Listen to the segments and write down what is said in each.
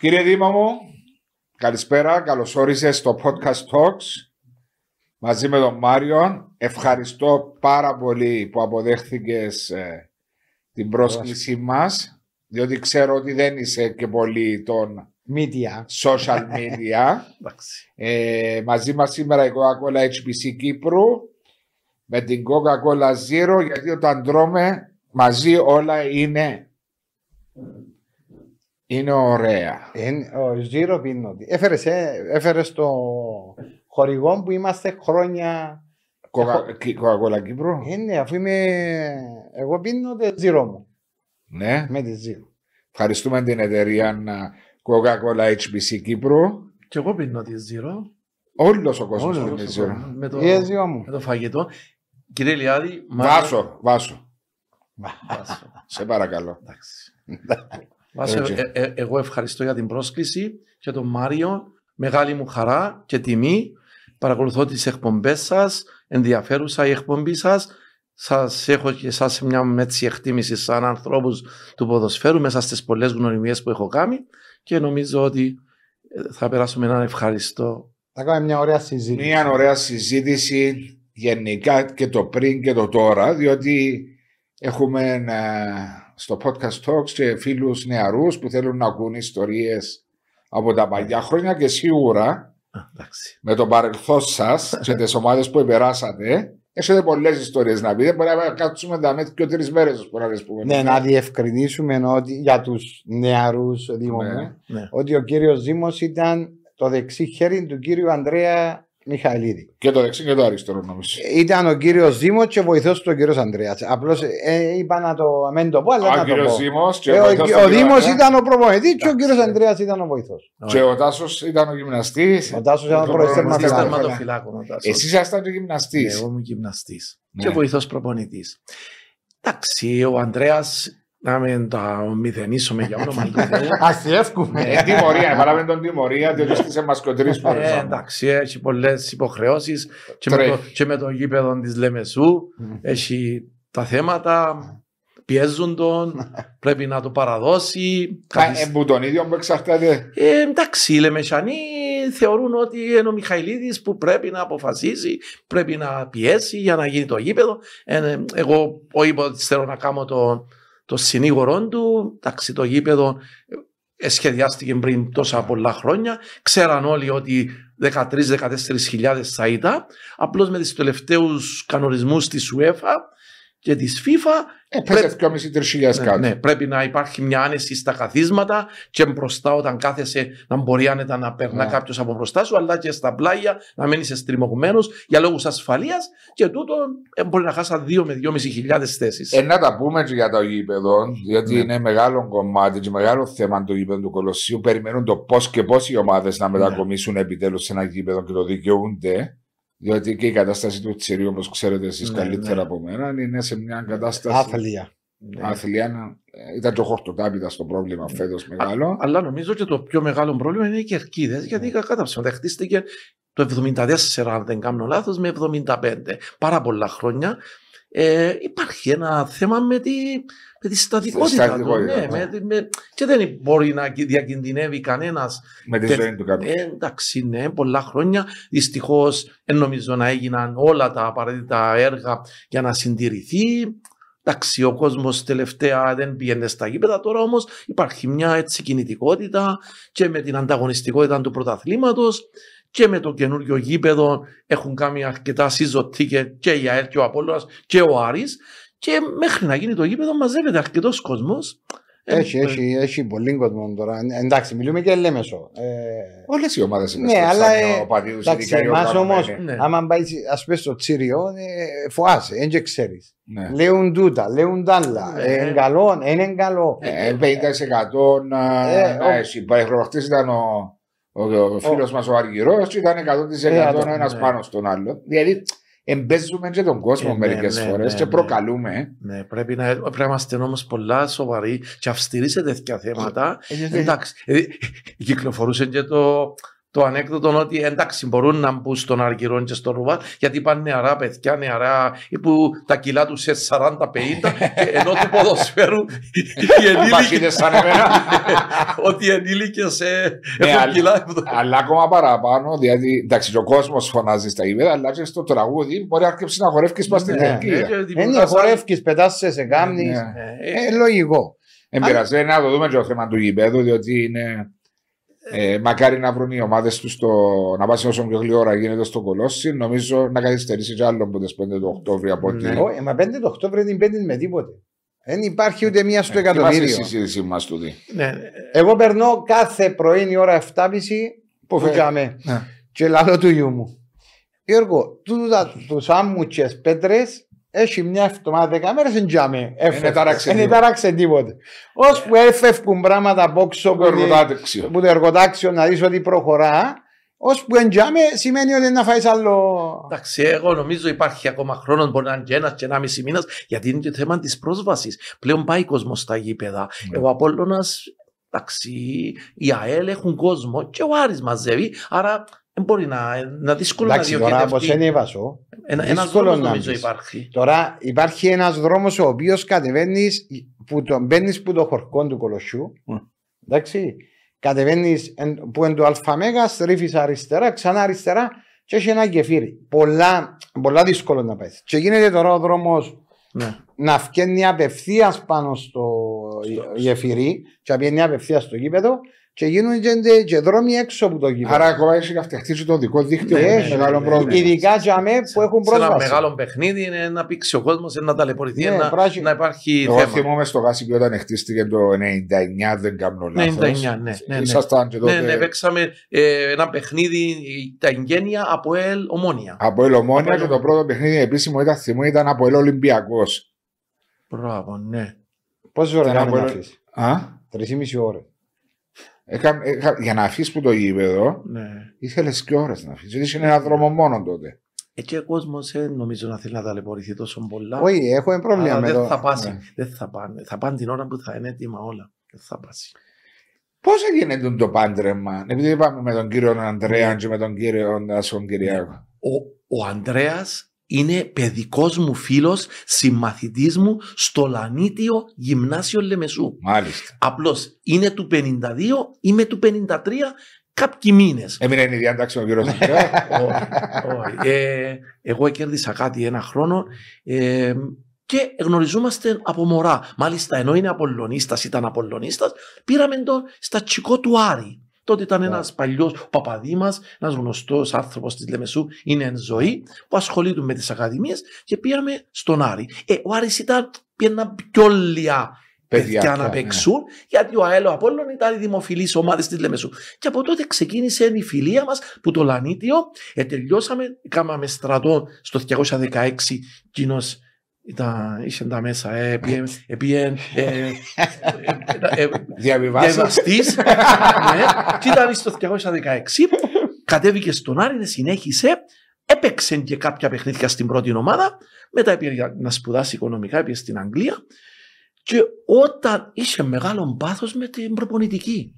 Κύριε Δήμα μου, καλησπέρα. Καλώ όρισε στο Podcast Talks μαζί με τον Μάριο. Ευχαριστώ πάρα πολύ που αποδέχθηκες ε, την πρόσκλησή μας, διότι ξέρω ότι δεν είσαι και πολύ των Media. social media. Εντάξει. ε, μαζί μας σήμερα η Coca-Cola HPC Κύπρου με την Coca-Cola Zero, γιατί όταν τρώμε μαζί όλα είναι, είναι ωραία. Εν- ο Ζήρο πίνονται. Έφερες, ε, έφερες το χορηγό που είμαστε χρόνια. Coca- Coca-Cola Κύπρου. Ε, ναι, αφού είμαι. Εγώ πίνω το Ζήρο μου. Ναι. Με τη Ζήρο. Ευχαριστούμε την εταιρεία α, Coca-Cola HBC Κύπρου. Και εγώ πίνω τη Zero. Όλος ο κόσμος Όλος πίνει Όσο Zero. χρόνο, Με το, Η Ε, Ζήρο μου. με το φαγητό. Κύριε Λιάδη, Μάριο- Βάσο, βάσο. Βάσο. Σε παρακαλώ. Εντάξει. Βάσο, Έτσι. ε, ε, εγώ ευχαριστώ για την πρόσκληση και τον Μάριο. Μεγάλη μου χαρά και τιμή. Παρακολουθώ τις εκπομπές σας. Ενδιαφέρουσα η εκπομπή σας. Σας έχω και εσάς μια έτσι εκτίμηση σαν ανθρώπους του ποδοσφαίρου μέσα στις πολλές γνωριμίες που έχω κάνει και νομίζω ότι ε, θα περάσουμε έναν ευχαριστώ. Θα κάνουμε μια ωραία συζήτηση. Μια ωραία συζήτηση γενικά και το πριν και το τώρα, διότι έχουμε ε, στο podcast talks και φίλους νεαρούς που θέλουν να ακούν ιστορίες από τα παλιά χρόνια και σίγουρα Α, εντάξει. με το παρελθόν σας και τις ομάδες που περάσατε, έχετε πολλές ιστορίες να πείτε. Μπορεί να κάτσουμε τα με και τρεις μέρες να τις πούμε. Ναι, να διευκρινίσουμε ότι για τους νεαρούς Δήμο Ναι. μου, Ναι. ότι ο κύριος Δήμος ήταν το δεξί χέρι του κύριου Ανδρέα Μιχαηλίδη. Και το δεξί και το αριστερό νομίζω. Ήταν ο κύριος Δήμος και βοηθός του ο κύριο Ανδρέα. Απλώς ε, είπα να το μην το πω, αλλά Ο να το κύριος πω. Δήμος και Ε, ο, ο, βοηθός του ο κύριου Δήμος Ανδρέα. ήταν ο προπονητή και ο Εντάξει. κύριο Ανδρέας ήταν ο βοηθός. Και ο Τάσος ήταν ο γυμναστής. Ο Τάσος ήταν ο Το προϊστέρμα προπονητής Είμαστε ήταν φιλάθλος. τερματοφυλάκων. ο Τάσος. Εσείς ήσασταν και Ναι, γυμναστή. Εγώ ήμουν γυμναστής. Ναι. Και βοηθός προπονητής. Εντάξει, ο Ανδρέας, να μην τα μηδενίσουμε για όνομα του Θεού. Αστιεύκουμε. Ε, τιμωρία, βάλαμε τον τιμωρία, διότι στήσε μα και τρει φορέ. Ε, εντάξει, έχει πολλές υποχρεώσεις και, με το- Τρέχει. και με το γήπεδο της Λεμεσού. Έχει τα θέματα, πιέζουν τον, πρέπει να το παραδώσει. Καθυσ- Που τον ίδιο που εξαρτάται. Ε, εντάξει, οι Λεμεσανοί θεωρούν ότι είναι ο Μιχαηλίδης που πρέπει να αποφασίσει, πρέπει να πιέσει για να γίνει το γήπεδο. Ε, εγώ όχι ότι θέλω να κάνω το, το συνήγορο του. Εντάξει, το γήπεδο ε, σχεδιάστηκε πριν τόσα πολλά χρόνια. Ξέραν όλοι ότι 13-14 χιλιάδες θα ήταν. Απλώς με τις τελευταίους κανονισμούς της UEFA και της FIFA Έπεσε 2.500-3.000 ναι, κάτω. ναι, πρέπει να υπάρχει μια άνεση στα καθίσματα και μπροστά όταν κάθεσαι να μπορεί άνετα να περνά Ναι. κάποιος από μπροστά σου, αλλά και στα πλάγια να μην είσαι στριμωγμένος για λόγους ασφαλείας και τούτο ε, μπορεί να χάσει 2 με 2.500 χιλιάδες θέσεις. Ε, να τα πούμε και για το γήπεδο, διότι Ναι. είναι μεγάλο κομμάτι και μεγάλο θέμα το γήπεδο του Κολοσσίου. Περιμένουν το πώς και πώς οι ομάδες να μετακομίσουν επιτέλους σε ένα γήπεδο και το δικαιούνται. Διότι και η κατάσταση του Τσιρίου, όπως ξέρετε εσείς Ναι, καλύτερα ναι. από μένα, είναι σε μια κατάσταση. Άθλια. Ναι. Αθλία. ε, Ήταν και ο Χορτοτάπητα στο πρόβλημα φέτος μεγάλο. Αλλά νομίζω ότι το πιο μεγάλο πρόβλημα είναι οι κερκίδες, γιατί κακά τα ψέματα χτίστηκε το 74, αν δεν κάνω λάθος, με 75. Πάρα πολλά χρόνια. Ε, υπάρχει ένα θέμα με τη, με τη στατικότητα του. στατικότητα, Ναι, ναι. με, τη- με- και δεν μπορεί να διακινδυνεύει κανένας με τη τε- ζωή του κάποιου. Ε, εντάξει, ναι, πολλά χρόνια. Δυστυχώς δεν νομίζω να έγιναν όλα τα απαραίτητα έργα για να συντηρηθεί. Εντάξει, ο κόσμος τελευταία δεν πήγαινε στα γήπεδα. Τώρα όμως υπάρχει μια έτσι κινητικότητα και με την ανταγωνιστικότητα του πρωταθλήματος και με το καινούριο γήπεδο έχουν κάνει αρκετά σύζωτη και, και η ΑΕΛ και ο Απόλλωνας και ο Άρης και μέχρι να γίνει το γήπεδο μαζεύεται αρκετός κόσμος. Ε, Έχει, έχει, έχει πολύ κόσμο τώρα. Ε, Εντάξει, μιλούμε και Λέμεσο. Ε, Όλες οι ομάδες είναι Ναι, αλλά, ε, ο παδίου, εντάξει, ειδικά οι εμάς όμως, οργανωμένοι. Ναι. άμα πάει ας πούμε στο Τσίριο, ε, φοάσαι, δεν ξέρεις. Ναι. Λέουν τούτα, λέουν τ' άλλα. Ναι. Ε, Είναι καλό, δεν είναι καλό. Ε, 50% Ε, να ο- έχει. Προχτές ήταν ο, ο, ο φίλο μα ο Αργυρό και ήταν 100% Ε, ο ένα ναι. πάνω στον άλλο. Δηλαδή, εμπέζουμε και τον κόσμο Ε, ναι, μερικέ ναι, φορέ ναι, και ναι. προκαλούμε. Ναι, πρέπει να, πρέπει να είμαστε όμω πολλά σοβαροί και αυστηροί σε τέτοια θέματα. Ε, Εντάξει, ε, κυκλοφορούσε και το, το ανέκδοτο ότι εντάξει μπορούν να μπουν στον Αργυρό και στο Ρουβά γιατί πάνε νεαρά παιδιά, νεαρά που τα κιλά τους σε 40-50 ενώ του ποδοσφαίρου οι ενήλικες Παχύτες σαν εμένα. ότι οι ενήλικες ε, Ναι, έχουν αλλά- κιλά Αλλά ακόμα παραπάνω, δηλαδή εντάξει, ο κόσμος φωνάζει στα γήπεδα, αλλά και στο τραγούδι μπορεί να αρκέψει να χορεύει πας στην Ναι, ηλικία. και Είναι δημιουργάς χορεύκεις, πετάσαι σε κάμνης. Ναι. Ε, Ε, λογικό. Εν πειράζει, ε, να το δούμε και το θέμα του γηπέδου, διότι είναι. Ε, μακάρι να βρουν οι ομάδες τους στο, να πάσει όσο πιο γλυόρα γίνεται στο Κολόσι. Νομίζω να καθυστερήσει κι άλλο από τις 5 του Οκτώβρη από ότι. Ναι. Όχι, Μα 5 το Οκτώβριο δεν παίρνει με τίποτε. Δεν υπάρχει ούτε μία στο Είμαστε εκατομμύριο. στη συζήτησή μας τούτη. ναι, Εγώ περνώ κάθε πρωί η ώρα 7.30 που Που φύγαμε Ναι. και λαλό του γιού μου. Γιώργο, τούτα τους άμμουτσες πέτρες έχει μια εβδομάδα δέκα μέρες εν τζάμε. Εν τάραξε Δεν τίποτε. τάραξε τίποτε. Ώσπου έφευκουν πράγματα από έξω Το που είναι- εργοτάξιο. που το εργοτάξιο να δεις ότι προχωρά, ώσπου εν τζάμε σημαίνει ότι να φάεις άλλο... Εντάξει, εγώ νομίζω υπάρχει ακόμα χρόνος, μπορεί να είναι και ένας και ένα μισή μήνας, γιατί είναι και θέμα της πρόσβασης. Πλέον πάει κόσμος στα γήπεδα. Ναι. Ο Απόλλωνας, εντάξει, οι ΑΕΛ έχουν κόσμο και ο Άρης μαζεύει, άρα δεν μπορεί να, να δύσκολο Εντάξει, να τώρα πως διοχετευτεί. είναι η Βασό. Ένα ένας δύσκολο δρόμος να νομίζω μπεις. υπάρχει. Τώρα υπάρχει ένας δρόμος ο οποίος κατεβαίνεις που το, μπαίνεις που το χορκό του κολοσσού. Mm. Εντάξει. Κατεβαίνεις εν- που είναι το αλφαμέγα, στρίφεις αριστερά, ξανά αριστερά και έχει ένα γεφύρι. Πολλά, πολλά δύσκολο να πάει. Και γίνεται τώρα ο δρόμος Ναι. να βγαίνει απευθείας πάνω στο γεφυρί και να βγαίνει απευθείας στο γήπεδο και γίνονται και δρόμοι έξω από το γήπεδο. Άρα ακόμα έχεις να φτιαχτείς και το δικό δίκτυο. Ναι, που ναι, έχει μεγάλο ναι, πρόβλημα. Ειδικά για μέ που έχουν Σε ένα πρόσβαση. μεγάλο παιχνίδι είναι να πήξει ο κόσμος, να ταλαιπωρηθεί, Ναι, να, πράσινο. να υπάρχει Εγώ θέμα. θυμούμαι στο Γάσικι όταν χτίστηκε το 99, δεν κάνω λάθος. 99, ναι, ναι, ναι. Ήσασταν και τότε Ναι, ναι, παίξαμε ε, ένα παιχνίδι, τα εγγένεια από ελ ομόνια. από Ελομόνια Από και Ελ- το πρώτο παιχνίδι επίσημο ήταν θυμού ήταν από El Ολυμπιακός. Μπράβο, ναι. Πόσες ώρες Ήταν κάνει να πολύ- αφήσει. Α; Τρεις ή μισή ώρες. Έκα- έκα- για να αφήσεις που το γήπεδο, ναι. ήθελες και ώρες να αφήσεις. Γιατί είχε ένα δρόμο μόνο τότε. Εκεί ο κόσμος δεν νομίζω να θέλει να ταλαιπωρηθεί τόσο πολλά. Όχι, έχουμε πρόβλημα Αλλά με δεν το. θα πάσει. ναι. Δεν θα πάνε. Θα πάνε την ώρα που θα είναι έτοιμα όλα. Δεν θα πάσει. Πώς έγινε το πάντρεμα, επειδή είπαμε με τον κύριο Ανδρέας και με τον κύριο Νάσον Κυριάκο. Ο, ο Ανδρέας είναι παιδικός μου φίλος, συμμαθητής μου στο Λανίτιο Γυμνάσιο Λεμεσού. Μάλιστα. Απλώς είναι του 52, είμαι του 53 κάποιοι μήνες. Έμεινε η διάταξη ο κύριο Ανδρέα. Όχι, όχι. Ε, εγώ κέρδισα κάτι ένα χρόνο ε, και γνωριζόμαστε από μωρά. Μάλιστα, ενώ είναι Απολλωνίστας, ήταν Απολλωνίστας, πήραμε τον στα τσικό του Άρη. Τότε ήταν ένας παλιός παπαδί μας, ένας γνωστός άνθρωπος της Λεμεσού, είναι εν ζωή, που ασχολείται με τις ακαδημίες και πήγαμε στον Άρη. Ε, ο Άρης ήταν πήγαινα πιο λιά παιδιά Παιδιά, να ναι. παίξουν, γιατί ο ΑΕΛ ο Απόλλων ήταν οι δημοφιλεί ομάδε της Λεμεσού. Και από τότε ξεκίνησε η φιλία μας που το Λανίτιο, ε, τελειώσαμε, κάναμε στρατό στο 216, κοινό ήταν, είχε τα μέσα, ε, πήγε, ε, πήγε, ε, ε, ε, ε, Διαβιβάσει. διαβαστής, ναι, και ήταν στο 216, κατέβηκε στον Άρη, συνέχισε, έπαιξε και κάποια παιχνίδια στην πρώτη ομάδα, μετά πήγε για να σπουδάσει οικονομικά, πήγε στην Αγγλία και όταν είχε μεγάλο πάθος με την προπονητική.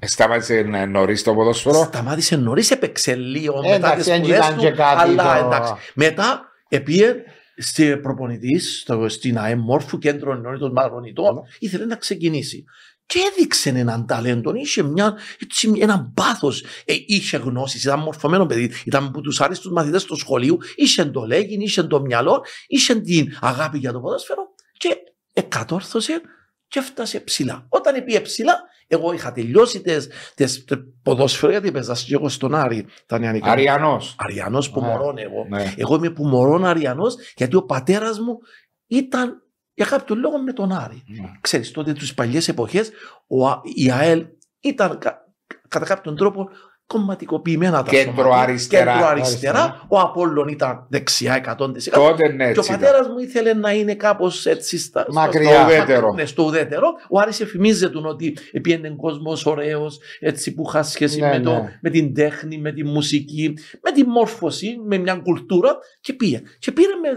Σταμάτησε νωρίς το ποδόσφαιρο; Σταμάτησε νωρίς, έπαιξε λίγο Ε, μετά εντάξει, τις δεν σπουδές ήταν του, και κάτι αλλά το- εντάξει. Μετά επίε στη προπονητής στην ΑΕΜ Μόρφου, κέντρο ενότητων μαγνητών, ήθελε να ξεκινήσει. Και έδειξε έναν ταλέντο, είχε μια, έτσι, ένα πάθος. Ε, είχε γνώσεις, ήταν μορφωμένο παιδί. Ήταν από τους άριστους μαθητές του σχολείου, είχε το λέγει, είχε το μυαλό, είχε την αγάπη για το ποδόσφαιρο και εκατόρθωσε και έφτασε ψηλά. Όταν πήγε ψηλά, εγώ είχα τελειώσει τις, τις, τις ποδόσφαιρο γιατί παίζα και εγώ στον Άρη τα νεανικά. Αριανός. Αριανός που Α, μωρών εγώ. Ναι. Εγώ είμαι που μωρών Αριανός γιατί ο πατέρας μου ήταν για κάποιο λόγο με τον Άρη. Ξέρεις τότε τις παλιές εποχές ο, Α- η ΑΕΛ ήταν κα- κατά κάποιον τρόπο κομματικοποιημένα τα Κέντρο σωματεία. αριστερά. Κέντρο αριστερά. Ο Απόλλων ήταν δεξιά 100%. Τότε ναι, Και ο έτσι. ήταν. πατέρας μου ήθελε να είναι κάπως έτσι στα, στο- Μακριά. Στο ουδέτερο. Ναι, στο ουδέτερο. Ο Άρης εφημίζεται ότι πήγαινε κόσμος ωραίος, έτσι που είχα σχέση Ναι, με, το, ναι. με την τέχνη, με τη μουσική, με τη μόρφωση, με μια κουλτούρα και πήγε. Και πήρε με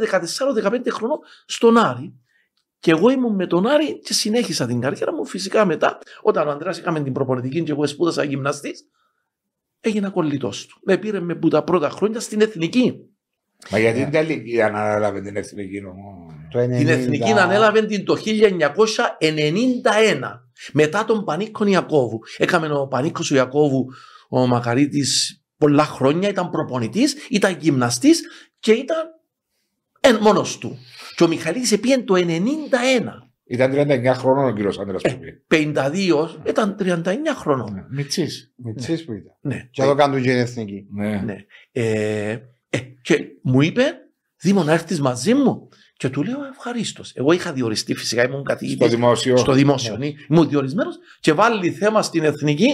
14-15 χρονών στον Άρη. Και εγώ ήμουν με τον Άρη και συνέχισα την καριέρα μου. Φυσικά μετά, όταν ο Ανδρέας είχαμε την προπονητική και εγώ σπούδασα γυμναστής, έγινα κολλητό του. Με πήρε με που τα πρώτα χρόνια στην εθνική. Μα γιατί την τελική να ανάλαβε την εθνική νομό. Το 90. Την εθνική ανέλαβε την το 1991 μετά τον Πανίκο Ιακώβου. Έκαμε ο Πανίκος ο Ιακώβου, ο Μακαρίτης, πολλά χρόνια, ήταν προπονητής, ήταν γυμναστής και ήταν εν, μόνος του. Και ο Μιχαλίδης επίεν το 91. Ήταν 39 χρόνων ο κύριος Άντρα Ε, που πει. 52 ήταν 39 χρόνων. Μιτσή. Μητσής που ήταν. Ναι. Και εδώ κάνουν και η εθνική. Ναι. Ναι. Ε, ε, και μου είπε, Δήμο να έρθεις μαζί μου. Και του λέω ευχαρίστως. Εγώ είχα διοριστεί φυσικά, ήμουν Στο καθηγητή δημόσιο. στο δημόσιο. ναι. Ήμουν διορισμένος και βάλει θέμα στην εθνική.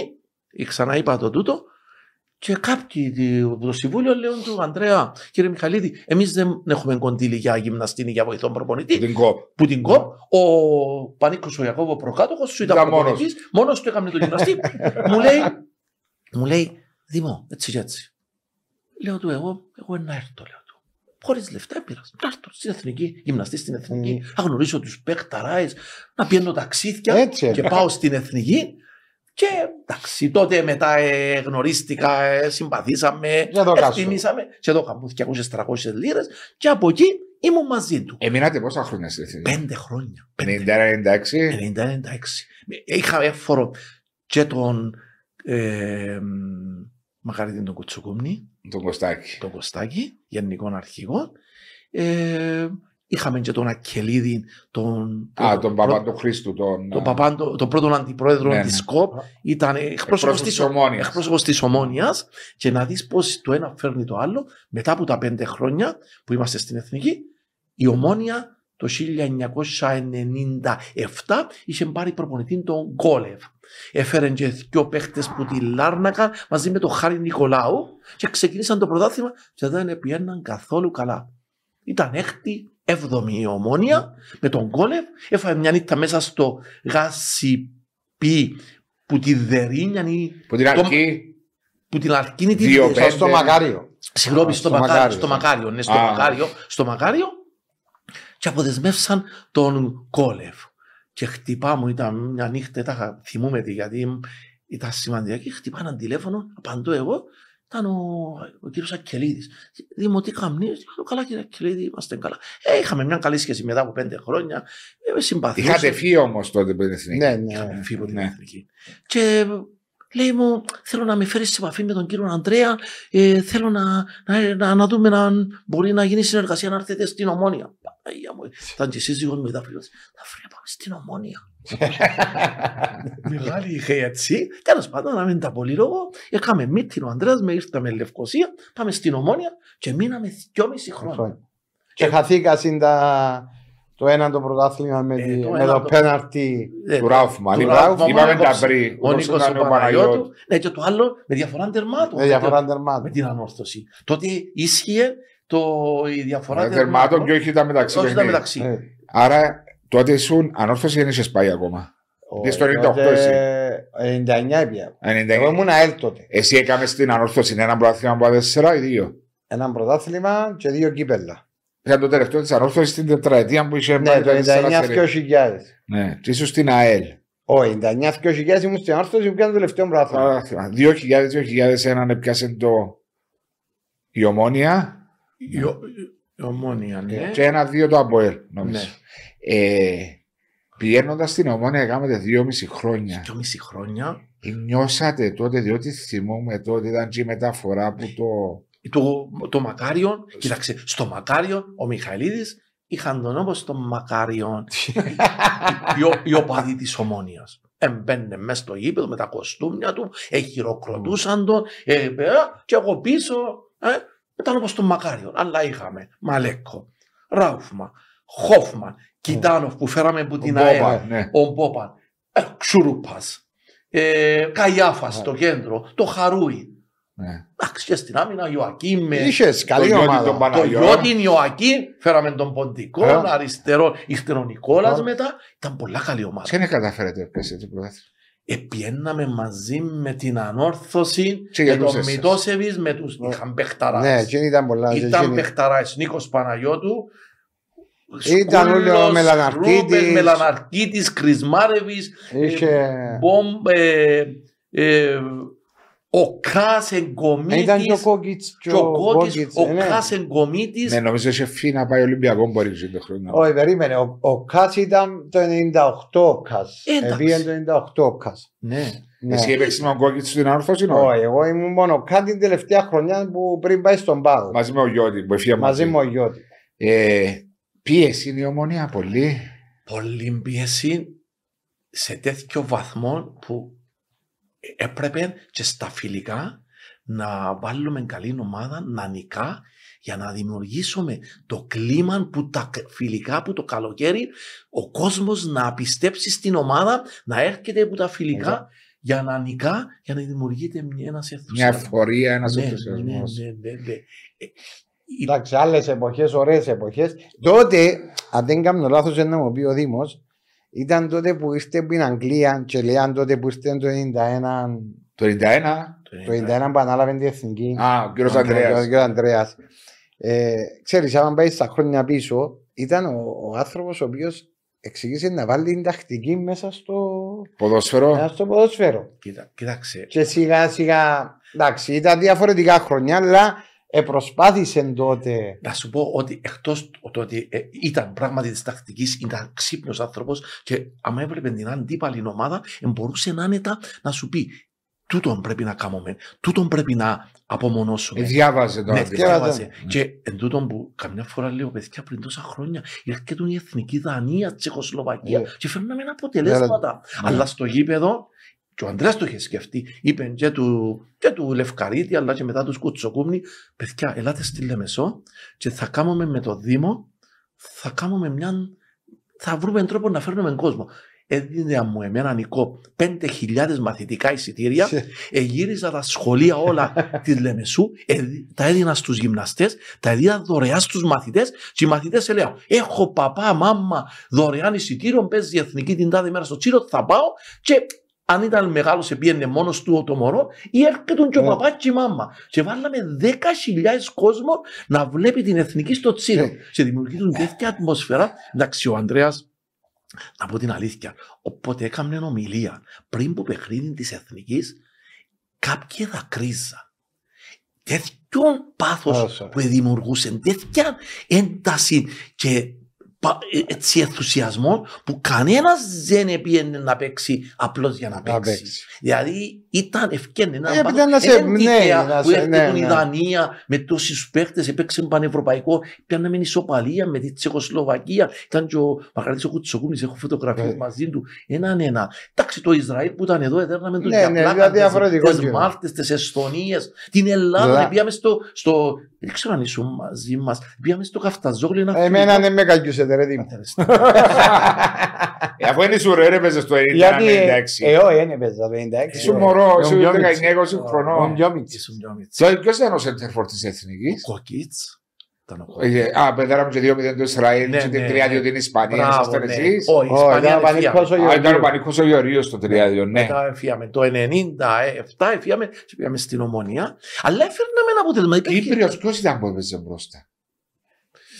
ε, Ξανά είπα το τούτο. Και κάποιοι τι- από το συμβούλιο λέω του Αντρέα, κύριε Μιχαλίδη, εμείς δεν έχουμε κοντήλι για γυμναστή ή για βοηθόν προπονητή. Την κόπ. Που την κοπ, ο Πανίκος ο Ιακώβο προκάτοχος σου ήταν Ήταν μόνος. προπονητής, μόνος του έκαμε τον γυμναστή. μου λέει, μου λέει, Δήμο, έτσι και έτσι. Λέω του, εγώ, εγώ να έρθω, λέω του. Χωρίς λεφτά πήρα. Να έρθω στην εθνική, γυμναστή στην εθνική, Mm. να γνωρίσω τους παίχταράε, να πιένω ταξίδια Έτσι. και πάω στην εθνική. Και εντάξει, τότε μετά ε, γνωρίστηκα, ε, συμπαθήσαμε, Και εδώ κάσω. εκτιμήσαμε. Και εδώ είχα 200-300 λίρες. Και από εκεί ήμουν μαζί του. Εμείνατε πόσα χρόνια στην εθνική. Πέντε χρόνια. Πέντε 90-96. 90-96. Είχα έφορο και τον ε, Μακαρίτη τον Κουτσουκούμνη, Τον Κωστάκη. τον Κωστάκη, γενικών αρχηγών. Ε, είχαμε και τον Ακελίδη, τον, Α, τον πρώτο- Παπαντο Χρήστου. Τον, τον, Παπάντο, τον πρώτον αντιπρόεδρο Ναι, της ναι. ΣΚΟΠ, ήταν εκπρόσωπος της, Ομόνιας. εκπρόσωπος της Ομόνιας και να δεις πώς το ένα φέρνει το άλλο μετά από τα πέντε χρόνια που είμαστε στην Εθνική η Ομόνια το 1997 είχε πάρει προπονητή τον Γκόλευ. Έφερε και δυο παίχτες που τη Λάρνακα μαζί με τον Χάρη Νικολάου και ξεκίνησαν το πρωτάθλημα και δεν πιέναν καθόλου καλά. Ήταν έκτη, έβδομη η Ομόνια με τον Γκόλευ. Έφαγε μια νύχτα μέσα στο γάσι πι που τη Δερίνιαν ή Που την Το- αρχή. που την αρκίνη τη Δύο Δερίνιαν. Στο Μακάριο. Συγγνώμη, στο, Στο Μακάριο, Μακάριο, στο ναι. Μακάριο, ναι, στο Α. Μακάριο, στο Μακάριο και αποδεσμεύσαν τον Κόλεφ. Και χτυπά μου, ήταν μια νύχτα, τα θυμούμαι τη γιατί ήταν σημαντικά και χτυπά ένα τηλέφωνο, απαντώ εγώ, ήταν ο, ο κύριος Ακελίδης. Δήμο, τι καμνείς, καλά κύριε Ακελίδη, είμαστε καλά. Ε, είχαμε μια καλή σχέση μετά από πέντε χρόνια, ε, με συμπαθούσε. Είχατε φύγει όμως τότε από την εθνική. Ναι, ναι. Είχαμε φύγει από την Ναι. εθνική. Και λέει μου, θέλω να με φέρεις σε επαφή με τον κύριο Αντρέα. Ε, θέλω να, να, να, να δούμε αν μπορεί να γίνει συνεργασία να έρθετε στην Ομόνια. Παναγία μου, ήταν και σύζυγος μου, ήταν φίλος. Θα φέρει να πάμε στην Ομόνια. Μεγάλη είχε έτσι. Τέλος πάντων, να μην τα πολύ λόγο. Έκαμε meeting ο Αντρέας, με ήρθαμε Λευκοσία, πάμε στην Ομόνια και μείναμε δυόμιση χρόνια. Και χαθήκα συν τα... το ένα το πρωτάθλημα με, Ε, τη- το με ένα το το- πέναρτι. Ε, Του Ράουφμαν. του Είπα- Ράουφμαν, Είπαμε ο τα Νίκος- πριν. Ο όπως Νίκος ήταν ο ο Παναγιώτου. Ναι, και το άλλο με διαφορά τερμάτων. Με διαφορά με, τερμάτων. την ανόρθωση. Τότε ίσχυε το, η διαφορά Ε, Θερμάτων και όχι τα μεταξύ. όχι τα παιχνίδια. μεταξύ. Ε, Άρα τότε ήσουν ανόρθωση δεν είχες πάει ακόμα. ο- στο 98 τότε εσύ. 99 έπια. 99. Εγώ ήμουν ΑΕΛ τότε. Εσύ έκαμες στην ανόρθωση ένα πρωτάθλημα από τέσσερα ή δύο; Ένα πρωτάθλημα και δύο κύπελα. Είχα το τελευταίο της ανόρθωσης στην τετραετία που είχε Ναι, πάρει το τα τέσσερα 99 σερί. 2000. Ναι, και ήσουν στην ΑΕΛ. Όχι, 99 2000 ήμουν στην όρθωση που πιάνε το τελευταίο πρωτάθλημα. 2000-2001 έπιασε το η Ομόνια Η, ο- η ομόνια, ναι. και ένα-δύο το Αποέλ, νομίζω. Ναι. Ε, Πηγαίνοντας στην Ομόνια, έκανατε δυόμιση χρόνια. Δυο μισή χρόνια. Ε, Νιώσατε τότε, διότι θυμόμαι τότε ήταν και η μεταφορά που το. Το, το Μακάριον, κοίταξε, στο Μακάριον ο Μιχαηλίδης είχαν τον όπως τον Μακάριον οι, ο- οι οπαδοί της Ομόνιας. Εμπαίνε μέσα στο γήπεδο με τα κοστούμια του, ε, χειροκροτούσαν τον, ε, ε, και εγώ πίσω, ε, ήταν όπως τον Μακάριον. Αλλά είχαμε Μαλέκο, Ράουφμα, Χόφμαν, Κιτάνοφ που φέραμε από την Μπόμπα, ΑΕΛ, ναι. ο Μπόπαν, ε, Ξουρούπας, ε, Καϊάφας στο κέντρο, το Χαρούι. Ναι. Εντάξει, και στην άμυνα Ιωακήμ με Είχες καλή Το Γιώτη τον ομάδα. το Παναγιώ. Γιώτην Ιωακήμ, φέραμε τον Ποντικό, Ε. αριστερό, ήρθε ο Νικόλας Ε. μετά. Ήταν πολλά καλή ομάδα. Και δεν καταφέρατε να πέσετε το πρωτάθλημα. Επιέναμε μαζί με την ανόρθωση Και και για τους τον εσάς. Μητώσεβης με τους Ναι. είχαν Ναι, παιχταράς. εκείνη ήταν πολλά. Ήταν εκείνη. παιχταράς Νίκος Παναγιώτου, Ήταν όλοι ο Σκούλος, Μελαναρκίτης. Ρούπερ, Μελαναρκίτης, Κρισμάρεβης, Είχε... Μπομ, ε, ε, Ο Κάς Ε, Ήταν και ο εγκομίτης, Κόκκιτς και ο Κόκκιτς, Κόκκιτς, ο ε, ναι. Κάς εγκομίτης. Ναι, νομίζω είχε φύ να πάει Ολυμπιακό μπορεί και το χρόνο. Όχι, περίμενε. Ο, ο Κάς ήταν το 98 ο Κάς. Εντάξει. Επήγαινε το 98 ο Κάς. Ναι. Ναι. Εσύ έπαιξες με τον Κόκκιτς στην ανόρθωση, ναι. Όχι, εγώ ήμουν μόνο κάτι την τελευταία χρονιά που πριν πάει στον Πάγο. Μαζί με ο Γιώτη που έφυγε Μαζί με ο Γιώτη. Ε, πίεση είναι η ομονία πολύ. Πολύ πίεση σε τέτοιο βαθμό που έπρεπε και στα φιλικά να βάλουμε καλή ομάδα, να νικά, για να δημιουργήσουμε το κλίμα που τα φιλικά που το καλοκαίρι ο κόσμος να πιστέψει στην ομάδα, να έρχεται από τα φιλικά Exact. για να νικά, για να δημιουργείται μια- ένας Μια ενθουσιασμός. εφορία, ένας Ναι, ναι, ενθουσιασμός. ναι, ναι, ναι. Ε, η- Εντάξει, άλλες εποχές, ωραίες εποχές. Τότε, αν δεν κάνω λάθος, να μου πει ο Δήμος, ήταν τότε που ήρθε από την Αγγλία και λέει τότε που ήρθε το 91, Το 91. το 91 που ανάλαβε την εθνική. Α, ο κύριος Ο Ανδρέας. κ. Ανδρέας. Ε, ξέρεις, άμα πάει στα χρόνια πίσω, ήταν ο, ο άνθρωπος ο οποίος εξηγήσε να βάλει την τακτική μέσα στο, Ποδόσφαιρο. μέσα στο ποδόσφαιρο. Κοίτα, κοίταξε, Και σιγά σιγά, εντάξει, ήταν διαφορετικά χρόνια, αλλά επροσπάθησε τότε. Να σου πω ότι εκτός το ότι ε, ήταν πράγματι της τακτικής, ήταν ξύπνιος άνθρωπος και άμα έβλεπε την αντίπαλη ομάδα, ε, μπορούσε άνετα να σου πει τούτον πρέπει να κάνουμε, τούτον πρέπει να απομονώσουμε. Ε, Διάβαζε το Ναι, αντίθετο. διάβαζε. διάβαζε. Και εν τούτον που καμιά φορά λέω παιδιά πριν τόσα χρόνια έρχεται η εθνική Δανία, Τσεχοσλοβακία Ναι. και φέρναμε αποτελέσματα. Ναι. Αλλά στο γήπεδο, και ο Αντρέας το είχε σκεφτεί, είπε και του, και του Λευκαρίτη, αλλά και μετά τους Κουτσοκούμνη, παιδιά, ελάτε στη Λεμεσό και θα κάνουμε με το Δήμο, θα κάνουμε μια. θα βρούμε τρόπο να φέρνουμε κόσμο. Έδινε μου εμένα Νικό 5.000 μαθητικά εισιτήρια εγύριζα τα σχολεία όλα της Λεμεσού, ε, τα έδινα στους γυμναστές, τα έδινα δωρεάν στους μαθητές και οι μαθητές έλεγαν: Έχω παπά, μάμα, δωρεάν εισιτήριο, παίζει η εθνική την τάδε μέρα στο Τσίρο, θα πάω και αν ήταν μεγάλος, πήγαινε μόνος του το μωρό, ή έρχεται και ο Ναι. παπάς και η μάμα. Και βάλαμε 10.000 κόσμο να βλέπει την εθνική στο Τσίρο. Ναι. Και δημιουργήσουν τέτοια ατμόσφαιρα. Εντάξει, ο Ανδρέας, να πω την αλήθεια, όποτε έκαμε ομιλία πριν που παιχνίδι της εθνικής, κάποιοι δακρύζαν. Τέτοιον πάθος Όσο. που δημιουργούσε, τέτοια ένταση και πα- ε, έτσι ενθουσιασμός που κανένας δεν πήγαινε να παίξει απλώς για να Να παίξει. παίξει. Δηλαδή ήταν ευκαιρία. Ε, επειδή να σε- ναι, να που σε- έρχεται ναι, η ναι. Δανία με τόσους παίχτες, έπαιξε πανευρωπαϊκό, πιάναμε ισοπαλία με τη Τσεχοσλοβακία. Ήταν και ο Μαγαρίτης ο Κουτσοκούνης, έχω φωτογραφίες Ναι. μαζί του. Έναν ένα. Εντάξει, το Ισραήλ που ήταν εδώ, έδερναμε τους Ναι, για ναι, πλάκα, δηλαδή τις- διαφορετικό τις κοινό. Μάλτες, τις Εσθονίες, την Ελλάδα, Λα- ναι, πήγαμε στο, στο, δεν ξέρω αν ήσουν μαζί μας, πήγαμε στο Καφταζόγλι να Εμένα δεν με καλιούσετε ρε Δήμο. Ε, Αφού είναι σου ρε, έπαιζες στο 90, Γιατί, 96. ε, όχι, δεν έπαιζα το 96. Ήσουν μωρό, Ο ήσουν Μπιόμιτς. 19-20 Ο χρονών. Μπιόμιτς. Ήσουν πιο μίτσι. Ποιο ποιος ήταν ο σέντερφορ της Εθνικής; Ο Κόκκιτς. Α, πέδαραμε και 2-0 το Ισραήλ Ναι, και την ναι, 3-2 ναι. την Ισπανία. Μπράβο, Ήσασταν ναι. εσείς; Όχι, η Όχι, Ισπανία ήταν δεν πανικός φύγαμε. ο Α, ήταν ο Γεωργίου. Πανικός ο Γεωργίος το 3-2, ναι. Μετά έφυγαμε το 97, έφυγαμε και πήγαμε στην Ομονία. Αλλά έφερναμε ένα αποτέλεσμα. Υπήρχε Κύπριος ποιος ήταν που έπαιζε μπροστά;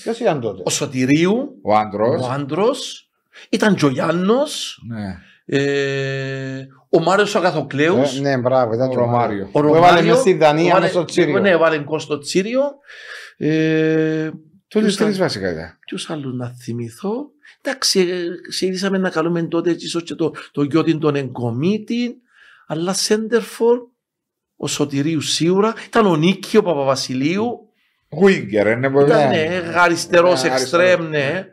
Ποιος ήταν τότε; Ο Σωτηρίου, Ο άντρος. ο άντρος, ήταν και ο Γιάννος, Ναι. ε, ο Μάριος ο Αγαθοκλέους, Ε, Ναι, μπράβο, ήταν Ο και ο Μάριος. Ρωμάριο. ο Που έβαλε Ρωμάριο, μες στη Δανία, έβαλε- μες στο Τσίριο. Ναι, έβαλε γκολ στο Τσίριο. Ε, Τους Ποιος τρεις ήταν; βασικά ήταν. Ποιους άλλους να θυμηθώ; Εντάξει, ε, ξεκινήσαμε να καλούμε τότε ίσως και το, το γιώτη τον εγκομίτη, αλλά Σέντερφορ, ο Σωτηρίου σίγουρα, ήταν ο Νίκη ο Παπαβασιλείου, Γουίγκερ, είναι πολύ. ήταν Ναι. ναι, αριστερός Ναι, εξτρέμ, ναι.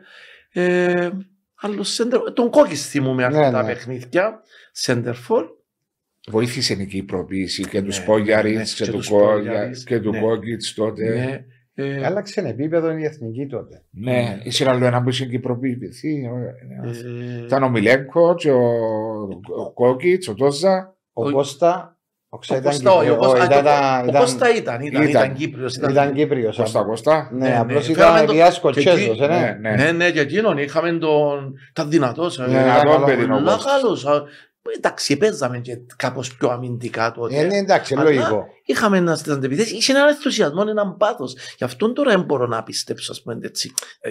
Ε, άλλο Σέντερφορ, τον Κόκκις θυμούμε Ναι, αρκετά ναι. παιχνίδια, Σέντερφορ. Βοήθησε η κυπροποίηση και τους Ναι, Σπόγιαριτς ναι, και και του τους Κόγια- Σπόγιαριτς, και του ναι. Κόκκιτς τότε. Ναι, ε, Άλλαξε επίπεδο η εθνική τότε. Ναι, ήσουν άλλο ένα που είχε κυπροποιηθεί. ε, Ήταν ο Μιλέγκο και ο, ο Κόκκιτς, ο Τόζα. Ο Ο- Κώστα, ο ο Κώστα ήταν Κώστα, όχι, ο Κύπριος. Κώστα- Ήταν- α, ο ήταν- Κώστα ήταν, ήταν, Ήταν. ήταν Κύπριος. ήταν- Ήταν Κύπριος. Κώστα Κώστα. Ναι, Ναι, απλώς ναι. ήταν Φέραμε το- Ελιάς και Κοτσέζος, εκεί- ε, ναι. Ναι, ναι. Ναι, ναι, και εκείνον είχαμε τον. Ήταν δυνατός. ε, Ναι, ήταν Δυνατό καλό, παιδί ο Πολλά Κώστας. καλός. α. Εντάξει, παίζαμε και κάπως πιο αμυντικά τότε. Ε, ναι, εντάξει, Αλλά λογικό. Είχαμε ένας στις αντεπιθέσεις, είχε έναν ενθουσιασμό, έναν πάθος. Γι' αυτόν τώρα δεν μπορώ να πιστέψω, ας πούμε, έτσι. Ε,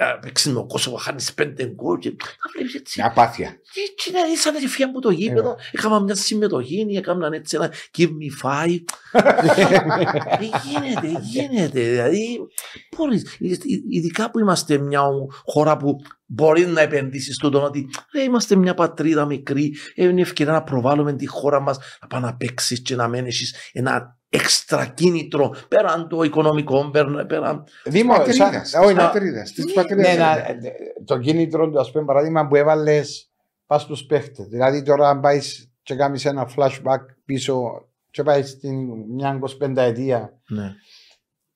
να παίξεις με ο Κόσοβο, χάνεις πέντε γκολ και να βλέπεις έτσι. Μια απάθεια. Και έτσι να είσαι αδερφία μου το γήπεδο, έκανα μια συμμετοχή, έκαναν έτσι ένα give me five. Ε, γίνεται, γίνεται. Δηλαδή, μπορείς, ειδικά που είμαστε μια χώρα που μπορεί να επενδύσεις στον τον ότι ε, είμαστε μια πατρίδα μικρή, ε, είναι ευκαιρία να προβάλλουμε τη χώρα μας, να πάει να παίξεις και να μένεις ένα έξτρα κίνητρο πέραν το οικονομικό, πέραν. Δήμο, Πατρίδας, όχι, της να- πατρίδας, της Ναι, πατρίδας. να- το κίνητρο του, ας πούμε, παράδειγμα που έβαλες πας στους παίχτες. Δηλαδή, τώρα, αν πάεις και κάνεις ένα flashback πίσω, και πάεις στην μια 25 ετία, Ναι.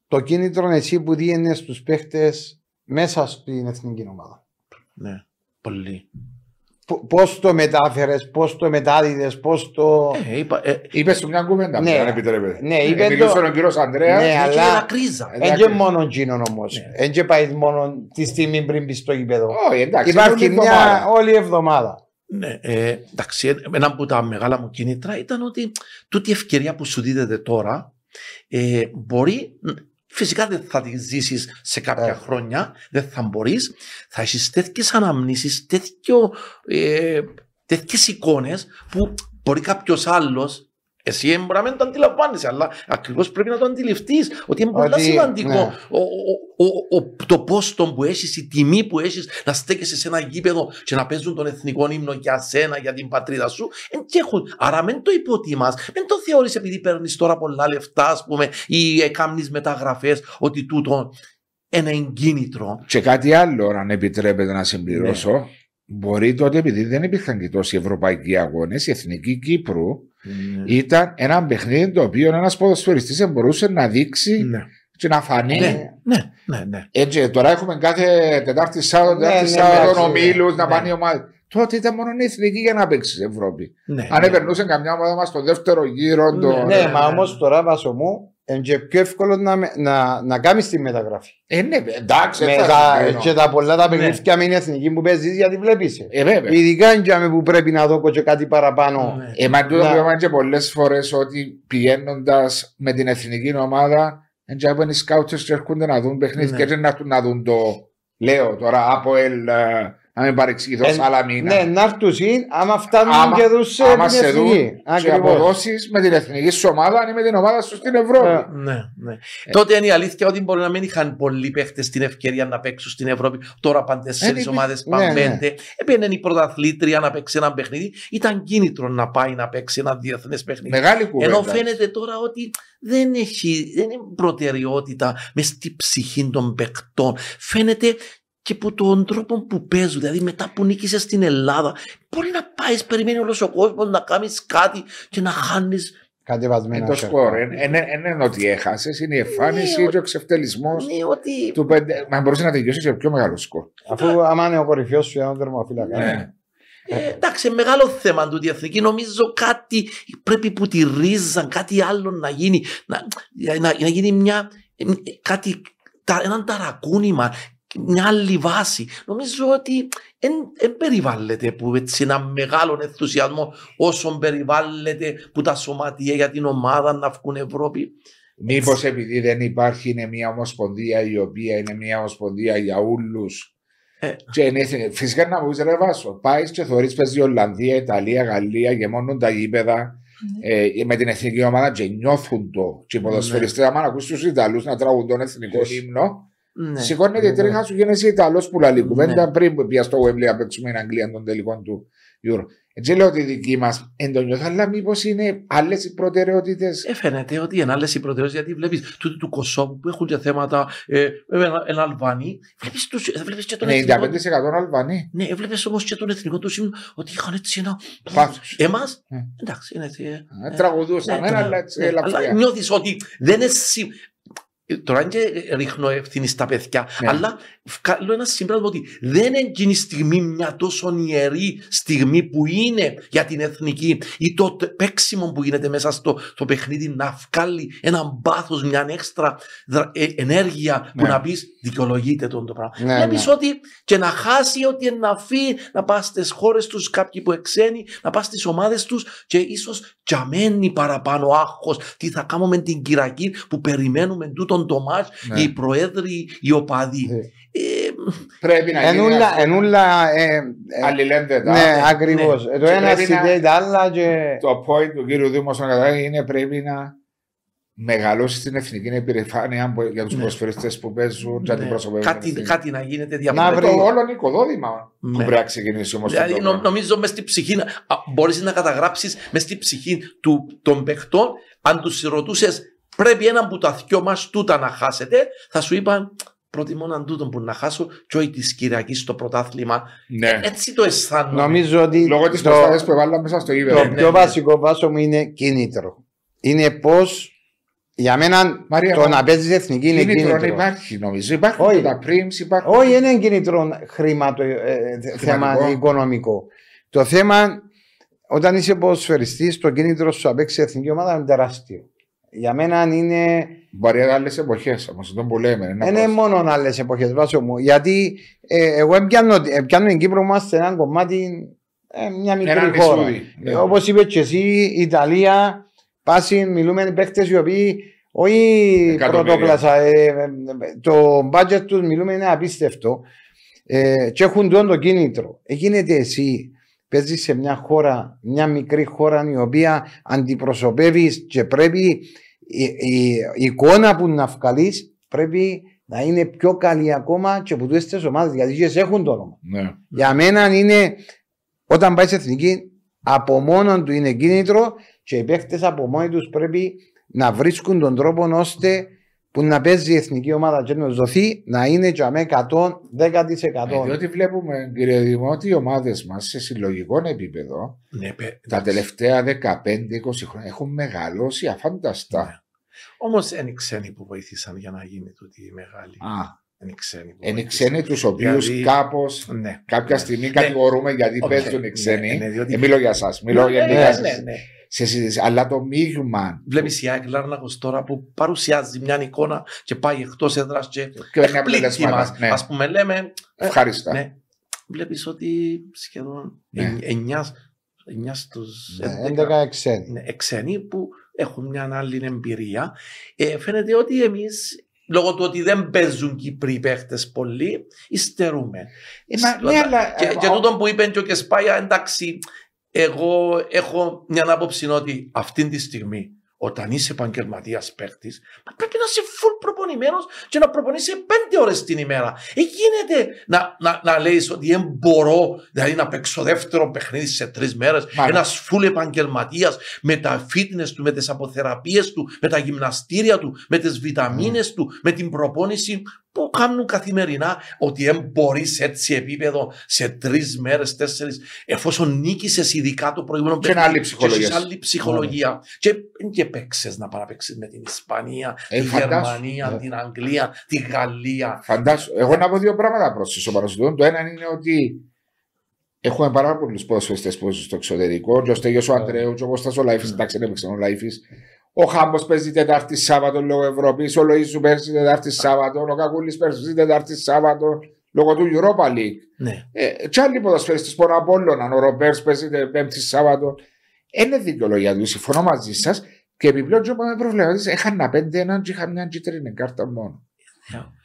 το κίνητρο εσύ που δίνεις στους παίχτες μέσα στην εθνική ομάδα. Ναι, πολύ. Πώς το μετάφερες, πώς το μετάδιδες, πώς το. Ε, είπα, ε, Είπες σου μια κουβέντα, Ναι. αν επιτρέπετε. Ναι, Ε, είπες Μιλούσε το- ο κύριος Ανδρέας. Ναι, είναι και αλλά- ένα κρίζα. Ε, Δεν εντάξει. και μόνο εκείνον όμως. Ναι. Δεν και πάει μόνο τη στιγμή πριν μπει στο γήπεδο. Όχι, εντάξει. Υπάρχει είναι μια εβδομάδα. όλη εβδομάδα. Ναι, ε, εντάξει, ε, ένα από τα μεγάλα μου κίνητρα ήταν ότι τούτη η ευκαιρία που σου δίδεται τώρα ε, μπορεί, φυσικά δεν θα τη ζήσεις σε κάποια Ε. χρόνια, δεν θα μπορείς, θα έχεις τέτοιες αναμνήσεις, τέτοιο, ε, τέτοιες εικόνες που μπορεί κάποιος άλλος. Εσύ ε, μπορεί να μην το αντιλαμβάνεσαι, αλλά ακριβώς πρέπει να το αντιληφθείς ότι είναι πολύ Ότι, σημαντικό ναι. ο, ο, ο, ο, το πόστο που έχεις, η τιμή που έχεις να στέκεσαι σε ένα γήπεδο και να παίζουν τον εθνικό ύμνο για σένα, για την πατρίδα σου. Εν και έχουν. Άρα μην το υποτιμάς, μην το θεωρείς επειδή παίρνεις τώρα πολλά λεφτά, ας πούμε, ή κάνει μεταγραφές, ότι τούτο είναι εγκίνητρο. Και κάτι άλλο, αν επιτρέπετε να συμπληρώσω. Μπορεί τότε, επειδή δεν υπήρχαν και τόσοι ευρωπαϊκοί αγώνες, η εθνική Κύπρου ήταν ένα παιχνίδι το οποίο ένας ποδοσφαιριστής μπορούσε να δείξει Ναι, και να φανεί. ναι, ναι, ναι, ναι. Έτσι, τώρα έχουμε κάθε Τετάρτη Σάββατο, Ναι, Τετάρτη ναι, Σάββατο εντάξει, ομίλους να ναι. πάνε οι ομάδες. Τότε ήταν μόνο η εθνική για να παίξει στην Ευρώπη. ναι, Αν ναι. επερνούσε καμιά ομάδα μας στο δεύτερο γύρο. το- Ναι, Ναι, ναι, μα ναι. όμως τώρα βάσο μου είναι και πιο εύκολο να, με- να, να κάνεις τη μεταγραφή. Ε, ναι, εντάξει, Με θα τα, συγκρίνω. και τα πολλά τα Ναι. παιχνίδια με την εθνική που παίζεις γιατί βλέπεις. Ε, βέβαια. Ειδικά είναι που πρέπει να δω και κάτι παραπάνω. Ναι. Ε, μα τούτο Να- που είπαμε και πολλές φορές ότι πηγαίνοντας με την εθνική ομάδα, έτσι οι σκάουτες και έρχονται να δουν παιχνίδια Ναι. και δεν να έρθουν να δουν το. Λέω τώρα από ελ, ε, να μην παρεξηγηθώ, Ε, Σαλαμίνα. Ναι, να έρθουν συν, άμα φτάνουν Άμα- και δουν σε άμα την σε δουν εθνική. και Ακριβώς. αποδώσει με την εθνική σου ομάδα ή με την ομάδα σου στην Ευρώπη. Ε, Ναι, ναι. Τότε είναι η αλήθεια ότι μπορεί να μην είχαν πολλοί παίχτες την ευκαιρία να παίξουν στην Ευρώπη. Τώρα πάνε τέσσερι Ε, ναι, ομάδες, ναι, πάνε ναι. πέντε. Έπαιρνε η πρωταθλήτρια να παίξει ένα παιχνίδι. Ήταν κίνητρο να πάει να παίξει ένα διεθνές παιχνίδι. Μεγάλη κουβέντα. Ενώ φαίνεται τώρα ότι δεν, έχει, δεν είναι προτεραιότητα μες στη ψυχή των παικτών. Φαίνεται και από τον τρόπο που παίζουν. Δηλαδή, μετά που νίκησες στην Ελλάδα, μπορεί να πάεις, περιμένει όλος ο κόσμος να κάνεις κάτι και να χάνεις. Κατεβασμένα Είναι το σέρκα. σκορ. Δεν είναι ότι έχασες, είναι η εμφάνιση Ναι, και ο εξευτελισμός Ναι, ότι. του πέντε. Μα μπορούσε να τελειώσεις σε πιο μεγάλο σκορ. Αφού άμα είναι ο κορυφαίος σου ένα τερμαφύλακα. Ναι. Ε, εντάξει, μεγάλο θέμα του διεθνική. Νομίζω κάτι πρέπει που τη ρίζαν, κάτι άλλο να γίνει. Να, να, να γίνει μια, ε, κάτι, τα, έναν ταρακούνημα, μια άλλη βάση. Νομίζω ότι δεν περιβάλλεται που έτσι ένα μεγάλο ενθουσιασμό όσο περιβάλλεται που τα σωματεία για την ομάδα να βγουν Ευρώπη. Μήπως επειδή δεν υπάρχει, είναι μια ομοσπονδία η οποία είναι μια ομοσπονδία για όλους. Ε. Και είναι, εθνική. φυσικά να μου πεις ρε Βάσο, πάεις και θεωρείς παίζει Ολλανδία, Ιταλία, Γαλλία, γεμώνουν τα γήπεδα ε, με την εθνική ομάδα και νιώθουν το. Και οι ποδοσφαιριστές, άμα ακούσει τους Ιταλούς να τραγουδούν τον εθνικό Yes. ύμνο, Ναι. σηκώνεται η Ναι. τρίχα σου γίνεσαι Ιταλός που λέει κουβέντα Ναι. πριν που πήγα στο Wembley να παίξουμε την Αγγλία των τελικών του Euro. Έτσι λέω ότι δική μας εν το νιώθω, αλλά μήπως είναι άλλες οι προτεραιότητες; Ε, φαίνεται ότι είναι άλλες οι προτεραιότητες γιατί βλέπεις τούτοι του Κωσόβου που έχουν και θέματα. Ε, βέβαια, εν Αλβανί, βλέπεις και τον εθνικό. 95% Αλβανοί. Ναι, έβλεπε όμως και τον εθνικό του σύμβουλο ότι είχαν έτσι ένα. Πάθος. Εμάς, Ε. εντάξει, είναι έτσι. ε, Ε, Τραγουδούσαν, ναι, ένα, ναι, αλλά έτσι ναι, ελαφριά. Αλλά νιώθεις ότι δεν είναι. Σι- Ε, Τώρα δεν και ρίχνω ευθύνη στα παιδιά, Ναι. αλλά βγάλω ένα συμπέρασμα ότι δεν είναι εκείνη η στιγμή μια τόσο ιερή στιγμή που είναι για την εθνική ή το τε- παίξιμο που γίνεται μέσα στο, στο παιχνίδι να βγάλει έναν πάθος, μια έξτρα δρα- ε, ενέργεια που Ναι. να πεις δικαιολογείται τον το πράγμα. Ναι, Βλέπεις ναι. ότι και να χάσει ότι να φύγει, να πάει στις χώρες τους κάποιοι που εξένει, να πάει στις ομάδες τους και ίσως τζαμένει παραπάνω άγχος. Τι θα κάνουμε με την Κυριακή που περιμένουμε τούτον το μάτ, Ναι. οι προέδροι, οι οπαδοί. Ναι. Ε, πρέπει να γίνει Ενούλα, αυτό. ενούλα, ε, ε, αλληλένδετα. ναι, ακριβώς. ναι. Το Και ένα πρέπει να- συνδέει τα άλλα και... Το point του κύριου Δήμος είναι πρέπει να μεγαλώσει την εθνική επιρρεφάνεια που- για τους Ναι. προσφερειστές που παίζουν και Ναι. αντιπροσωπεύουν. Κάτι, την- κάτι να γίνεται Να διαφορετικό. βρει- Το όλο οικοδόμημα που Ναι. πρέπει να ξεκινήσει όμως. Δηλαδή, στον νο- τομέα. νομίζω μες στη ψυχή, μπορείς να καταγράψεις μες στη ψυχή του, των παιχτών, αν τους ρωτούσες, πρέπει έναν που τα δυο μας τούτα να χάσετε, θα σου είπαν, προτιμώ έναν τούτο που να χάσω και όχι της Κυριακής στο πρωτάθλημα. Ναι. Έτσι το αισθάνομαι. Νομίζω ότι Λόγω της το, προσπάθειας που έβαλα μέσα στο το γήπεδο. ναι, πιο ναι. βασικό βάσο μου είναι κίνητρο. Είναι πώς για μένα Μαρία, το μα- να παίζεις εθνική είναι Κίνητρο κίνητρο. υπάρχει νομίζω. Υπάρχουν Όχι. και τα prims, υπάρχουν. Όχι, δεν είναι κίνητρο χρήματο, ε, θε- θέμα Χρηματικό. οικονομικό. Το θέμα, όταν είσαι ποδοσφαιριστής, το κίνητρο σου να παίξει εθνική ομάδα είναι τεράστιο. Για μένα είναι, Μπορεί να είναι άλλες εποχές όμως, αυτό που λέμε. είναι δεν είναι πώς- μόνο άλλες εποχές βάσο μου. Γιατί ε, εγώ πιάνω, ε, πιάνω την Κύπρο μας σε ένα κομμάτι ε, μια μικρή Ένα χώρα. νησούδι. Ναι. Όπως είπες και εσύ, η Ιταλία, πάση μιλούμε παίχτε οι οποίοι όχι Εκατομμύρια. πρωτόκλασσα. ε, ε, ε, το budget τους μιλούμε είναι απίστευτο. Ε, και έχουν τον το κίνητρο. Ε, γίνεται εσύ, παίζεις σε μια χώρα, μια μικρή χώρα η οποία αντιπροσωπεύεις και πρέπει η, η- η εικόνα που να βγάλεις πρέπει να είναι πιο καλή ακόμα και από τούτες ομάδες γιατί και έχουν το όνομα. Ναι. Για μένα είναι όταν πάει σε εθνική από μόνο του είναι κίνητρο και οι παίχτε από μόνοι τους πρέπει να βρίσκουν τον τρόπο ώστε που να παίζει η εθνική ομάδα και να τους δοθεί να είναι για μένα 110%. Ε, Διότι βλέπουμε, κύριε Δημό, ότι οι ομάδες μας σε συλλογικό επίπεδο Ναι, παι- τα τελευταία 15-20 χρόνια έχουν μεγαλώσει αφάνταστα. Όμως είναι οι ξένοι που βοήθησαν για να γίνει τούτη η μεγάλη. Α, Είναι οι ξένοι που είναι οι βοήθησαν. ξένοι τους οποίους Δηλαδή- κάπως Ναι. κάποια Ναι. στιγμή Ναι. κατηγορούμε γιατί Οκ. παίζουν οι Ναι, ξένοι. ναι, διότι- Δεν μιλώ για εσά, μιλώ Ναι, για ναι, γενικά ναι, σε- ναι. σε συζήτηση. Αλλά το μείγμα. Βλέπεις η ΑΕΚ Λάρνακος τώρα που παρουσιάζει μια εικόνα και πάει εκτός έδρας και Και είναι εκπλήττει αποτελεσμάτα. μας. Ναι. Α πούμε, λέμε. ε, Ευχάριστα. Ναι. Βλέπεις ότι σχεδόν Ναι. 9 στου Ναι, 11 ξένοι. ναι, ξένοι που έχουν μια άλλη εμπειρία. Ε, φαίνεται ότι εμείς, λόγω του ότι δεν παίζουν Κύπροι παίχτες πολύ, υστερούμε. Ε, μα- ναι, αλλά- και, ε, και ο- τούτο που είπε και ο Κεσπάια, εντάξει, εγώ έχω μια άποψη ότι αυτή τη στιγμή, όταν είσαι επαγγελματίας παίχτη, πρέπει να είσαι full προπονημένος και να προπονείσαι πέντε ώρες την ημέρα. Ε, γίνεται να, να, να λέεις ότι δεν μπορώ δηλαδή, να παίξω δεύτερο παιχνίδι σε τρεις μέρες. Μα- Ένας full επαγγελματίας με τα fitness του, με τις αποθεραπείες του, με τα γυμναστήρια του, με τις βιταμίνες του, με την προπόνηση που κάνουν καθημερινά. Ότι δεν μπορείς σε έτσι επίπεδο σε τρεις μέρες, τέσσερις, εφόσον νίκησες ειδικά το προηγούμενο Και είναι άλλη ψυχολογία. και έχεις άλλη ψυχολογία. Και, και παίξες να πάει να παίξεις με την Ισπανία, Ε, τη φαντάσου. Γερμανία, Ναι. την Αγγλία, τη Γαλλία. Φαντάσου. Εγώ να πω δύο πράγματα προς το παρασυντών. Το ένα είναι ότι έχουμε πάρα πολλούς ποδοσφαιριστές που ζουν στο εξωτερικό. Και ο Στέγιο ο Αντρέου, και ο Κώστας ο Λάιφης, εντάξει, δεν έπαιξε ο Λάιφης. Ο Χάμπος παίζει Τετάρτη Σάββατο λόγω Ευρώπης. Ο Λοίζου παίζει Τετάρτη Σάββατο. Ο Κακούλης παίζει Τετάρτη Σάββατο λόγω του Europa League. Ναι. Ε, και άλλοι ποδοσφαιριστές που είναι από όλων. Ο Ρομπέρ παίζει Πέμπτη Σάββατο. Είναι δικαιολογία του. Συμφωνώ μαζί σας. Και επιπλέον, και με προβληματίζει, έχανα πέντε έναν και είχα μια κίτρινη κάρτα μόνο.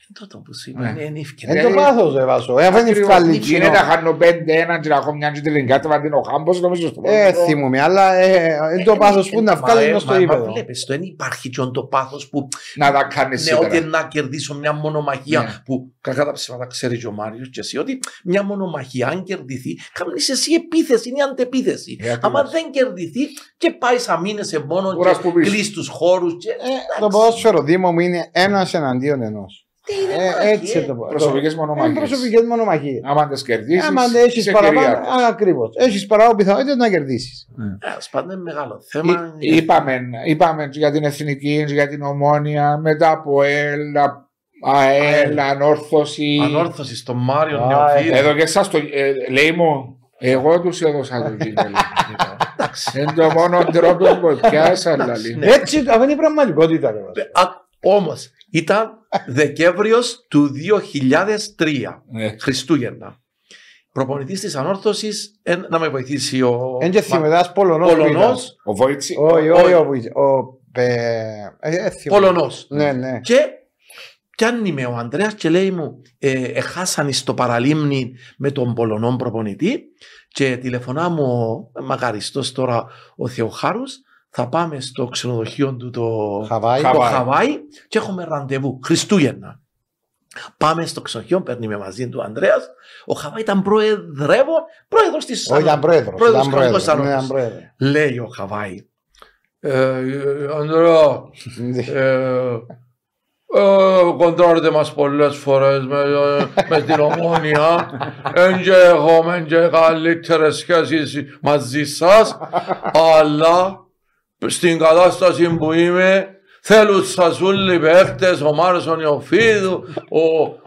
Είναι το που σου Ναι. είπα, είναι ευκαιρία. Είναι το πάθος, δεν βάζω. Ε, αφού είναι Ακριβώς. ευκαλή. Γίνεται να χάνω πέντε έναν και να έχω μια κίτρινη κάρτα να δίνω χάμπος νομίζω στο Ε, πρώτο. θυμούμαι, αλλά ε, είναι το πάθος που να βγάλει μέσα στο Μα ύπεδο. βλέπεις, το δεν υπάρχει και το πάθος που Να τα κάνεις ναι, ότι σήμερα. να κερδίσω μια μονομαχία Ναι. που κακά τα ψήματα ξέρει και ο Μάριος και εσύ ότι μια μονομαχία αν κερδιθεί κάνεις εσύ επίθεση, είναι αντεπίθεση. Ε, ακριβώς. Άμα δεν κερδιθεί και πάει σαν μήνεσαι μόνο Κουράς και που πεις. κλείς τους χώρους και... Ε, το ποδόσφαιρο Δήμο μου είναι ένας εναντίον ενός. Τι είναι Ε, μάχη, έτσι ε. το πω. Προσωπικές Είναι μονομαχίες. προσωπικές μονομαχίες. Άμα τις κερδίσεις, Άμα έχεις είσαι παραπάνω, κυρίαρχος. ακριβώς. Έχεις παραπάνω πιθανότητα να κερδίσεις. Τέλος πάντων, είναι μεγάλο θέμα. Εί- Είπαμε, είπαμε για την εθνική, για την ομόνια, μετά από ΕΛ, α- ΑΕΛ, ανόρθωση. Ανόρθωση στον Μάριο Α, Νεοφίλ. Εδώ και εσάς το, ε, λέει μου, εγώ τους έδωσα το κύπελο. Εντάξει. Είναι το μόνο τρόπο που πιάσα, λαλή. Ναι. Έτσι, αυτή είναι η πραγματικότητα. ρε, βάζω. Όμως ήταν Δεκέμβριος του 2003, Ναι. Χριστούγεννα. Προπονητής της Ανόρθωσης, να με βοηθήσει ο. Εν και θυμηθάς Πολωνός. Πολωνός. Ο Βόιτσι, Όχι, όχι. όχι, ο Βουίτς. Ο Πε- ε, ε, θυμούμαι. Πολωνός. Ναι, ναι. Και πιάνει με ο Ανδρέας και λέει μου ε, εχάσανε στο παραλίμνη με τον Πολωνό προπονητή και τηλεφωνά μου ο μακαριστός τώρα ο Θεοχάρους θα πάμε στο ξενοδοχείο του το Χαβάη. το Χαβάη. Χαβάη και έχουμε ραντεβού Χριστούγεννα. Πάμε στο ξενοδοχείο, παίρνει με μαζί του ο Ανδρέας. Ο Χαβάη ήταν προεδρεύον, πρόεδρος της Όχι, ήταν πρόεδρος. Πρόεδρος Ήταν Κανονικός πρόεδρος. Ναι, Σαλόνης. ήταν πρόεδρος. Λέει ο Χαβάη. Ε, ε, Ανδρέα, ε, ε, κοντράρετε μας πολλές φορές με, με την ομόνια εν και έχουμε και καλύτερες σχέσεις μαζί σας αλλά στην κατάσταση που είμαι θέλουν σας όλοι οι παίχτες, ο Μάριος ο Νιοφίδου,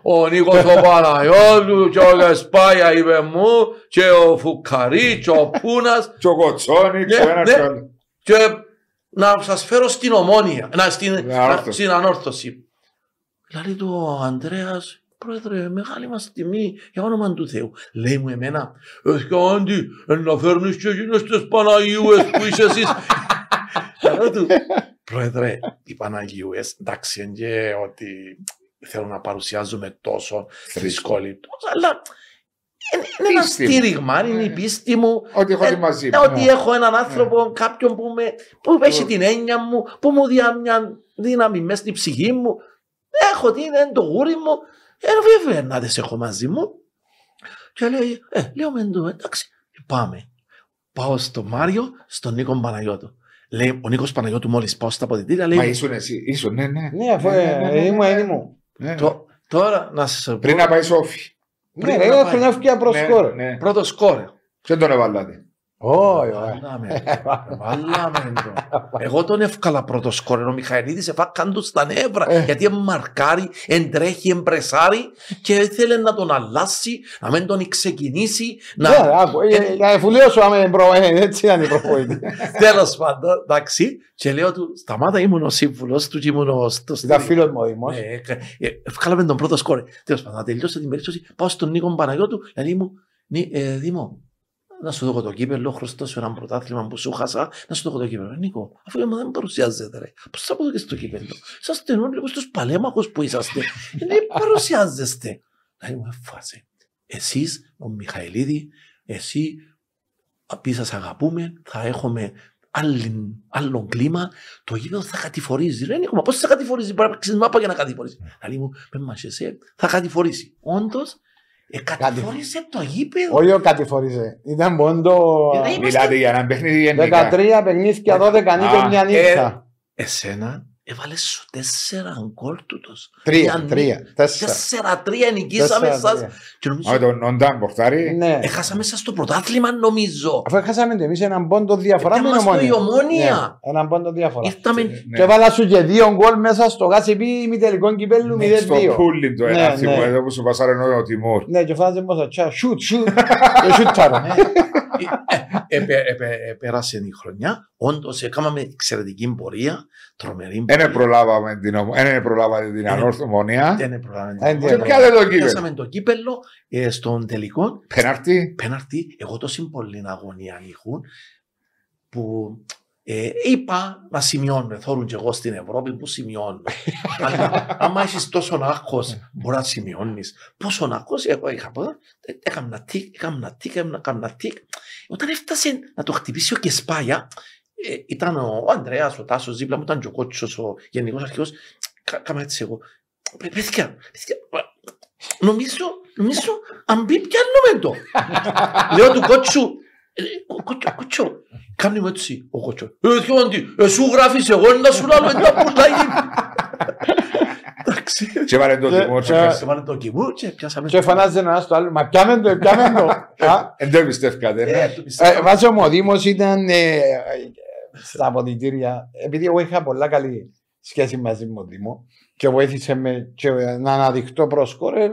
ο, ο Νίκος ο Παναγιώτου και ο Γεσπάγια είπε μου και ο Φουκαρί και ο Πούνας Και ο Κοτσόνη, και Ναι, ο ένας ναι. και ο άλλος. και να σας φέρω στην ομόνια, να, στην, ανόρθωση. να- στην ανόρθωση. Λέει του ο Ανδρέας, πρόεδρε, μεγάλη μας τιμή για όνομα του Θεού. Λέει μου εμένα, Εσκάντη, να φέρνεις και εκείνες τις Παναγιούες που είσαι εσείς. Λέω του, πρόεδρε, οι Παναγιούες, εντάξει, είναι και ότι θέλω να παρουσιάζομαι τόσο θρησκόληπτος, αλλά είναι, είναι ένα Πίστη μου. στήριγμα, είναι η Ναι. πίστη μου Ότι έχω ε, τη μαζί ε, μου. ότι έχω έναν άνθρωπο, κάποιον που, με, που έχει την έννοια μου, που μου διά μια δύναμη μέσα στην ψυχή μου. Έχω την, είναι το γούρι μου. Ε, βέβαια να τις έχω μαζί μου. Και λέει, ε, λέω με το, εντάξει, πάμε. Πάω στο Μάριο, στον Νίκο Παναγιώτου. Λέει, ο Νίκος Παναγιώτου μόλις πάω στα αποδητήρια, Μα λέει, ήσουν εσύ, ήσουν, ναι, ναι. Ναι, αφού Ναι, ναι, ναι, ναι, ήμουν ναι. ένιμο. Ναι. «Το- τώρα να σας πω, Πριν να πάει σόφι. Ναι, Πριν ρε, να έχω πάει. να ευκαιρία προς Ναι, σκόρ. ναι. πρώτο σκόρε. Δεν τον έβαλατε. Όχι, όχι. Βάλαμε. Βάλαμε το. Εγώ τον εύκαλα πρώτος σκόρ. Ο Μιχαηλίδης εφάκαν του στα νεύρα. Ε. Γιατί μαρκάρει, εντρέχει, εμπρεσάρει και ήθελε να τον αλλάσει, να μην τον ξεκινήσει. Ναι, Να... άκου, ε, ε, αφού λέω σου άμε προ- ε, έτσι ήταν η προπονητή. Τέλος πάντων, εντάξει. Και λέω του, σταμάτα ήμουν ο σύμβουλος του και ήμουν ο. στο- Ήταν φίλος μου ο Δήμος. Ναι, ε, ε, Βγάλαμε τον πρώτο σκόρ. Τέλος πάντων, να τελειώσω την περίπτωση, πάω στον Νίκο Παναγιώτου, λέει μου, «Νί- ε, Δήμο, να σου δω το κύπελο, χρωστώ σου ένα πρωτάθλημα που σου χάσα, να σου δω το κύπελο. «Ε, Νίκο, αφού εμένα δεν παρουσιάζεται, ρε. Πώς θα πω και στο κύπελο; Είσαστε όλοι όπως τους παλέμαχους που είσαστε. Ε, Δεν παρουσιάζεστε. Λέει μου, έφασε. Εσείς, ο Μιχαηλίδη, εσύ, απ' σας αγαπούμε, θα έχουμε άλλη, άλλο κλίμα, το γήπεδο θα κατηφορίζει. Ρε Νίκο, μα πώς θα κατηφορίζει, πρέπει να παίξεις μάπα για να κατηφορήσει. Λέει μου, πες μας εσύ, θα κατηφορήσει. Όντως, ε, κατηφορήσε το γήπεδο. Όχι ο κατηφορήσε. Ήταν πόντο Ε, είμαστε- Μιλάτε για ένα παιχνίδι γενικά. 13 παιχνίδια, 12 νίκες Α, μια νύχτα. Εσένα έβαλες σου τέσσερα γκολ τούτος. Τρία, Μια τρία, νίκη. τέσσερα. Τέσσερα-τρία νικήσαμε Τέσσερα, σας. τρία. Και νομίζω, Όχι τον Οντάν Πορτάρι. Ναι. έχασαμε σας το πρωτάθλημα νομίζω. Αφού έχασαμε το εμείς έναν πόντο διαφορά Ήταν με μας το η ομόνια. Ομόνια. Ναι, Έναν πόντο διαφορά. Ήρθαμε Ναι. Και έβαλα σου και δύο γκολ μέσα στο γάσιπι ημιτελικών κυπέλου Ναι, 0-2. Στο πούλιν το Ναι, ένα θυμό ναι. εδώ που σου πασάρε ο Τιμούρ. Ναι, και φάνηκε πως ατσά, σουτ, σουτ, και σουτάρα. Ε, επε- επε- επέρασε η χρονιά. Όντως, έκαναμε εξαιρετική πορεία. Τρομερή Δεν πορεία. προλάβαμε την, ομο- εν προλάβατε την Ε, ανόρθωμονία. Δεν προλάβαμε την Ε, πορεία. και πιάτε το κύπελλο. Πιάσαμε το κύπελο ε, στον τελικό. Πέναρτη. Πέναρτη, εγώ τόση πολύ αγωνία ανοίγουν που ε, είπα να σημειώνω. Θόρουν και εγώ στην Ευρώπη που σημειώνω. Αλλά άμα έχεις τόσο άγχος μπορεί να σημειώνεις. Πόσο άγχος εγώ είχα πω. ε, Έκανα ένα τικ, έκανα ένα τικ, έκανα ένα τικ. Όταν έφτασε να το χτυπήσει ο Κεσπάγια, ε, ήταν ο, ο Ανδρέας, ο Τάσος δίπλα μου, ήταν και ο Κότσος, ο γενικός αρχηγός. Κα- Κάμα έτσι εγώ. «Παι- Παιδιά, παιδιά, ε, νομίζω, νομίζω, αν μπει πιάνουμε το. Λέω του κότσου, ε, κο- κότσο, κότσο, κάνει μου έτσι ο κότσο. Ε, Διόντι, εσύ γράφεις εγώ να σου λέω τα πουλάει. Εντάξει. Και βάλε το Και- Τιμούρ. και- Σε βάλε το κιμού και πιάσαμε. Και φανάζει ένας στο άλλο, μα πιάμε το, πιάμε το. Α, Δεν το πιστεύκατε. Ε, ναι. το πιστεύω. Ε, Βάζω μου ο Δήμος ήταν ε, στα αποδητήρια, επειδή εγώ είχα πολλά καλή σχέση μαζί με τον Δήμο και βοήθησε με και να αναδειχτώ προς κόρε, ε,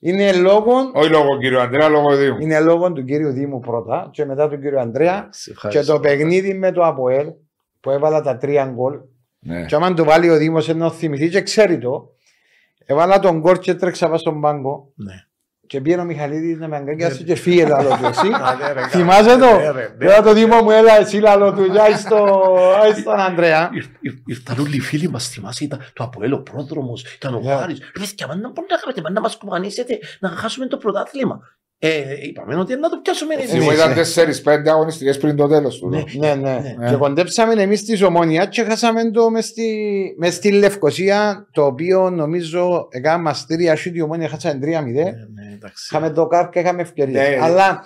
είναι λόγω, Όχι λόγω κύριου Αντρέα, λόγω Δήμου. είναι λόγω του κύριου Δήμου πρώτα και μετά του κύριου Ανδρέα Σε και ευχαριστώ. το παιχνίδι με το ΑΠΟΕΛ που έβαλα τα τρία γκολ Ναι. και άμα το βάλει ο Δήμος ενώ θυμηθεί και ξέρει το έβαλα τον γκολ και τρέξα πάνω στον πάγκο Ναι. Και πήγαινε ο Μιχαλίδης να με αγκάγκιασε και φύγε λαλό του εσύ. Άντε, ρε, Θυμάσαι το; ναι, ρε, ναι. Λέω το Δήμο μου έλα εσύ λαλό του για στο- άι στον Ανδρέα. Ήρ- ήρ- Ήρθαν όλοι οι φίλοι μας, θυμάσαι, ήταν το Αποέλ, ο πρόδρομος, ήταν ο Ναι. Χάρης. Ρε παιδιά, μα να μπορεί να κάνετε, μα να μας κουμανίσετε, να χάσουμε το πρωτάθλημα. Ε, είπαμε ότι να το πιάσουμε εμείς. Θυμώ ήταν 4-5 αγωνιστικές πριν το τέλος του. Ναι. Ναι, ναι. Ναι. Και κοντέψαμε εμείς τη Ομόνια και χάσαμε το μες στη, μες στη Λευκοσία, το οποίο νομίζω έκανα μας τρία σούτ, η Ομόνια χάσαμε 3-0. Ναι, ναι, εντάξει. Είχαμε το κάρ και είχαμε ευκαιρίες. Ναι. Αλλά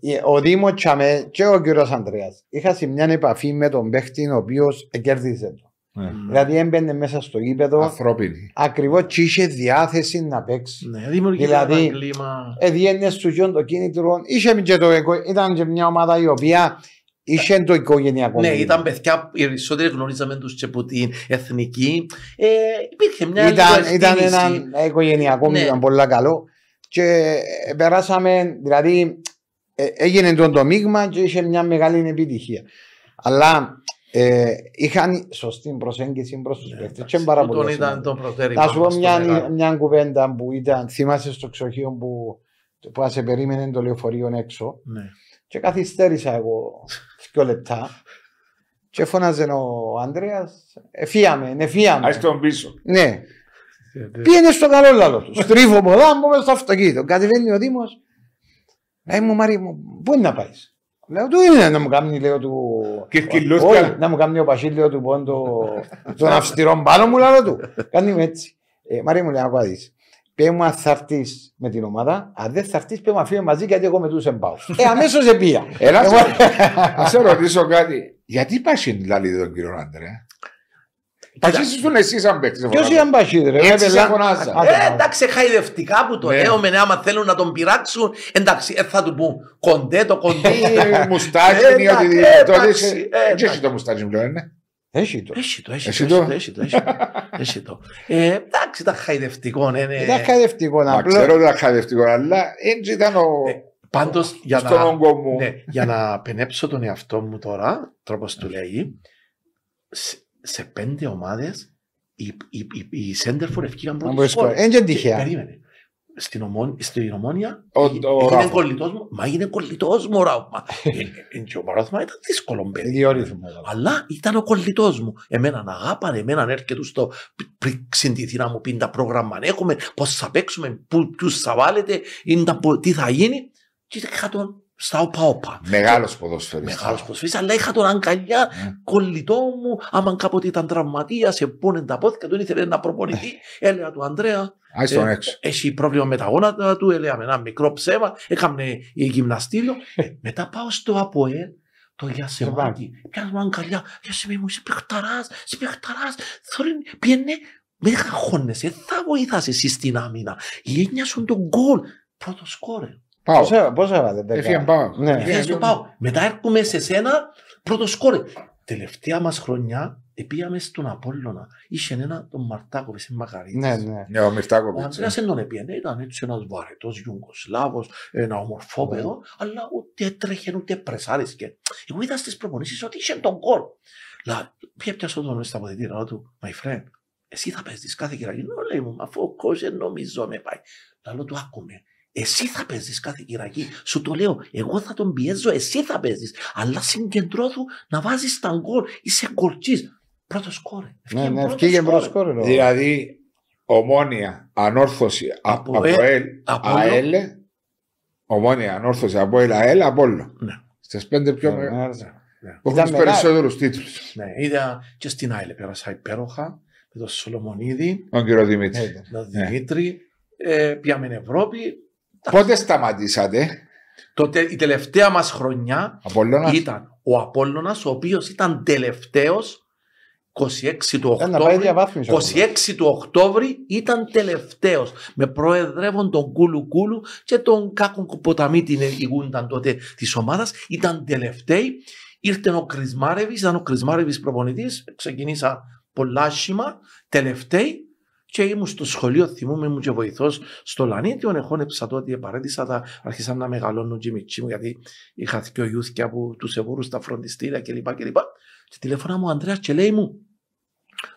ε, ο Δήμος Τσαμέ και ο κύριος Ανδρέας είχα σε μια επαφή με τον παίχτη ο οποίος κέρδιζε το. Ναι. Δηλαδή έμπαινε μέσα στο γήπεδο Ανθρώπινη. ακριβώς και είχε διάθεση να παίξει. Ναι, δημιουργείται Δηλαδή, ένα κλίμα. Εδιένες σου γιον το κίνητρο, είχε και το, οικο- ήταν και μια ομάδα η οποία είχε το οικογενειακό. Ναι, μήνυμα. ήταν παιδιά, οι περισσότεροι γνωρίζαμε τους και από την εθνική. Ε, υπήρχε μια ήταν, λίγο ήταν εκτίμηση. ένα οικογενειακό Ναι. μήνυμα πολύ καλό και ε, περάσαμε, δηλαδή ε, έγινε το, το μείγμα και είχε μια μεγάλη επιτυχία. Αλλά ε, είχαν σωστή προσέγγιση προς τους παίκτες και είναι πάρα Τούτον πολύ ήταν σημαντικό. το προτέρημα Να σου πω μας το μια, μεγάλο. μια κουβέντα που ήταν, θυμάσαι στο ξοχείο που, που σε περίμενε το λεωφορείο έξω Ναι. και καθυστέρησα εγώ δύο λεπτά και φώναζε ο Ανδρέας εφίαμε, εφίαμε. Άι τον πίσω. Ναι, πήγαινε στο καλό λάλο του. Στρίβω ποδά, μπούμε στο αυτοκίνητο. Κατεβαίνει ο Δήμος. Λέει μου, Μαρή μου, πού είναι να πάεις; Λέω του είναι να μου κάνει, λέω του. Κυρκυλούθια. Όχι, να μου κάνει ο Πασίλ, λέω του πόντο. Τον αυστηρό πάνω μου, λέω του. Κάνει με έτσι. Ε, Μαρή μου λέει, να δεις. Πέ μου αν θα έρθεις με την ομάδα, αν δεν θα έρθεις πέ μου αφήνω μαζί γιατί εγώ με τους εμπάω. Ε, αμέσως επία. Έλα, Εγώ- να σε ρωτήσω κάτι. Γιατί πας λαλή τον κύριο Άντρε; Πασίσεις τον εσύ σαν παίκτης. Ποιος ήταν Πασίλ, ρε; Έτσι ρε, σε πελά. φωνάζα. Άντε, Ε, άντε. εντάξει, χαϊδευτικά που το Ναι. λέμε, ναι, άμα θέλουν να τον πειράξουν, εντάξει, ε, θα του πούν κοντέ το κοντέ. Ή Μουστάκι ή Εντάξει, οτιδήποτε. ε, Τότε εντάξει, είσαι- ε, Έτσι έχει εντάξει. το μουστάκι μου, είναι. Έχει το. Έχει το, έχει Εσύ το, το; έχει το, έχει το, έχει το. Ε, εντάξει, ήταν χαϊδευτικό, ναι, ναι. Ήταν χαϊδευτικό να Μα απλώς- ξέρω ότι ήταν χαδευτικό, αλλά έτσι ήταν ο... Ε, Πάντως, για στον να, όγκο μου. ναι, για να πενέψω τον εαυτό μου τώρα, τρόπος του λέει, σε, σε πέντε ομάδες οι, οι, οι, οι Σέντερφορ ευκήγαν Να πρώτοι μπορείς σκόρ. να- Είναι και τυχαία. Περίμενε. Στην, ομόν, στην ομόνια Ο- εγι- ο έγινε Ράφα. κολλητός μου. Μα έγινε κολλητός μου Ράφα. Ε, ε, Και ο Μαρόθμα ήταν δύσκολο παιδί. Ιδιορύθμο. Αλλά ήταν ο κολλητός μου. Εμένα να αγάπανε, εμένα να έρχεται στο πριν ξεντηθεί να μου πει τα πρόγραμμα έχουμε, πώς θα παίξουμε, πού, ποιους θα βάλετε, είναι τα πο- τι θα γίνει. Και είχα τον στα όπα-όπα. Μεγάλος ποδοσφαιριστής. Μεγάλος προσφύγης, αλλά είχα τον αγκαλιά, Ναι. κολλητό μου, άμα κάποτε ήταν τραυματίας, σε πούνε τα πόδια, τον ήθελε να προπονηθεί, έλεγα του Ανδρέα, Άι στον ε, έξω. έχει πρόβλημα με τα γόνατα του, έλεγα με ένα μικρό ψέμα, έκαμε γυμναστήριο. Ε, Μετά πάω στο ΑΠΟΕ, το Γιασεμάκι. Πιάνω μου αγκαλιά, Γιασεμί μου, είσαι παιχταράς, είσαι παιχταράς. Θωρεί, πιένε, με χαχώνεσαι, θα βοηθάς εσύ στην άμυνα. Η έννοια σου είναι το γκολ, πρώτο σκόρε. Πάω. Πόσα, πόσα έβαλε, δέκα. Έφυγε πάω. Ναι. Έφυγε στο πάω. Μετά έρχομαι σε σένα, πρώτο σκόρε. Τελευταία μας χρονιά, πήγαμε στον Απόλλωνα. Είχε ένα τον Μαρτάκο, σε Μακαρίτης. Ναι, ναι. Ναι, ο Ο Μιρτάκοβιτς. Αντρέας δεν τον έπιανε, ήταν έτσι ένας βαρετός Ιουγκοσλάβος, ένα ομορφό Ναι. παιδό, αλλά ούτε έτρεχε ούτε πρεσάρισκε. Εγώ είδα στις προπονήσεις ότι είχε τον κόλ. Λα, ποια πιάσω τον στα αποδητήρα λέω του, my friend, εσύ θα παίζεις κάθε Κυριακή. Ναι, λέει μου, αφού ο coach δεν νομίζω με πάει. Λέω του, άκουμε. Εσύ θα παίζεις κάθε Κυριακή. Σου το λέω, εγώ θα τον πιέζω, εσύ θα παίζεις. Αλλά συγκεντρώθου να βάζεις τα γκολ. Είσαι γκολτσής. Πρώτο σκόρ. Ναι, ναι, ευκήγε μπρος κόρελο. Δηλαδή, ομόνια, ανόρθωση, Από από ε- ΕΛ, Απόλλω. ΑΕΛ, ομόνια, ανόρθωση, από ΕΛ, ΑΕΛ, Απόλλω. Ναι. Στις πέντε πιο Ναι, μεγάλες. ναι. Που Ήταν έχουν τους μεγάλη. περισσότερους τίτλους. Ναι, είδα και στην ΑΕΛ πέρασα υπέροχα με τον Σολομονίδη, Τον κύριο Δημήτρη. Ναι, τον Ναι. Δημήτρη. Ε, πήγαμε Ευρώπη. Πότε σταματήσατε, Τότε η τελευταία μας χρονιά Απόλλωνας; ήταν ο Απόλλωνας, ο οποίος ήταν τελευταίος 26 του Ήταν να πάει Οκτώβρη. διαβάθμιση. 26 του Οκτώβρη ήταν τελευταίος με προεδρεύον τον Κούλου Κούλου και τον Κάκον Κουποταμή την ηγούνταν τότε της ομάδας ήταν τελευταίοι ήρθε ο Κρισμάρεβης ήταν ο Κρισμάρεβης προπονητής ξεκινήσα πολλά άσχημα τελευταίοι και ήμουν στο σχολείο, θυμούμαι, ήμουν και βοηθός στο Λανίτιο, εχώνεψα τότε, επαρέτησα τα, άρχισαν να μεγαλώνουν και οι μητσί μου, γιατί είχα και ο γιούθκια που τους εβούρουν στα φροντιστήρια κλπ. κλπ. Και τηλέφωνα μου ο Ανδρέας και λέει μου,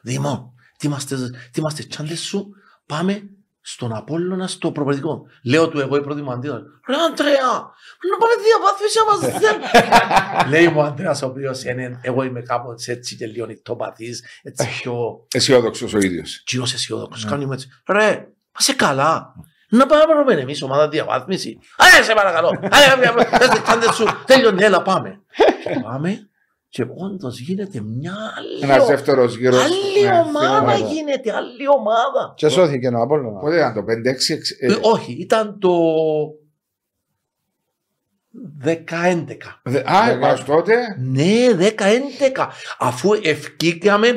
Δήμο, τι είμαστε, τι είμαστε τσάντες σου, πάμε στον Απόλλωνα στο προπαιδικό. Λέω του εγώ η πρώτη μου αντίδραση. Ρε Αντρέα, να πάμε διαβάθμιση άμα δεν. Λέει μου ο Αντρέας ο οποίος είναι, εγώ είμαι κάπως έτσι και λίγο νυχτοπαθής, έτσι πιο Αισιόδοξος ο ίδιος. κοινός αισιόδοξος. Κάνει μου έτσι. Ρε, είσαι καλά. Να πάμε να πάμε εμείς ομάδα διαβάθμιση. Άρα σε παρακαλώ. Άρα, πες τις τσάντες σου. Τέλειωνε, έλα πάμε. Και πάμε και όντως γίνεται μια Ένας άλλη, δεύτερος γύρος. άλλη ομάδα ναι. γίνεται, άλλη ομάδα. Και σώθηκε ο Απόλλωνα. Πότε ήταν το 5-6. Ε, όχι, ήταν το 10-11. Α, Δεκά- μας τότε. Ναι, 10-11. Αφού ευκήκαμε,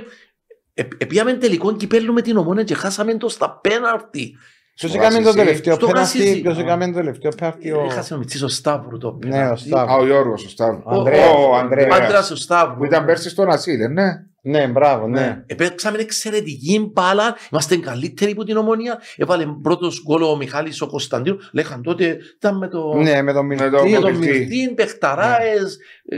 ε, επίαμε τελικό κυπέλου με την ομόνια και χάσαμε το στα πέναρτη. Ποιος Στο έκαμε το Γασισί. τελευταίο Στο πέναρτι, Γασισί. ποιος Α. έκαμε το τελευταίο πέναρτι ο... Έχασε ο Μιτσής ο Σταύρου το Ναι, ο πέναρτη. Σταύρου. Α, ο Γιώργος, ο Σταύρο. Ο Ανδρέας. Ο Ανδρέας. Άντρας ο Σταύρου. Που ήταν πέρσι στον Ασίλ, ναι. Ναι, μπράβο, ναι. Επέξαμε εξαιρετική μπάλα, είμαστε καλύτεροι από την ομονία. Έβαλε πρώτος γκολ ο Μιχάλης ο Κωνσταντίνου. Λέγαν τότε, ήταν με το. Ναι, με τον Με Μιλτή. τον- με τον Μιλτή. Μιλτίν, Πεχταράες, ε,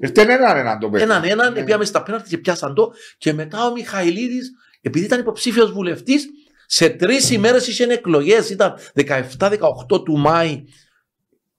Ήρθε έναν έναν το παιδί. έναν έναν, Ναι. πήγαμε στα πέναρτη και πιάσαν το. Και μετά ο Μιχαηλίδης, επειδή ήταν υποψήφιος βουλευτής, σε τρεις ημέρες είχε εκλογές, ήταν 17-18 του Μάη.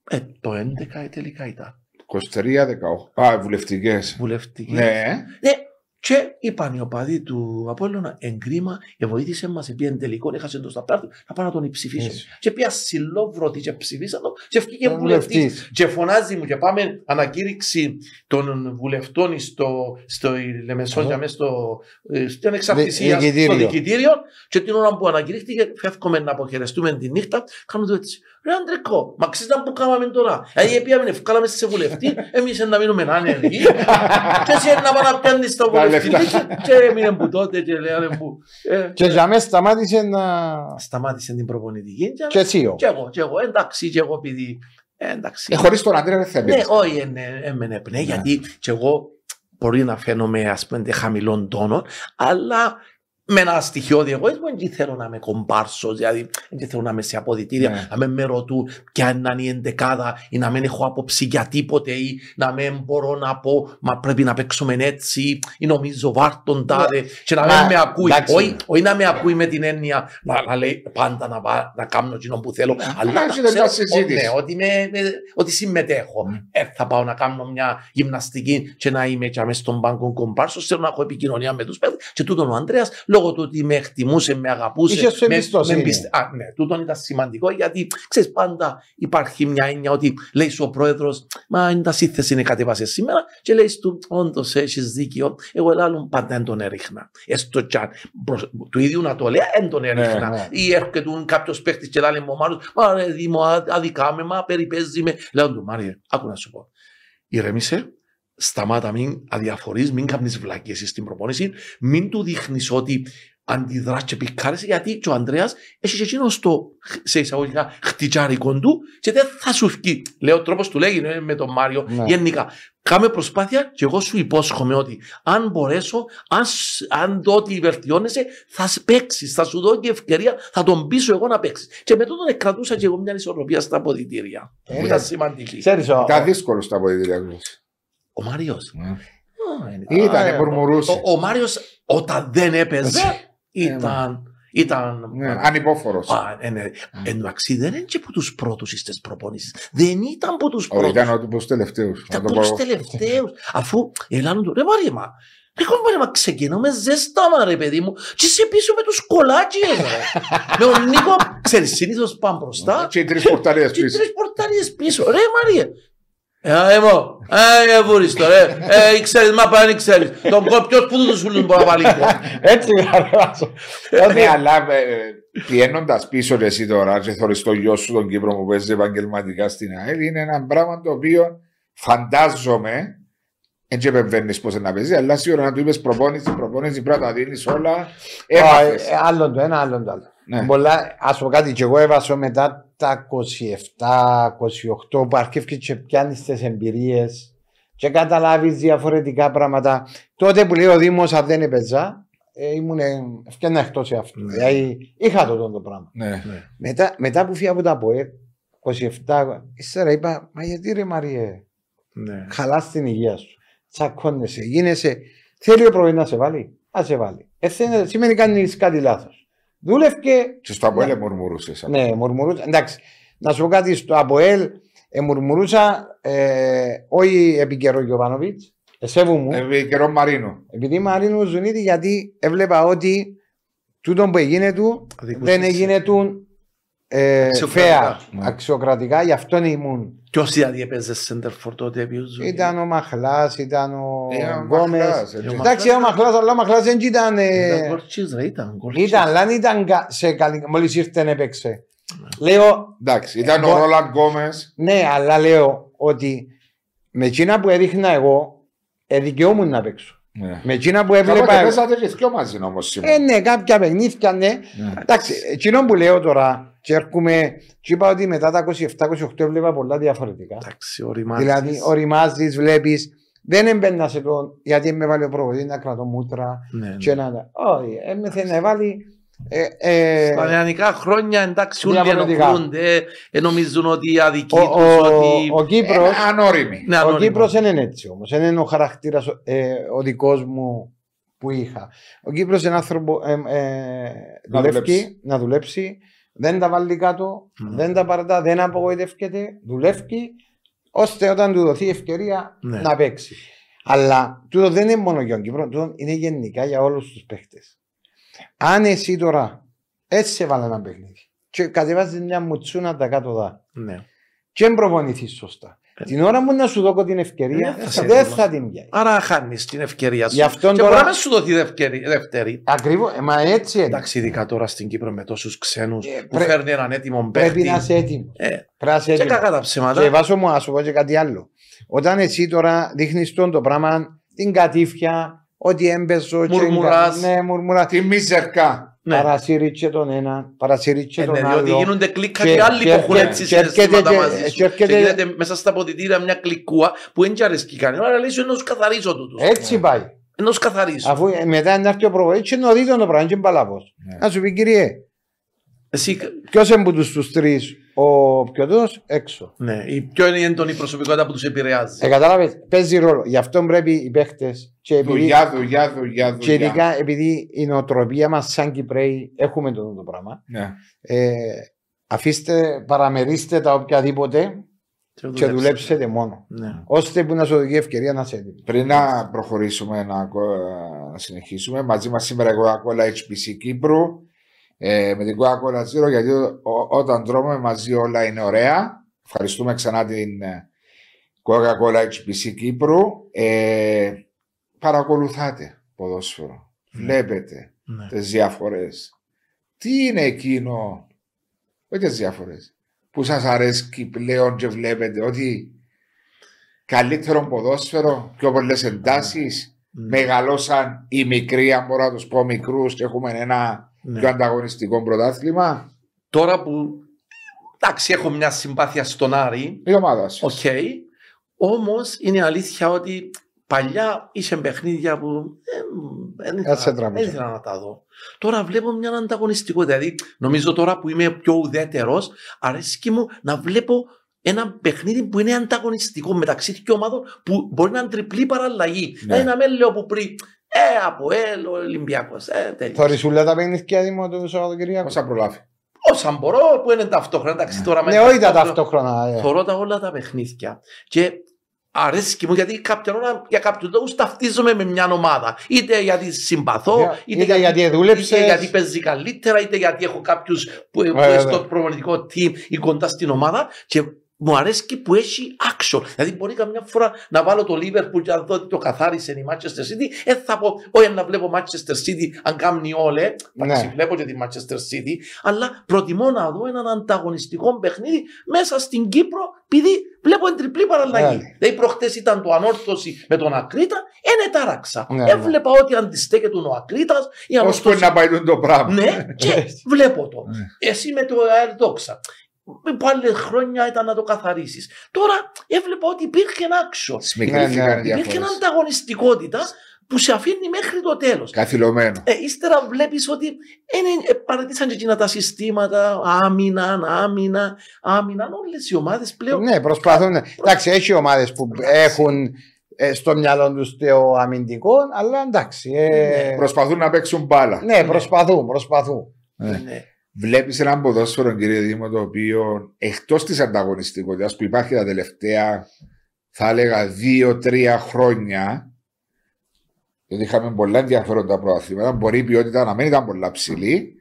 Ε, το 11 τελικά ήταν 23-18. Α, βουλευτικές. βουλευτική. Ναι. Ναι, και είπαν οι οπαδοί του Απόλλωνα εγκρίμα, βοήθησε μας, επειδή εν τελικό έχασε το στα πέναρτη, να πάνε να τον ψηφίσουν. Έτσι. Και πια συλλόβρωτη και ψηφίσαν το, και βγήκε Ο βουλευτής. βουλευτής. Και φωνάζει μου και πάμε ανακήρυξη των βουλευτών στο, στο Λεμεσόνια, Αχα. μέσα στο, ε, στην ανεξαρτησία, Δι- στο δικητήριο. δικητήριο. Και την ώρα που ανακηρύχθηκε, φεύγουμε να αποχαιρεστούμε τη νύχτα, κάνουμε το έτσι. Ρε Αντρικό, μα ξέρεις να που κάναμε τώρα; Δηλαδή, πήγαμε, ευκάλαμε σε βουλευτή, εμείς να μείνουμε άνεργοι. και εσύ να πάμε να πιάνεις τα Τα βουλευτή. λεφτά. και έμεινε που τότε και λέγανε που. ε, Και για μένα σταμάτησε να... Σταμάτησε την προπονητική. Και, Και εσύ ο. και εγώ, και εγώ, εντάξει, και εγώ επειδή. ε, Εντάξει. Ε, Χωρίς τον Αντρέα δεν θα Ναι, μπει. όχι, έμενε πνέ, γιατί και εγώ μπορεί να φαίνομαι ας πούμε χαμηλών τόνων, αλλά με ένα στοιχειώδη εγωισμό δεν θέλω να είμαι κομπάρσο, δηλαδή δεν θέλω να είμαι σε αποδητήρια, Ναι. να με με ρωτούν ποια είναι η εντεκάδα ή να μην έχω άποψη για τίποτε ή να μην μπορώ να πω μα πρέπει να παίξουμε έτσι ή νομίζω βάρτον τάδε και να Μα, μην με ακούει. εντάξει. Όχι, όχι να με ακούει με την έννοια να, να λέει πάντα να, πά- να κάνω εκείνο που θέλω, αλλά να έχει μια ξέρω συζήτηση. ναι, ότι, με, με- ότι συμμετέχω. Ε, θα πάω να κάνω μια γυμναστική και να είμαι και μέσα στον πάγκο κομπάρσος. Θέλω να έχω επικοινωνία με τους παίδε. Και τούτον ο Ανδρέας, λόγω του ότι με εκτιμούσε, με αγαπούσε. Είχες σου με- εμπιστοσύνη. με πιστε- Α, ναι, τούτον ήταν σημαντικό γιατί ξέρεις, πάντα υπάρχει μια έννοια ότι λέει σου ο πρόεδρος, Μα είναι τας σύνθεση είναι κατέβασε σήμερα. Και λέει του, Όντως έχεις δίκιο. Εγώ άλλον πάντα δεν τον έριχνα. Έστω κι αν προς- του ίδιου να το λέει, δεν τον έριχνα. ναι. Ή έρχεται κάποιος παίχτης και λέει μου, Μάριο, Μα ρε Δήμο, α- αδικά με, μα περιπέζει με. Λέω του, Μάριε, άκου να σου πω. Ηρεμήσε, σταμάτα, μην αδιαφορείς, μην κάνεις βλακίες στην προπόνηση, μην του δείχνεις ότι αντιδράς και πικάρεσαι, γιατί και ο Ανδρέας έχει και εκείνος στο, σε εισαγωγικά, χτυκιάρικο του και δεν θα σου βγει. Λέω, ο τρόπος του λέγει ε, με τον Μάριο, Ναι. γενικά. Κάμε προσπάθεια και εγώ σου υπόσχομαι ότι αν μπορέσω, αν, σ- αν δω ότι βελτιώνεσαι, θα παίξεις, θα σου δω και ευκαιρία, θα τον πείσω εγώ να παίξεις. Και με τον κρατούσα και εγώ μια ισορροπία στα αποδητήρια. Ε, που ήταν σημαντική. Ξέρεις, ο- Ήταν δύσκολο στα αποδητήρια του. Ο Μάριος. Ναι. Α, είναι- Ήταν, ε, μουρμουρούσε. Ο, ο Μάριος όταν δεν έπαιζε ήταν. ήταν Ναι, Ανυπόφορος. Α, ε, ναι. Εν τω μεταξύ δεν είναι και από τους πρώτους στις προπονήσεις. Δεν ήταν από τους Όχι, πρώτους. Ήταν από τους τελευταίους. Ήταν από τους τελευταίους. Αφού ελάνουν του, ρε Μάρια, μα Ρε κομπάρε, μα ξεκινάμε ζέστα, μα ρε παιδί μου. Και είσαι πίσω με τους κολάκιες, ρε. με τον Νίκο, ξέρεις, συνήθως πάμε μπροστά Και οι τρεις πορταρίε και πίσω. τρεις πορτάριες πίσω. Ρε Μαρία. Ε, εγώ, ε, βούρεις το, ρε. Ε, ξέρεις, μα πάνε, ξέρεις. Τον κόπιος που τους σου λούν μπορεί να βάλει. Έτσι γραφάσω. Ναι, αλλά πηγαίνοντα πίσω ρε εσύ τώρα, και θωρείς το γιο σου τον Κύπρο που παίζει επαγγελματικά στην ΑΕΛ, είναι ένα πράγμα το οποίο φαντάζομαι. Δεν και επεμβαίνεις πώς να παίζει, αλλά σίγουρα να του είπες προπόνηση, προπόνηση, πρέπει να τα δίνεις όλα. Έμαθες. Άλλον το ένα, άλλον το άλλο. Ναι. Πολλά, ας πω κάτι, και εγώ έβασα μετά τα 27-28 που αρχίευκες και πιάνεις τις εμπειρίες και καταλάβεις διαφορετικά πράγματα. Τότε που λέει ο Δήμος αν δεν έπαιζα, ε, ήμουν ευκαιρία εκτός αυτού. Ναι. Δηλαδή είχα το, το, το πράγμα. Ναι. Μετά, μετά που φύγα από τα ΠΟΕ, 27, ύστερα είπα, μα γιατί ρε Μαριέ, Ναι. χαλάς την υγεία σου. Τσακώνεσαι, γίνεσαι. Θέλει ο πρωί να σε βάλει. Α σε βάλει. Ε, δεν- σημαίνει κάνεις κάτι λάθος. Δούλευκε. Και στο Αποέλ μουρμουρούσε. Ναι, μουρμουρούσα. Εντάξει, να σου πω κάτι στο Αποέλ. Ε, μουρμουρούσα ε, όχι επί καιρό Γιωβάνοβιτς. Εσέβου μου. Επί καιρό Μαρίνο. Επειδή Μαρίνο Ζουνίτη, γιατί έβλεπα ότι τούτο που έγινε του Αδικούσε δεν εσύ. έγινε του ε, Αξιοκρατικά. fair, αξιοκρατικά, γι' αυτό ήμουν. Ποιος δηλαδή έπαιζες center for τότε επί Ζου. Ήταν ο Μαχλά, ήταν ο Ε, ο Γκόμες. Μαχλάς, έτσι. Εντάξει, ο Μαχλά, αλλά ο Μαχλά δεν ήταν. ε, Ήταν γκολτζής, ρε, ήταν γκολτζής. Ήταν, αλλά δεν ήταν κα- σε καλή. Μόλις ήρθε να έπαιξε. Λέω, Εντάξει, ήταν ο Εγώ- Ρόλαντ Γκόμες. ναι, αλλά λέω ότι με εκείνα που έδειχνα εγώ, εδικαιούμουν να παίξω. Με εκείνα που έβλεπα. Κάποτε εγώ- παίζατε και δυο μαζί όμως σήμερα. Ε, ναι, κάποια παιχνίδια, ναι. Ναι. Εντάξει, εκείνο που λέω τώρα, και έρχομαι, και είπα ότι μετά τα 27-28 έβλεπα πολλά διαφορετικά. Εντάξει, ο Ρημάτης. Δηλαδή, οριμάζεις, βλέπεις, δεν έμπαινα σε το. Γιατί με βάλει ο προβολή να κρατώ μούτρα. Ναι, ναι. Και να. Όχι, έμεθε να βάλει. Ε, ε, Στα νεανικά χρόνια εντάξει όλοι Διαφορετικά. ενοχλούνται, ε, νομίζουν ότι αδικοί ο, τους, ο, ότι... ο Κύπρος, Ε, Ανώριμη. Ναι, ο ανώνυμο. Κύπρος δεν είναι έτσι όμως. Δεν είναι ο χαρακτήρας ε, ο δικός μου που είχα. Ο Κύπρος είναι άνθρωπο ε, ε, Να δουλεύει, δουλέψει. να δουλέψει, δεν τα βάλει κάτω, Ναι. δεν τα παρατά, δεν απογοητεύεται, δουλεύει, ώστε όταν του δοθεί ευκαιρία Ναι. να παίξει. Αλλά τούτο δεν είναι μόνο για τον Κύπρο, τούτο είναι γενικά για όλους τους παίχτες. Αν εσύ τώρα έτσι έβαλε ένα παιχνίδι και κατεβάζεις μια μουτσούνα τα κάτω δά Ναι. και δεν προπονηθείς σωστά. Ε. Την ώρα μου να σου δω την ευκαιρία, Δεν θα σε δεν δω. θα την πιάει. Άρα χάνεις την ευκαιρία σου. Γι' αυτόν και τώρα- μπορεί να μην σου δοθεί δεύτερη. δεύτερη. Ακριβώς, ε, μα έτσι είναι. Εντάξει, ειδικά τώρα στην Κύπρο με τόσους ξένους Ε, που πρέ- φέρνει έναν έτοιμο Πρέπει παίχτη. να είσαι έτοιμος. Ε, Πρέπει να είσαι και έτοιμος. κακά τα ψέματα. Και βάσο μου, να σου πω και κάτι άλλο. Όταν εσύ τώρα δείχνεις τον το πράγμα, την κατήφια, ότι έμπεζο, και Μουρμουράς. Ναι, μουρμουρά. Τη μιζερκά. Ναι. Παρασύριτσε τον ένα, παρασύριτσε Ε, τον ναι, άλλο. διότι γίνονται κλίκα Και- και, άλλοι και που έχουν έρχεται- έτσι και έρχεται συναισθήματα και- μαζί και σου. έρχεται- Και γίνεται μέσα στα αποδητήρια μια κλικούα που δεν αρέσει κανένα. Άρα λέει σου να τους καθαρίσω τούτους. Έτσι πάει. Να τους καθαρίσω. Αφού ε, μετά να έρθει ο προβολή, και να δει τον το πράγμα, και είναι παλαβός. Ναι. Να σου πει κύριε, Εσύ, ποιος είναι που τους τους τρεις, ο πιωτός έξω. ναι, η πιο είναι η έντονη προσωπικότητα που τους επηρεάζει; Ε, κατάλαβες, παίζει ρόλο. Γι' αυτό πρέπει οι παίχτες και επειδή, Δουλειά, δουλειά, δουλειά. και δουλειά. ειδικά επειδή η νοοτροπία μας σαν Κυπρέοι έχουμε το, το πράγμα. Ναι. Ε, αφήστε, παραμερίστε τα οποιαδήποτε και δουλέψετε μόνο. Ναι. Ώστε που να σου δώσει ευκαιρία να σε έτοιμος. Πριν να προχωρήσουμε να, ακο- να συνεχίσουμε, μαζί μας σήμερα η Coca-Cola HPC Κύπρου ε, με την Coca-Cola Zero γιατί ό- όταν τρώμε μαζί όλα είναι ωραία. Ευχαριστούμε ξανά την ε, Coca-Cola HPC Κύπρου. Ε, παρακολουθάτε ποδόσφαιρο. Βλέπετε Ναι. τις διαφορές. Τι είναι εκείνο, όχι τις διαφορές, που σας αρέσει πλέον και βλέπετε ότι καλύτερο ποδόσφαιρο, πιο πολλές εντάσεις, Ναι. μεγαλώσαν οι μικροί, αν μπορώ να τους πω μικρούς και έχουμε ένα Ναι. πιο ανταγωνιστικό πρωτάθλημα. Τώρα που εντάξει έχω μια συμπάθεια στον Άρη, Η ομάδα σου. οκ, όμως είναι αλήθεια ότι παλιά είχε παιχνίδια που ε, δεν Έτσι ήθελα, τραβούσε. δεν ήθελα να τα δω. Τώρα βλέπω μια ανταγωνιστικότητα. Δηλαδή, νομίζω τώρα που είμαι πιο ουδέτερος, αρέσκει μου να βλέπω ένα παιχνίδι που είναι ανταγωνιστικό μεταξύ δύο ομάδων που μπορεί να είναι τριπλή παραλλαγή. Ναι. Δηλαδή να με λέω που πριν, ε, από ελ, ο Ολυμπιακός, ε, τέλειος. Θωρησούλα τα παιχνίδια δήμο του Σαββατοκυριακού. Όσα προλάβει. Όσα μπορώ που είναι ταυτόχρονα. Εντάξει, τώρα με Ναι, όχι τα ταυτόχρονα. ε. Θωρώ τα όλα τα παιχνίδια. Και αρέσκει μου γιατί κάποια ώρα για κάποιους λόγους ταυτίζομαι με μια ομάδα. Είτε γιατί συμπαθώ, Ναι, είτε γιατί δούλεψες. είτε γιατί παίζει καλύτερα, είτε γιατί έχω κάποιους που, που Βέβαια. στο προπονητικό team ή κοντά στην ομάδα. Και μου αρέσει που έχει action. Δηλαδή, μπορεί καμιά φορά να βάλω το Liverpool και να δω ότι το καθάρισε η Manchester City. Ε, θα πω, όχι να βλέπω Manchester City αν κάνει όλε. Εντάξει, Ναι. βλέπω και τη Manchester City. Αλλά προτιμώ να δω έναν ανταγωνιστικό παιχνίδι μέσα στην Κύπρο, επειδή βλέπω την τριπλή παραλλαγή. Ναι. Δηλαδή, προχτές ήταν το ανόρθωση με τον Ακρίτα, ένε τάραξα. Ναι, ναι. Έβλεπα ότι αντιστέκεται ο Ακρίτας. η Πώς μπορεί ανόρθωση να πάει το πράγμα. ναι, και βλέπω το. Ναι. Εσύ με το ΑΕΛ δόξα. Που άλλε χρόνια ήταν να το καθαρίσεις. Τώρα έβλεπα ότι υπήρχε ένα άξιο. Σμικρήθηκαν Ναι, οι ναι. Υπήρχε διαφορές. ανταγωνιστικότητα που σε αφήνει μέχρι το τέλος. Καθυλωμένο. Ε, ύστερα βλέπεις ότι είναι, ε, παρατήσαν και εκείνα τα συστήματα, άμυνα, άμυνα, άμυνα. Όλες οι ομάδες πλέον. Ναι, προσπαθούν. Εντάξει, έχει ομάδες που έχουν ε, στο μυαλό τους το αμυντικό, αλλά εντάξει. ε, Προσπαθούν να παίξουν μπάλα. Ναι, προσπαθούν, προσπαθούν. Ναι. Ναι. Βλέπεις ένα ποδόσφαιρο, κύριε Δήμο, το οποίο εκτός της ανταγωνιστικότητας που υπάρχει τα τελευταία, θα έλεγα, δύο-τρία χρόνια, γιατί είχαμε πολλά ενδιαφέροντα προαθλήματα, μπορεί η ποιότητα να μην ήταν πολλά ψηλή, Ναι.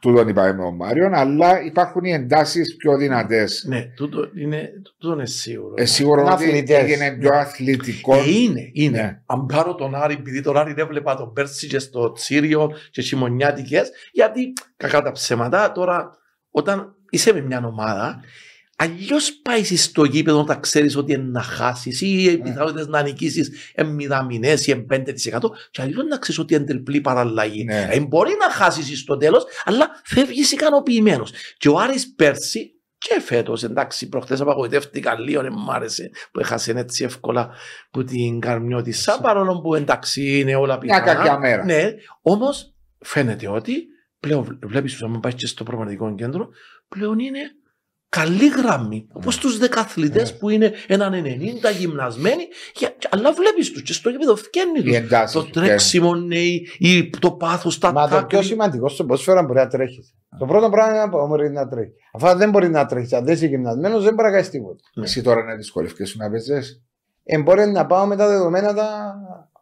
Τούτον είπαμε με τον Μάριον, αλλά υπάρχουν οι εντάσεις πιο δυνατές. Ναι, τούτο είναι, τούτο είναι σίγουρο. Ε, σίγουρο Είναι ότι αθλητές. έγινε πιο αθλητικό. Ε, είναι, είναι. Ναι. Αν πάρω τον Άρη, επειδή τον Άρη δεν βλέπα τον πέρσι και στο Τσίριο και χειμωνιάτικες, γιατί κακά τα ψέματα τώρα όταν είσαι με μια ομάδα, αλλιώς πάει στο γήπεδο όταν ξέρεις ότι είναι να χάσεις ή οι πιθανότητες να νικήσεις είναι μηδαμινές ή είναι 5%, και αλλιώς να ξέρεις ότι είναι τελπλή παραλλαγή. Ναι. Ε, μπορεί να χάσεις στο τέλος, αλλά φεύγεις ικανοποιημένος. Και ο Άρης πέρσι και φέτος, εντάξει, προχθές απαγοητεύτηκα λίγο, δεν μ' άρεσε που έχασε έτσι εύκολα που την Καρμιώτησα, παρόλο που εντάξει είναι όλα Μια πιθανά. κακιά μέρα. Ναι, όμως φαίνεται ότι πλέον βλέπεις του, αν πάεις και στο προγραμματικό κέντρο, πλέον είναι καλή γραμμή. Όπως τους δεκαθλητές Ναι. που είναι έναν 90 γυμνασμένοι, για- αλλά βλέπεις τους και στο γήπεδο φτιάχνει Οι τους. εντάσεις. Το τρέξιμο, ναι, ή- ή το πάθος, τα Μα το πιο τάκλι. σημαντικό στο ποδόσφαιρο μπορεί να τρέχεις. Το πρώτο πράγμα είναι να μπορεί να τρέχεις. Αφού δεν μπορεί να τρέχεις, αν δεν είσαι γυμνασμένος, δεν μπορεί να κάνει τίποτα. Εσύ τώρα να δυσκολεύει να παίζεις. Ε, μπορεί να πάω με τα δεδομένα τα...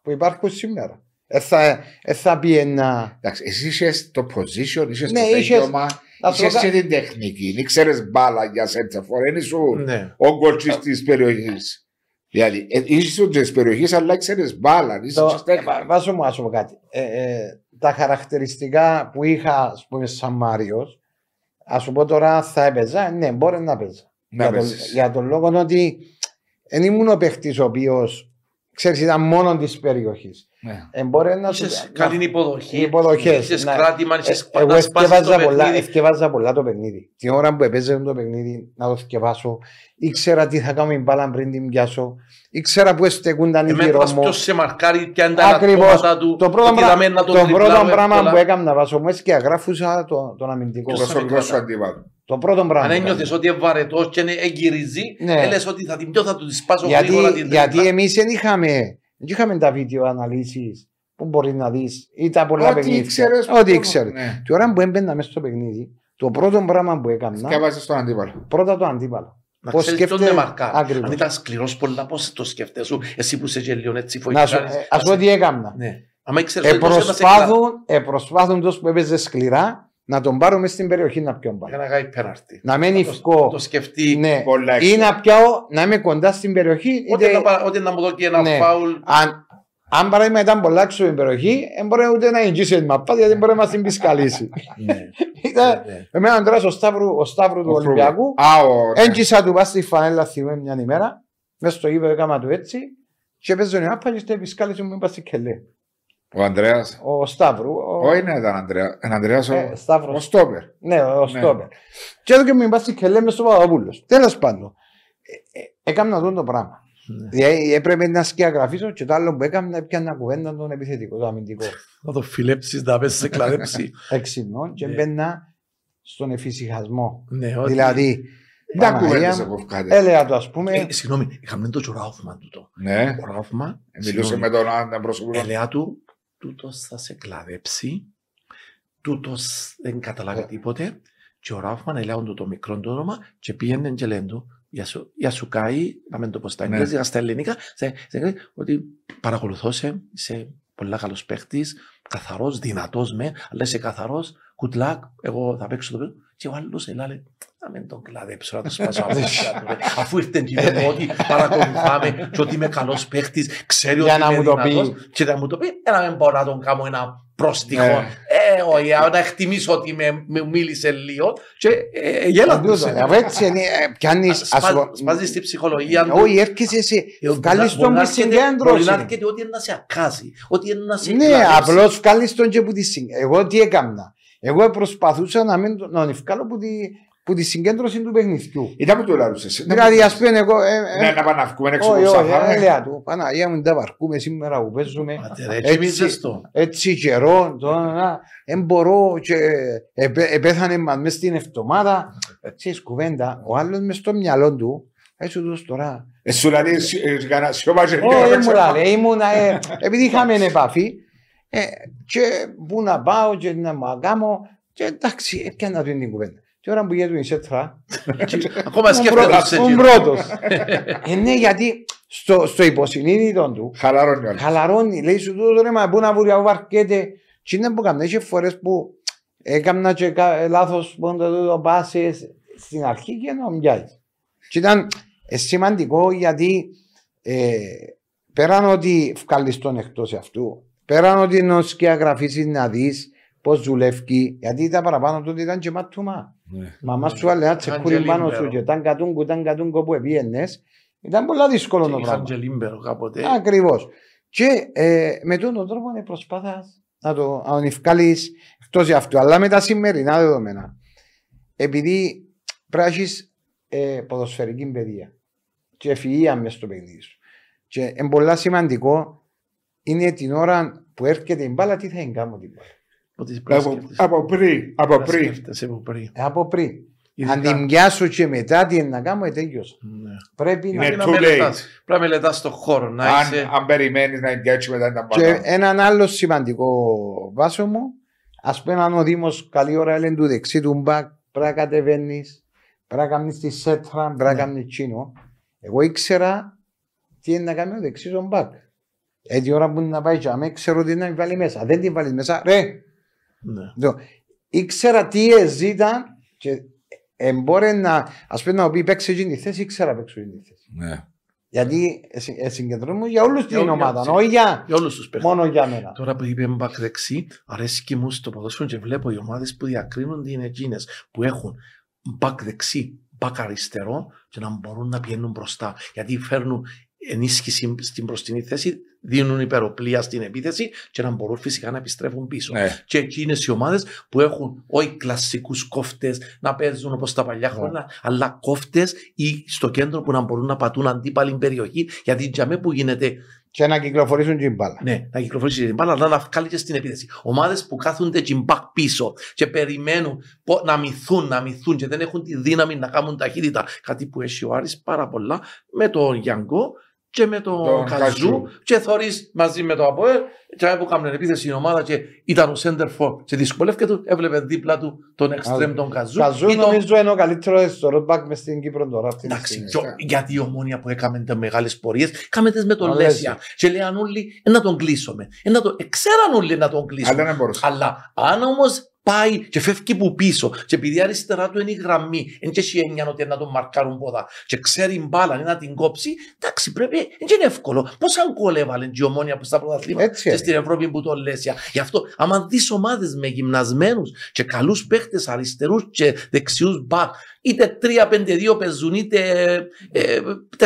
που υπάρχουν σήμερα. Ε, θα, ε, θα πει ένα. Εντάξει, εσύ είσαι το position, είσαι Ναι, στο είχες- τέγιωμα, να σου είσαι πω και την τεχνική. Δεν ξέρεις μπάλα για σέντσα φορά, είναι σου Ναι. ο κοτσί της περιοχής. Δηλαδή, ε, είσαι της περιοχής, αλλά ξέρεις μπάλα. Είσαι Το, της τέχνης. βα- βάζω μου να σου πω κάτι. Ε, ε, τα χαρακτηριστικά που είχα, ας πούμε, σαν Μάριος, ας σου πω τώρα θα έπαιζα; Ναι, μπορεί να παίζα. Να για, τον, παίζεις. για τον λόγο ότι δεν ήμουν ο παίχτη ο οποίος ξέρει, ήταν μόνο τη περιοχή. Ναι. Ε, μπορεί να σου Είχες να- καλή υποδοχή. Οι υποδοχές, Είχες ναι. κράτημα, Ε, είχες Εγώ να σπάσεις το εθκευάζα πολλά, παιχνίδι. εθκευάζα πολλά το παιχνίδι. Την ώρα που έπαιζε το παιχνίδι να το θκευάσω, ήξερα τι θα κάνω η μπάλα πριν την πιάσω, ήξερα που στεκούνταν οι γύρω Εμέτρας μου. ποιος σε μαρκάρει και αν τα Ακριβώς. ανατόματα του. Το πρώτο, ότι πρα- δαμε να τον το τριπλάρω πρώτο πράγμα εύκολα. που έκανα βάσω μου και αγράφουσα το, τον αμυντικό. Ποιος Προσωπικό σου αντίπαλο. Το πρώτο πράγμα. Αν που έκανα. ένιωθες ότι είναι βαρετός και είναι εγκυριζεί, Ναι. έλες ότι θα την πιω, θα του τη σπάσω γρήγορα γιατί, την γιατί τρίπλα. εμείς δεν είχαμε, δεν είχαμε τα βίντεο αναλύσεις που μπορεί να δεις ή τα πολλά Ό,τι παιχνίδια. ήξερες. Ό,τι ήξερες. Ναι. Την ώρα που έμπαινα μέσα στο παιχνίδι, το πρώτο πράγμα που έκανα, Και έβαζε τον αντίπαλο. πρώτα το αντίπαλο. Να πώς ξέρεις ποιον σκέφτεται- με μαρκάρει. Ακριβώς. Αν ήταν σκληρός πολλά, πώς το σκέφτεσαι, εσύ που είσαι και λίγο έτσι Να σου, φοιτητάρης, ε, ας πω τι έκανα. Ναι. Άμα ήξερες ότι πώς να σε Επροσπάθουν, επροσπάθουν τόσο που έπαιζε σκληρά να τον πάρω μες στην περιοχή να πιω κλά- Για μπάλα. να κάνει πέναρτη. Να μένει Το- φκό. Το σκεφτεί. Ναι. Πολλά έξω. Ή να πιάω, να είμαι κοντά στην περιοχή. Ό,τι είτε- να πα- Ό,τι να μου δω και ένα Ναι. φάουλ. Αν, αν παράδειγμα ήταν πολλά έξω την περιοχή, δεν μπορεί ούτε να εγγύσει την μαπά, γιατί δεν μπορεί να μας την πισκαλίσει. Ναι. Ήταν- Ναι. Εμένα τώρα ο Σταύρου, ο Σταύρου του Ο Ολυμπιακού, Α, ο- ναι. έγκυσα του πας στη φανέλα θυμάμαι μια ημέρα, μέσα στο γήπεδο έκανα του έτσι, και παίζουν η μάπα και στο πισκάλισε μου είπα στη κελέ. Ο Ανδρέας. Ο Σταύρου. ο- Όχι, ναι, ήταν Ανδρέα. Ένα Ανδρέας ε, ο- Σταύρος. ο Στόπερ. Ναι, ο Ναι. Στόπερ. Και εδώ και μου είπα και λέμε στο Παπαδόπουλο. Τέλος πάντων. Ε, ε, έκανα αυτό το πράγμα. Ναι. Δηλαδή έπρεπε να σκιαγραφίσω και το άλλο που έκανα έπιανα κουβέντα τον επιθετικό, το αμυντικό. Να το φιλέψεις, να πες σε κλαδέψει. Εξυμνών και Ναι. μπαίνα στον εφησυχασμό. Ναι, ότι- Δηλαδή, Τα Παναγία κουβέντες μου, εγώ βγάλε. έλεγα το ας πούμε. Ε, Συγγνώμη, είχαμε το Ράουφμαν τούτο. Ναι. Ο Ράουφμαν, Μιλούσε με τον Άννα προσωπικό. Ελέα του, τούτος θα σε κλαδέψει, τούτος δεν καταλάβει Ε. τίποτε και ο Ράουφμαν ελέγχον του το μικρό του όνομα και πήγαινε και λένε του «Για σου- για σου καεί, να μην το πως στα Ναι. εγγλέζικα, στα ελληνικά, σε, σε, ότι παρακολουθώ σε, είσαι πολλά καλός παίχτης, καθαρός, δυνατός με, αλλά είσαι καθαρός, good luck, εγώ θα παίξω το παιδί. Και ο άλλος ελάλε, να μην τον κλαδέψω, να το σπάσω από τα του, ρε. Αφού ήρθε και είπε μου ότι παρακολουθάμε και ότι είμαι καλός παίχτης, ξέρει Για ότι να είμαι μου το πεις. δυνατός και να μου το πει, ε, να μην μπορώ να τον κάνω ένα πρόστιχο. Ναι. Ε, όχι, α, να εκτιμήσω ότι με, με μίλησε λίγο και ε, ε, γέλασε. Αφού έτσι είναι, ε, πιάνεις, ας πω- Σπάζεις στη ψυχολογία του. Όχι, έρχεσαι σε. Ε, Βγάλεις μπορεί τον να που έρχεται- Μπορεί να συγκέντρωση. έρχεται ότι είναι να σε ακάσει, ότι είναι να σε Ναι, κλαδέψει. απλώς βγάλεις τον και που τη συγκέντρωση. Εγώ τι έκανα. Εγώ προσπαθούσα να μην τον- να τον βγάλω που τη, που τη συγκέντρωση του παιχνιδιού. Ήταν που το λάρουσες. Δηλαδή, ας πούμε, εγώ. ε, ε, Ναι, να πάμε να βγούμε έξω Όχι, από όχι, Σαχάρα. έλεγα του. Παναγία μου, τα βαρκούμε σήμερα που παίζουμε. Άτε ρε, Έτσι. κοιμίζεις το. Έτσι καιρό, τώρα, δεν μπορώ και επέ- επέθανε μας μες στην εβδομάδα. Ξέρεις κουβέντα, ο άλλος μες στο μυαλό του, έτσι του τώρα. Ε, Σου λέει, ε, ε, κανένα σιωπά και Όχι, και- δεν μου λέει, ήμουν, ε, επειδή είχαμε επαφή, ε, και πού να πάω και να μου κάνω, Και εντάξει, έπιανα του την κουβέντα. Και ώρα που γίνεται η Σέτρα, Ακόμα ο σκέφτεται πρώτος- σε ο εκείνο. πρώτος. Ε, ναι, γιατί στο, στο υποσυνείδητο του Χαλαρώνει όλα. χαλαρώνει. Λέει σου τούτο ρε, μα πού να βρει από αρκέτε. Τι είναι που έκανα, είχε φορές που έκανα και κα- λάθος πόντο τούτο πάσες στην αρχή και να μοιάζει. Και ήταν ε, σημαντικό γιατί ε, πέραν ότι βγάλεις τον εκτός αυτού, πέραν ότι είναι ως και αγραφήσεις να δεις πώς δουλεύει, γιατί τα παραπάνω του ήταν και μάτουμα. Ναι. Μαμά σου έλεγε ένα τσεκούρι Είχαν και πάνω σου λίμπερο. και ήταν κατούγκο, ήταν κατούγκο που επίενες. Ήταν πολύ δύσκολο το Είχαν πράγμα. και λίμπερο κάποτε. Ακριβώς. Και ε, με τον τρόπο είναι προσπάθα να το να τον ευκάλεις εκτός για αυτό. Αλλά με τα σημερινά δεδομένα, επειδή πρέπει να έχεις ε, ποδοσφαιρική παιδεία και ευφυΐα μες στο παιχνίδι σου. Και είναι πολύ σημαντικό είναι την ώρα που έρχεται η μπάλα τι θα εγκάμω την μπάλα. Ότι πρέπει να Από, σκέφτεσαι. από πριν, από Να πριν. σκέφτεσαι από πριν. Ε, από πριν. Αν Ειδικά- την πιάσω και μετά τι είναι να κάνω, ε, τέλειωσα. Ναι. Πρέπει να... Είναι Πρέπει να too μελετάς. Πρέπει να μελετάς τον χώρο. Να Αν, είσαι... αν περιμένεις να εγκαίξει μετά τα Και μπάλα. έναν άλλο σημαντικό βάσο μου, ας πούμε, αν ο Δήμος καλή ώρα έλεγε του δεξί του μπακ, πρέπει να κατεβαίνεις, πρέπει να κάνεις τη σέτρα, πρέπει να Ναι. κάνεις τσίνο. Εγώ ήξερα τι είναι να κάνει ο δεξί του μπακ. Έτσι ώρα που είναι να πάει για μένα, ξέρω τι να βάλει μέσα. Δεν την βάλεις μέσα, ρε. Ναι. Το- Ήξερα τι εζήταν και εμπόρε να, ας πούμε, να πει παίξει εκείνη τη θέση, ήξερα παίξω εκείνη τη θέση. Ναι. Γιατί ε, ε, συγκεντρώνουμε για όλους Για την όλους, ομάδα, για- όχι για Για όλους τους παίχτες. μόνο για μένα. Τώρα που είπε μπακ δεξί, αρέσει και μου στο ποδόσφαιρο και βλέπω οι ομάδες που διακρίνονται είναι εκείνες που έχουν μπακ δεξί, μπακ αριστερό και να μπορούν να πηγαίνουν μπροστά. Γιατί φέρνουν ενίσχυση στην μπροστινή θέση, δίνουν υπεροπλία στην επίθεση και να μπορούν φυσικά να επιστρέφουν πίσω. Ναι. Και εκείνες οι ομάδες που έχουν όχι κλασικούς κόφτες να παίζουν όπως τα παλιά Ναι. χρόνια, αλλά κόφτες ή στο κέντρο που να μπορούν να πατούν αντίπαλη περιοχή. Γιατί για μέ που γίνεται Και να κυκλοφορήσουν την μπάλα. ναι, να κυκλοφορήσει την μπάλα, αλλά να βγάλει και στην επίθεση. Ομάδες που κάθονται τζιμπάκ πίσω και περιμένουν πο- να μυθούν, να μυθούν και δεν έχουν τη δύναμη να κάνουν ταχύτητα. Κάτι που έχει ο Άρης πάρα πολλά με τον Γιάνγκο και με τον Τον Καζού Καζού. και θωρείς μαζί με το Αποέλ και που κάνουν επίθεση η ομάδα και ήταν ο Σέντερ Φορ και δυσκολεύκεται του, έβλεπε δίπλα του τον εξτρέμ τον Καζού. Καζού ή τον- νομίζω είναι ο καλύτερος στο roadback μες στην Κύπρο τώρα. αυτή τη Εντάξει, στιγμή. και ο- γιατί η ομόνια που έκαμε τι μεγάλες πορείες, κάμε τις με τον Ο Λέσια. Λέσια. Και λέει όλοι, ε, να τον κλείσουμε. Ε, να τον... Ε, ξέραν όλοι να τον Αλλά κλείσουμε. δεν μπορούσε. Αλλά αν όμως πάει και φεύγει που πίσω, και επειδή αριστερά του είναι η γραμμή, δεν έχει έννοια ότι να τον μαρκάρουν πόδα, και ξέρει μπάλα είναι να την κόψει, εντάξει, πρέπει, δεν είναι εύκολο. Πώς αν κόλεβαλε και η ομόνια που στα πρωταθλήματα Έτσι και είναι. στην Ευρώπη που το Λέσια. Γι' αυτό, άμα δεις ομάδες με γυμνασμένους και καλούς παίχτες αριστερούς και δεξιούς μπακ, είτε 3-5-2 παίζουν, είτε ε, 4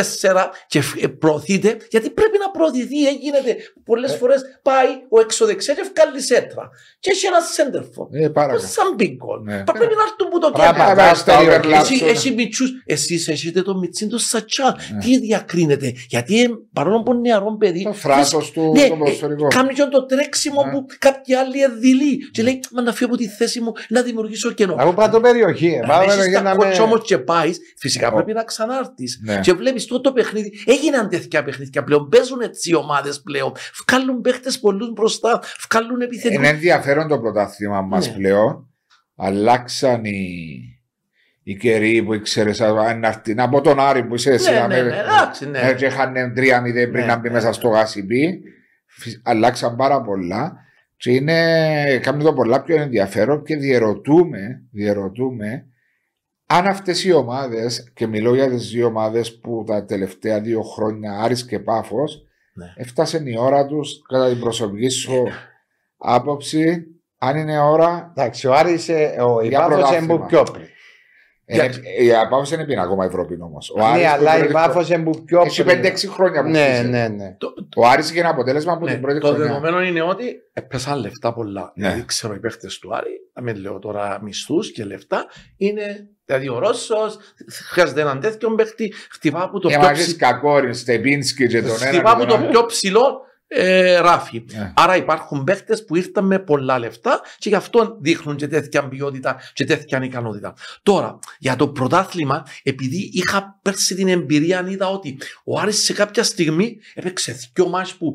και φ- ε, προωθείται, γιατί πρέπει να προωθηθεί. Έγινε πολλές Ε. φορές πάει ο εξωδεξιά και βγάλει σέντρα. Και έχει ένα σέντερφο. Ε, πάρα Πώς καλά. σαν μπίγκολ. Ναι. Μα πρέπει να έρθουν που το Πράγμα, κέντρο. πράγμα, στα περιοχή. overlap. Εσύ, Λάψω, εσύ μητσούς, εσείς έχετε το μητσίν του Σατσά. Ναι. Τι διακρίνεται. Γιατί ε, παρόλο που είναι νεαρό παιδί, Το φράτος του, ναι, το ποδοσφαιρικό. κάνει και το τρέξιμο Ναι. που κάποιοι άλλοι εδηλεί. Και λέει, μα να φύγω από τη θέση μου να δημιουργήσω κενό. Εγώ πάω το περιοχή. ε, Αν Πάω έχεις περιοχή τα να κότσια με... όμως και πάεις, φυσικά Ω. πρέπει να ξανάρθεις. Ναι. Και βλέπεις το, το παιχνίδι. Έγιναν τέτοια παιχνίδια πλέον. Παίζουν έτσι οι ομάδες πλέον. Βγάλουν παίχτες πολλούς μπροστά. Βγάλουν Είναι επιθετικούς. ενδιαφέρον το πρωτάθλημα μας Ναι. Πλέον. Αλλάξαν οι, οι καιροί που ήξερες από τον Άρη που είσαι εσύ. Ναι, να ναι, με- ναι, εντάξει, ναι. ε, και είχαν 3-0 πριν Ναι, να μπει ναι, μέσα ναι. στο γάσιμπι. Αλλάξαν πάρα πολλά. Και είναι, κάνει το πολλά πιο ενδιαφέρον και διερωτούμε, διερωτούμε αν αυτές οι ομάδες, και μιλώ για τις δύο ομάδες που τα τελευταία δύο χρόνια, Άρης και Πάφος, Ναι. έφτασε η ώρα τους, κατά την προσωπική σου άποψη, αν είναι ώρα, Εντάξει, ο Άρης, ε, ο Για Ιβάφος είναι πρωτάθλημα. που πιο πριν. ε, ε, η Πάφος δεν είναι ακόμα Ευρώπη όμως. Ο Ναι, Άρης που αλλά η πρώτη Ιβάφος είναι που πιο χρονιά- Έχει πριν. 5-6 χρόνια που Ναι, χτίσε. ναι, ναι. Το- Ο Άρης είχε ένα αποτέλεσμα από Ναι, την πρώτη το χρονιά. δεδομένο είναι ότι έπεσαν λεφτά πολλά. Ναι. Δηλαδή ξέρω οι παίχτες του Άρη, να μην λέω τώρα μισθούς και λεφτά, είναι. Δηλαδή ο Ρώσος χρειάζεται έναν τέτοιο παίχτη, χτυπά από το Και πιο, μαζί ψη... Κακόριν, Στεπίνσκι και τον ένα. χτυπά από και το τον άλλο. πιο ψηλό ε, ράφι. Ναι. Άρα υπάρχουν παίχτε που ήρθαν με πολλά λεφτά και γι' αυτό δείχνουν και τέτοια ποιότητα και τέτοια ικανότητα. Τώρα, για το πρωτάθλημα, επειδή είχα πέρσι την εμπειρία, αν είδα ότι ο Άρης σε κάποια στιγμή έπαιξε δυο μάτς που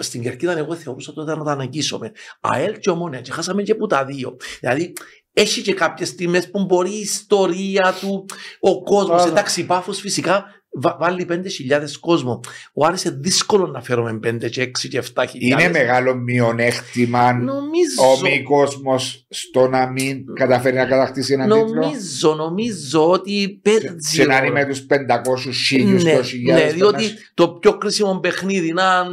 στην κερκίδα εγώ θεωρούσα τότε να τα αναγγίσουμε. ΑΕΛ και ομόνια και χάσαμε και που τα δύο. Δηλαδή, έχει και κάποιες στιγμές που μπορεί η ιστορία του, ο κόσμος. Άρα. Εντάξει, πάφος φυσικά βα- βάλει 5.000 κόσμο. Ο Άρης είναι δύσκολο να φέρουμε 5 και 6 και 7.000. Είναι μεγάλο μειονέκτημα Νομίζω. ο μη κόσμο στο να μην καταφέρει να κατακτήσει έναν τίτλο. Νομίζω, νομίζω ότι παίζει. Και να είναι ρόλο. με τους 500 χίλιους, ναι, 200 ναι, διότι το πιο κρίσιμο παιχνίδι να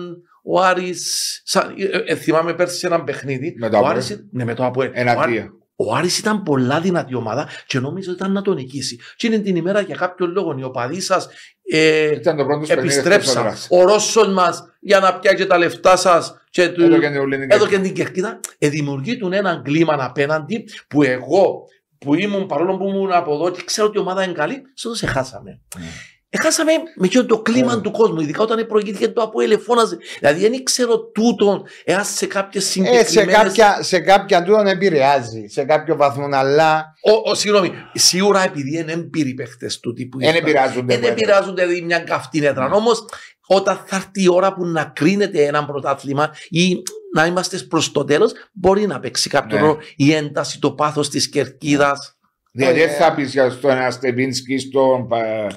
ο Άρης, σαν, ε, ε, θυμάμαι πέρσι ένα παιχνίδι, Με το ο Αποέλ. Άρης, ναι, με το Αποέλ. Ο, Άρη- Ένα-δύο. Ο Άρης ήταν πολλά δυνατή ομάδα και νόμιζε ότι ήταν να τον νικήσει. Και είναι την ημέρα για κάποιο λόγο οι οπαδοί σας ε, Ήταν το πρώτο παιχνίδι. επιστρέψαν. Ο Ρώσος μας για να πιάσει τα λεφτά σας και του, Εδώ και την Ουλίνη. εδώ και την κερκίδα, ε, δημιουργεί του έναν κλίμα απέναντι που εγώ που ήμουν παρόλο που ήμουν από εδώ και ξέρω ότι η ομάδα είναι καλή, στο σε χάσαμε. Ναι. Έχασαμε με εκείνο το κλίμα Ναι. του κόσμου, ειδικά όταν προηγήθηκε το από ελεφώναζε. Δηλαδή δεν ξέρω τούτον, εάν σε κάποιε Ε, σε συγκεκριμένε. κάποια, σε κάποια τούτον επηρεάζει, σε κάποιο βαθμό, αλλά Ο, ο, συγγνώμη, σίγουρα επειδή είναι έμπειροι παίχτες του τύπου. Δεν επηρεάζονται. Δεν επηρεάζονται δηλαδή μια καυτή έδρα. Όμως, όταν θα έρθει η ώρα που να κρίνεται ένα πρωτάθλημα ή να είμαστε προς το τέλος, μπορεί να παίξει κάποιο Ναι. ρόλο η ένταση, το πάθος της κερκίδας. Δηλαδή Ε, δεν θα πεις για στον ένα Στεβίνσκι, στον, ε,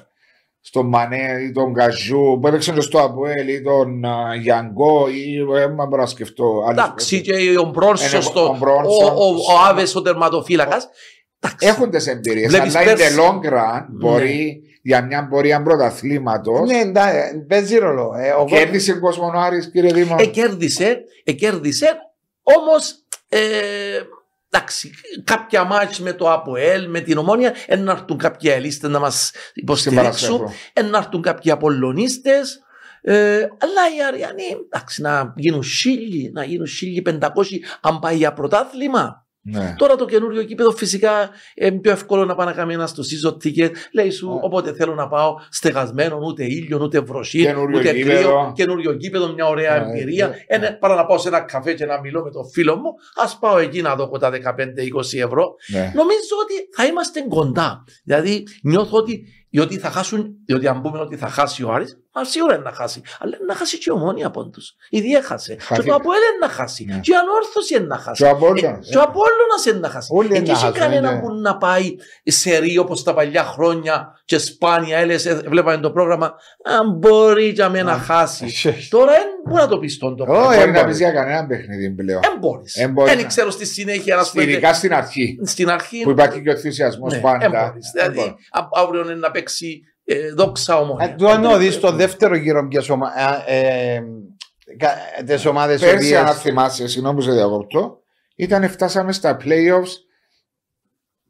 στον Μανέ ή τον Καζού που έπαιξαν και στο Αποέλ ή τον α, Γιάνγκο ή δεν μπορώ να σκεφτώ. άλλους Εντάξει, παίκτες. και ο Μπρόνσο, Είναι ο, ο Μπρόνσον. ο, ο, ο Άβες, ο τερματοφύλακας. Έχουν τι εμπειρίες, Βλέπεις αλλά in πέρσι- the long run μπορεί για μια πορεία πρωταθλήματος. ναι, εντάξει, παίζει ρόλο. Ε, ο- Κέρδισε κόσμο ο Άρης, κύριε Δήμα. Εκέρδισε, εκέρδισε, όμως. Ε, εντάξει, κάποια μάτς με το ΑΠΟΕΛ, με την Ομόνια, εν να έρθουν κάποιοι αελίστες να μας υποστηρίξουν, Συμπαρασέχω. εν να έρθουν κάποιοι απολωνίστες, ε, αλλά οι Αριανοί, εντάξει, να γίνουν χίλιοι, να γίνουν χίλιοι πεντακόσιοι, αν πάει για πρωτάθλημα. Ναι. Τώρα το καινούριο γήπεδο φυσικά είναι πιο εύκολο να πάει να κάνει ένας στο season ticket. Λέει σου, Ναι. όποτε θέλω να πάω στεγασμένο, ούτε ήλιο, ούτε βροχή, Καινούριο ούτε γήπεδο. κρύο. Καινούριο γήπεδο, μια ωραία Ναι, εμπειρία. ναι. Ε, ναι, παρά να πάω σε ένα καφέ και να μιλώ με τον φίλο μου, ας πάω εκεί να δω τα 15-20 ευρώ. ναι. Νομίζω ότι θα είμαστε κοντά. Δηλαδή νιώθω ότι διότι θα χάσουν, διότι αν πούμε ότι θα χάσει ο Άρης, μα σίγουρα είναι να χάσει. Αλλά είναι να χάσει και η ομόνια από του. Ήδη έχασε. Και Χάθηκε. το Αποέλ είναι να χάσει. Ναι. Και η ανόρθωση είναι να χάσει. Και ο Απόλλωνας, Ε, Και ο Απόλλωνας είναι να χάσει. Όλοι είναι Εκεί να έχει χάσουν, κανένα ναι. που να πάει σε ρί όπως τα παλιά χρόνια και σπάνια έλεγε, βλέπαμε το πρόγραμμα. Αν μπορεί για μένα να χάσει. Τώρα δεν μπορεί να το πεις στον το Ω, πράγμα; ε, Μπορεί να μπορεί. πεις για κανένα παιχνίδι πλέον. Δεν μπορείς. Εν μπορείς Δεν να. ξέρω στη συνέχεια να σου πει. Ειδικά στην αρχή Στην αρχή. που υπάρχει και ο ενθουσιασμό ναι, πάντα. εν μπορείς. Εν Δηλαδή, μπορεί. α- αύριο είναι να παίξει ε, δόξα ομόνια. Ε, Του εννοώ δεις στο δεύτερο γύρο ποιες ομα... ε, ε, κα- τις ομάδες Πέρσι, οποίες- αν θυμάσαι, συγγνώμη που σε διακόπτω, ήταν φτάσαμε στα playoffs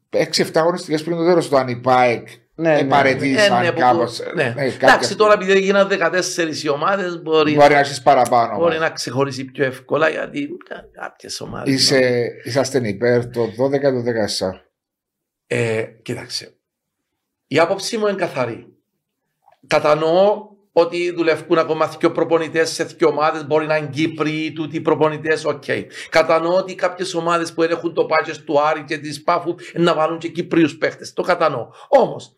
6-7 αγωνιστικές πριν το τέλος του αν η ΠΑΕΚ Ναι, ναι. επαρετήσαν Ε, ναι, που- κάπως. ναι. ναι, κάποια Εντάξει, στιγμή. τώρα επειδή έγιναν 14 οι ομάδες, μπορεί, Μπορεί να έχεις παραπάνω. μπορεί όμως. να ξεχωρίσει πιο εύκολα γιατί κάποιες ομάδες. Είσαι, είσαστε υπέρ το 12 το 14. Ε, κοίταξε. Η άποψή μου είναι καθαρή. Κατανοώ ότι δουλεύουν ακόμα δύο προπονητές σε δύο ομάδες, μπορεί να είναι Κύπριοι, τούτοι προπονητές, οκ. Κατανοώ ότι κάποιες ομάδες που έχουν το budget του Άρη και της Πάφου να βάλουν και Κυπρίους παίχτε. Το κατανοώ. Όμως,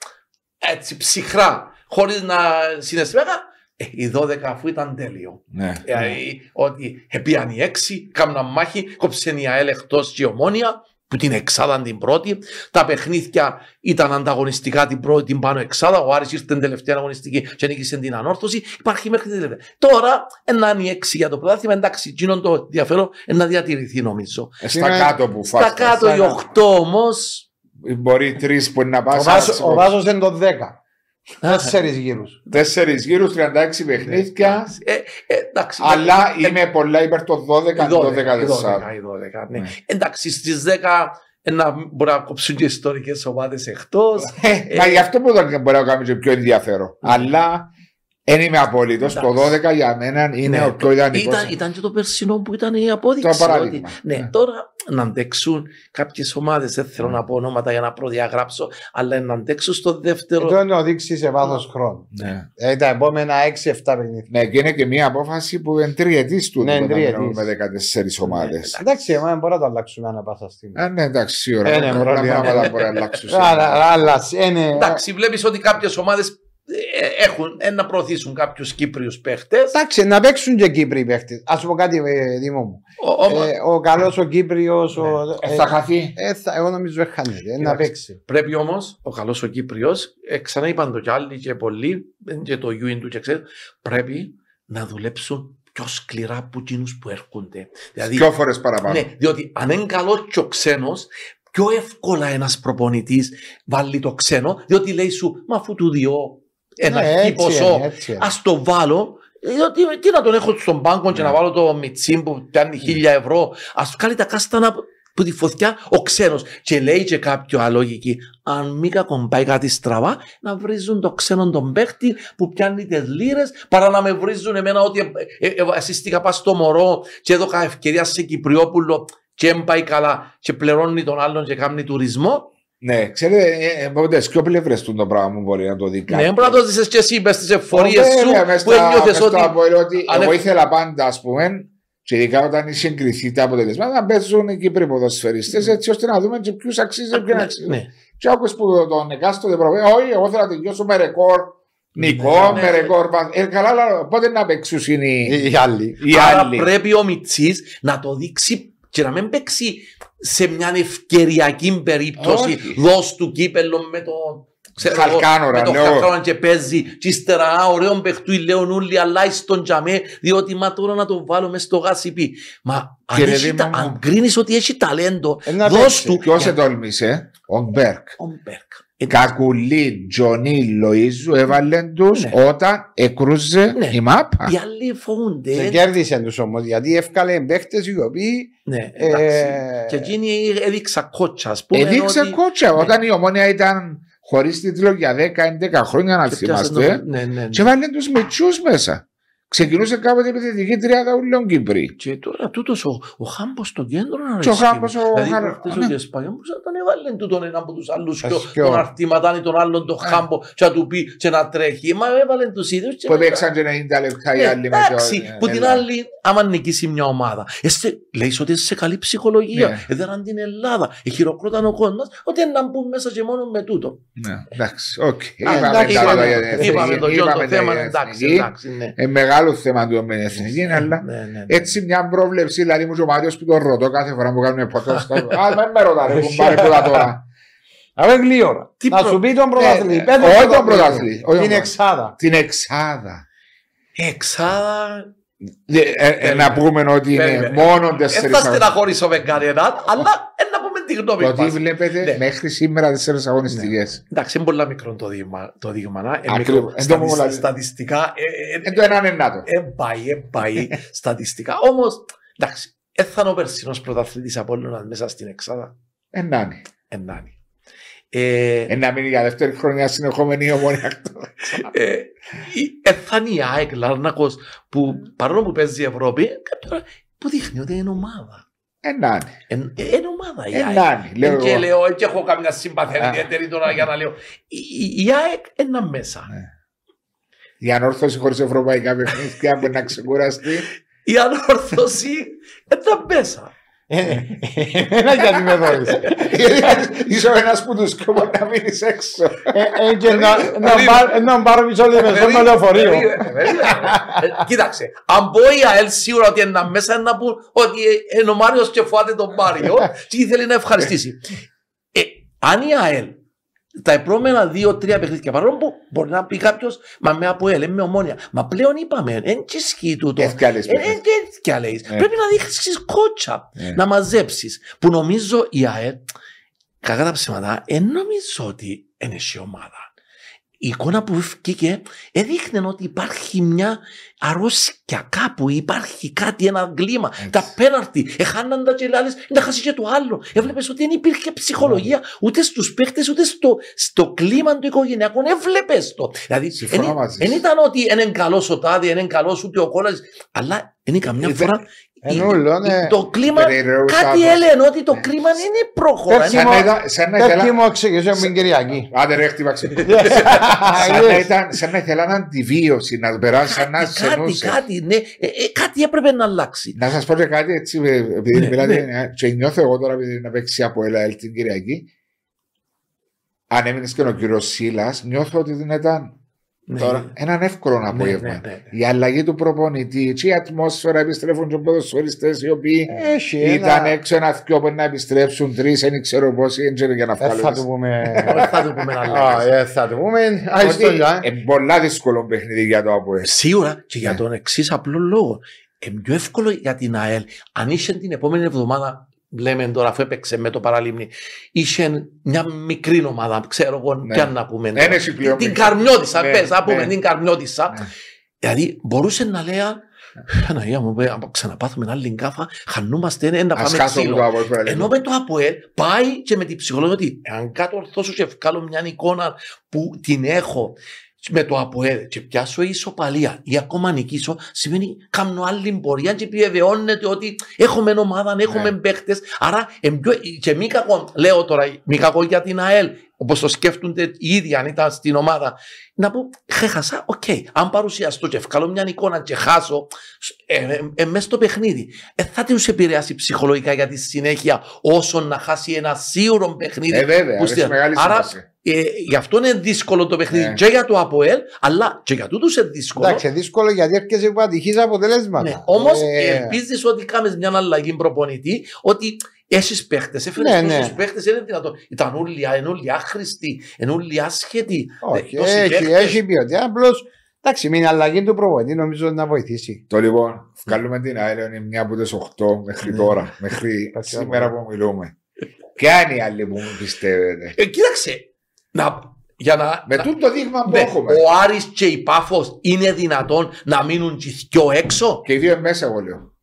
έτσι ψυχρά, χωρίς να συναισθήματα, ε, οι 12 αφού ήταν τέλειο. Ναι. Δηλαδή, ότι επίαν οι έξι, κάμναν μάχη, κόψεν η ΑΕΛ εκτός και η ομόνια, που την εξάδα την πρώτη. Τα παιχνίδια ήταν ανταγωνιστικά την πρώτη, την πάνω εξάδα. Ο Άρης ήρθε την τελευταία αγωνιστική και νίκησε την ανόρθωση. Υπάρχει μέχρι την τελευταία. Τώρα, ένα είναι η έξι για το πρωτάθλημα. Εντάξει, εκείνον το ενδιαφέρον είναι να διατηρηθεί νομίζω. Ε, Στα Είναι- κάτω που Στα φας. κάτω οι οχτώ όμω. Μπορεί τρεις που είναι να Ο πας Βάσος- Ο Βάσος είναι το 10. Τέσσερις γύρους. Τέσσερις γύρους, 36 παιχνίδια. Ε, ε, εντάξει. Αλλά είμαι πολλά υπέρ το 12 Οι το 12, οι 12, 14. οι 12, ναι. Ναι. Εντάξει, στις 10 να μπορεί να κόψουν και ιστορικές ομάδες εκτός. Ε, Μα γι' αυτό που δεν μπορεί να κάνει και πιο ενδιαφέρον. Αλλά δεν είμαι απόλυτος. Το 12 για μένα είναι Ναι. ο πιο ιδανικός. Ήταν, ήταν και το περσινό που ήταν η απόδειξη. Το παράδειγμα. Ότι, ναι, Ναι. τώρα να αντέξουν κάποιες ομάδες, δεν θέλω να πω ονόματα για να προδιαγράψω, αλλά να αντέξουν στο δεύτερο. Αυτό είναι ο δείξει σε βάθος χρόνου. Ναι. Ε, τα επόμενα 6-7 παιχνίδια. Ναι, και είναι και μια απόφαση που είναι τριετής του. Ναι, όταν τριετής. μιλάμε με 14 ομάδες. Εντάξει, εμένα μπορεί να το αλλάξουμε ανά πάσα στιγμή. Α, ναι, εντάξει, σίγουρα. Ε, ναι, Πολλά πρόβλημα. πράγματα μπορεί να αλλάξουν. Αλλά, αλλά, είναι. Εντάξει, βλέπεις ότι κάποιες ομάδες ε, έχουν ε, να προωθήσουν κάποιους Κύπριους παίχτες. Εντάξει, να παίξουν και Κύπροι παίχτες. Α πω κάτι, ε, Δήμο μου. Ο, ο- Ε, ο καλός ο Κύπριος. Ε, θα χαθεί. εγώ νομίζω ότι χάνεται. ε, Να Κοιτάξτε, παίξει. Πρέπει όμως ο καλός ο Κύπριος, ε, ξανά είπαν το κι άλλοι και πολλοί, ε, και το UN του και ξέρετε, πρέπει να δουλέψουν πιο σκληρά από εκείνους που έρχονται. Δηλαδή, Δυο φορές παραπάνω. ναι, διότι αν είναι καλός και ο ξένος, πιο εύκολα ένας προπονητής βάλει το ξένο, διότι λέει σου, μα αφού του διώ ένα Ναι, χι έτσι ποσό, είναι, έτσι είναι. ας το βάλω. Διότι τι να τον έχω στον πάγκο και Ναι. να βάλω το μιτσίμ που πιάνει χίλια ευρώ. Α κάνει τα κάστανα που τη φωτιά ο ξένος. Και λέει και κάποιο αλόγικη, αν μη κακον πάει κάτι στραβά, να βρίζουν το ξένο τον παίχτη που πιάνει τις λίρες, παρά να με βρίζουν εμένα ότι ε, ε, ε, ασύστηκα πας στο μωρό και έδωκα ευκαιρία σε Κυπριόπουλο και δεν πάει καλά και πληρώνει τον άλλον και κάνει τουρισμό. Ναι, ξέρετε, ε, ε, από τις πιο πλευρές του το πράγμα μπορεί να το δει Ναι, μπορεί να το ζήσεις και εσύ μες στις εφορίες Βέβαια, σου μες που στα- ένιωθες μες στο ότι Αποέλ ότι αν εγώ έ- ήθελα πάντα, ας πούμε, και ειδικά όταν συγκριθεί τα αποτελέσματα, να παίζουν οι Κύπροι ποδοσφαιριστές έτσι ώστε να δούμε και ποιους αξίζει και ποιον αξίζει. Ναι. Και άκουσες που τον εκάστοτε προβέ, όχι, εγώ θέλω να τελειώσω με ρεκόρ νικό, Ναι, με ναι. ρεκόρ. πα- Ε, καλά, αλλά πότε να παίξουν οι, Οι άλλοι. οι Άρα άλλοι. πρέπει ο Μιτσής να το δείξει και να μην παίξει σε μια ευκαιριακή περίπτωση Όχι. δώσ' του κύπελο με το ξέρω εγώ, Χαλκάνορα, με το λέω. χαλκάνορα και παίζει και ύστερα α, ωραίο παιχτούι λέον όλοι αλλά στον τζαμέ διότι μα τώρα να το βάλω μες στο γάσιπι μα αν, Κύριε έχει, Δήμο τα- μου. αν κρίνεις ότι έχει ταλέντο Ε, να δώσ' παίξει. του Ποιος για- ετόλμησε, ο Μπέρκ. Ο Μπέρκ. Ε, Κακουλή, Τζονί, Λοΐζου έβαλε τους Ναι. όταν εκρούζε Ναι. η μάπα. Οι άλλοι φοβούνται Και ε, κέρδισαν τους όμως γιατί εύκαλε παίχτες οι οποίοι. ναι, ε, εντάξει. και εκείνοι έδειξα κότσα ας πούμε Έδειξε ότι- κότσα Ναι. όταν η ομόνια ήταν χωρίς τίτλο για 10-11 χρόνια, να και πιάσε το- θυμάστε. ναι, ναι, ναι. Και βάλε τους μητσούς μέσα. Ξεκινούσε κάποτε επιθετική τριάδα ούλων Κύπρη. Και τώρα τούτος ο, ο Χάμπος στο κέντρο να Και ο Χάμπος, ο Δηλαδή Χαρα- προχτές ναι. ο Κεσπαγιόν που σαν τον έβαλε τούτον έναν από τους άλλους Ας πιο, ποιο. τον αρτήματαν ή τον άλλον τον Ε. Χάμπο και να του πει και να τρέχει. Μα έβαλε τους ίδιους και Που μετά- παίξαν και 90 λεπτά οι Ε, άλλοι με Εντάξει, το- που την ε, άλλη, άμα νικήσει μια ομάδα, εσύ λέει ότι είσαι σε καλή ψυχολογία. Ναι. Έδεραν την Ελλάδα. Ε, χειροκρόταν ο κόσμο ότι να μπουν μέσα και μόνο με τούτο. Ναι, εντάξει, οκ. Α, Είπαμε εντάξει, τα είπαμε- λόγια για την εθνική, Είπαμε το γιο είπαμε το τα θέμα, για την εντάξει, εθνική. εντάξει, ναι. Ε, μεγάλο θέμα του με την εθνική, αλλά Ναι, ναι, ναι. έτσι μια πρόβλεψη, δηλαδή μου και ο Μάριος που τον ρωτώ κάθε φορά που κάνουμε podcast. Α, με με ρωτά ρε κουμπάρε που τα τώρα. Αβέ γλύωρα. Τι Να προ- σου πει τον Ε, πρωταθλητή. ε, Πες όχι τον τον πρωταθλητή, όχι Την τον- εξάδα. Την εξάδα. Εξάδα. Ε, ε, ε, να πούμε ότι είναι Περίμενε. μόνο Δεν τέσσερις θα αγωνιστικές. στεναχωρήσω με κανέναν, αλλά ε, να πούμε τη γνώμη Το τι μας. βλέπετε Ναι. μέχρι σήμερα τέσσερις αγωνιστικές. Εντάξει, είναι πολύ μικρό το δείγμα. Το δείγμα να. Είναι Ακριβώς. μικρό. Εν τω Στατισ- πολλά- Στατιστικά. ε, ε, Εν το έναν ενάτο. ε, πάει, ε, πάει. Στατιστικά. Όμως, εντάξει, έθανε ο περσινός πρωταθλητής Απόλλωνας μέσα στην Εξάδα. Ενάνι. Ενάνη. Ε, Ένα μείνει για δεύτερη χρονιά συνεχόμενη η ομόνια. ε, η- Έθανε η ΑΕΚ Λάρνακος που παρόλο που παίζει η Ευρώπη, κάποια ώρα που δείχνει ότι είναι ομάδα. Ενάνι. Εν- ε, Είναι ομάδα η ΑΕΚ. Ενάνι. Λέω Εν και εγώ. λέω, εν και έχω καμιά συμπαθία Α. ιδιαίτερη τώρα για να λέω. Η- Η η ΑΕΚ είναι μέσα. Ναι. Η ανόρθωση χωρίς ευρωπαϊκά παιχνίδια μπορεί να ξεκουραστεί. Η ανόρθωση είναι μέσα. Ένα γιατί με δώρησε. Είσαι ο ένας που τους κόμμα να μείνεις έξω. Ε, ε, και να- να πάρ- Να πάρω μισό λεπτό με λεωφορείο. Περίμενε, περίμενε. Ε, Κοίταξε, αν πω η ΑΕΛ σίγουρα ότι είναι μέσα είναι να πούν ότι ε, είναι ο Μάριος και φάτε τον Μάριο και ήθελε να ευχαριστήσει. Ε, αν η ΑΕΛ τα επόμενα δύο-τρία παιχνίδια παρόλο που μπορεί να πει κάποιος, μα με από ΑΕΛ, με ομόνια. Μα πλέον είπαμε, δεν τσισκεί τούτο. Εύκαλες Ε, ε, παιχνίδια. και κι άλλες. Ε. Πρέπει να δείξεις κότσα, Ε. να μαζέψεις. Που νομίζω η ΑΕΛ, κακά τα ψέματα, δεν νομίζω ότι είναι σε ομάδα. Η εικόνα που βγήκε έδειχνε ότι υπάρχει μια αρρώσκια κάπου, υπάρχει κάτι, ένα κλίμα. Έτσι. Τα πέναρτι, έχαναν τα και άλλες, να χάσει και το άλλο. Έβλεπες ότι δεν υπήρχε ψυχολογία ούτε στους παίχτες ούτε στο, στο κλίμα του οικογενειακού. Έβλεπες το. Δηλαδή, Συμφωνώ εν- μαζί δεν σου. ήταν ότι είναι καλός ο τάδε, είναι καλός ούτε ο κόλλα, αλλά είναι καμιά Ήταν- φορά. Εν η- ούλο, ναι. η- Το κλίμα, Περιραίουσα κάτι το- έλεγε ότι το Ναι. κλίμα δεν είναι πρόχωρα. Πες είναι- Σαν να ήταν- σαν να Πες τι ήθελα... μου εξήγησε την Κυριακή. Άντε ρε χτύπαξε. Σαν να ήταν- Σαν να ήθελαν αντιβίωση, να περάσει σαν να Κάτι, κάτι, σενούσε. κάτι, ναι, ε, ε, κάτι έπρεπε να αλλάξει. Να σας πω και κάτι έτσι, ε, επειδή Ναι, μιλάτε, ναι. ε, και νιώθω εγώ τώρα επειδή να παίξει από ΕΛΑΕΛ την Κυριακή. Αν έμεινες και ο κύριος Σίλας, νιώθω ότι δεν ήταν Ναι. Τώρα, έναν εύκολο Ναι, απόγευμα. ναι, ναι. Η αλλαγή του προπονητή, και η ατμόσφαιρα επιστρέφουν και ποδοσφαιριστές οι οποίοι Έχει ήταν ένα... έξω ένα δυο που να επιστρέψουν, τρεις, δεν ξέρω πόσοι, δεν ξέρω για να Δεν θα βγάλουν. του πούμε... Δεν θα το πούμε Α, άλλα. ε, θα του πούμε... Άιστο, Ότι για. Είναι πολλά δύσκολο παιχνίδι για το ΑΠΟΕ. Σίγουρα και για Ναι. τον εξής απλό λόγο. Είναι πιο εύκολο για την ΑΕΛ. Αν είσαι την επόμενη εβδομάδα, λέμε τώρα αφού έπαιξε με το παραλίμνη, είσαι μια μικρή ομάδα, ξέρω εγώ, Ναι. τι αν να πούμε. Δεν τώρα. έχει πλέον Την παιχνίδι. Καρμιώτησα, Ναι, πες, να πούμε ναι. την Καρμιώτησα. Ναι. Δηλαδή μπορούσε να λέει, Αναγία μου, ε, άμα ξαναπάθουμε άλλη γκάφα, χανούμαστε ένα να Ας φάμε χάσω ξύλο. το ΑΠΟΕ. πέρα, Ενώ με το ΑΠΟΕΛ πάει και με την ψυχολογία ότι αν κατορθώσω και βγάλω μια εικόνα που την έχω με το ΑΠΟΕΛ και πιάσω ισοπαλία ή ακόμα νικήσω, σημαίνει κάνω άλλη πορεία και επιβεβαιώνεται ότι έχουμε ομάδα, έχουμε Ναι. παίχτε. Άρα εμ πιο- και μη κακό, λέω τώρα, μη κακό για την ΑΕΛ, όπως το σκέφτονται οι ίδιοι αν ήταν στην ομάδα. Να πω, έχασα, οκ. Αν παρουσιαστώ και βγάλω μια εικόνα και χάσω, ε, ε, ε, μες στο παιχνίδι, ε, θα του επηρεάσει ψυχολογικά για τη συνέχεια όσο να χάσει ένα σίγουρο παιχνίδι. Ε, βέβαια, που έχει στη- μεγάλη Άρα, σημασία. Ε, γι' αυτό είναι δύσκολο το παιχνίδι Ναι. και για το ΑΠΟΕΛ, αλλά και για τούτους είναι δύσκολο. Εντάξει, δύσκολο γιατί έρχεσαι από ατυχείς αποτελέσματα. Ναι. Όμως Ε, ελπίζεις ότι κάμε μια αλλαγή προπονητή, ότι έχεις παίχτες, έφερε Ναι, ναι, ναι. παίχτες, είναι δυνατόν. Ήταν όλοι, είναι όλοι άχρηστοι, είναι όλοι άσχετοι. Όχι, Ε, τόσοι έχει, παίχτες. έχει ποιότητα. Απλώς εντάξει, με την αλλαγή του προπονητή νομίζω να βοηθήσει. Το λοιπόν, βγάλουμε την ΑΕΛ είναι μια από τις 8 μέχρι Ναι. τώρα, μέχρι Πασιά σήμερα μου. που μιλούμε. Ποια είναι η άλλη που μου πιστεύετε; Ε, κοίταξε, να, για να, Με να- τούτο το δείγμα που ναι, έχουμε. ο Άρης και η Πάφος είναι δυνατόν να μείνουν και οι δυο έξω; Και οι δύο είναι μέσα, εγώ λέω.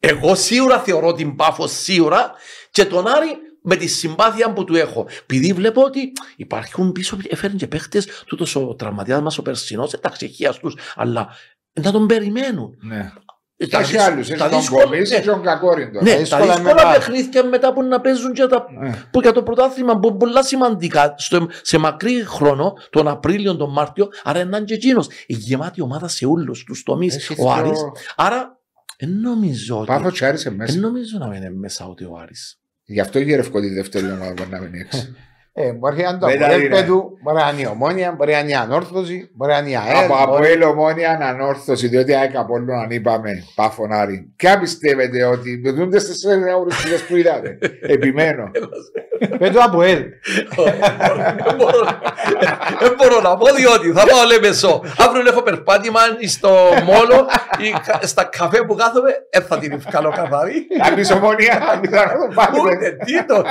Εγώ σίγουρα θεωρώ την Πάφος σίγουρα και τον Άρη με τη συμπάθεια που του έχω. Επειδή βλέπω ότι υπάρχουν πίσω, έφεραν και παίχτες, τούτος ο τραυματία μας ο Περσινός, εντάξει, έχει αστού, αλλά να τον περιμένουν. Ναι. Ε, Και έχει άλλους. Έχει τον δύσκολα- Κομίση ναι, και τον Κακόριν τώρα. ναι, Τα τα δύσκολα δύσκολα μετά. παιχνίδια μετά που να παίζουν και τα, Ναι. που για το πρωτάθλημα που είναι πολλά σημαντικά στο, σε μακρύ χρόνο, τον Απρίλιο, τον Μάρτιο, άρα είναι και εκείνος. Η γεμάτη ομάδα σε όλους τους τομείς Έχεις ο πιο- Άρης. Άρα, δεν νομίζω ότι. Πάφο και Άρης είναι Δεν μέσα. νομίζω να είναι μέσα ότι ο Άρης. Γι' αυτό γερευκό τη δεύτερη ομάδα μπορεί να μείνει έξω. Ε, μπορεί να είναι το Δεν τα αποτέλεσμα είναι. του, μπορεί να είναι η ομόνια, μπορεί να είναι η ανόρθωση, μπορεί να είναι η ΑΕΛ. Από από μπορεί- ελαιομόνια ανόρθωση, διότι ΑΕΚ Απόλλων, αν είπαμε, πάφων Άρη. Ποια πιστεύετε ότι με δουν τις τέσσερις αγωνιστικές που είδατε. Επιμένω. Με το ΑΠΟΕΛ. Δεν μπορώ- Δεν μπορώ να πω διότι θα πάω Λεμεσό. Αύριο έχω περπάτημα στο μόλο ή κα- στα καφέ που κάθομαι, δεν θα την βγάλω καθαρή. Αν πεις ομόνια, αν πεις να το πάρουμε. Ούτε τι το.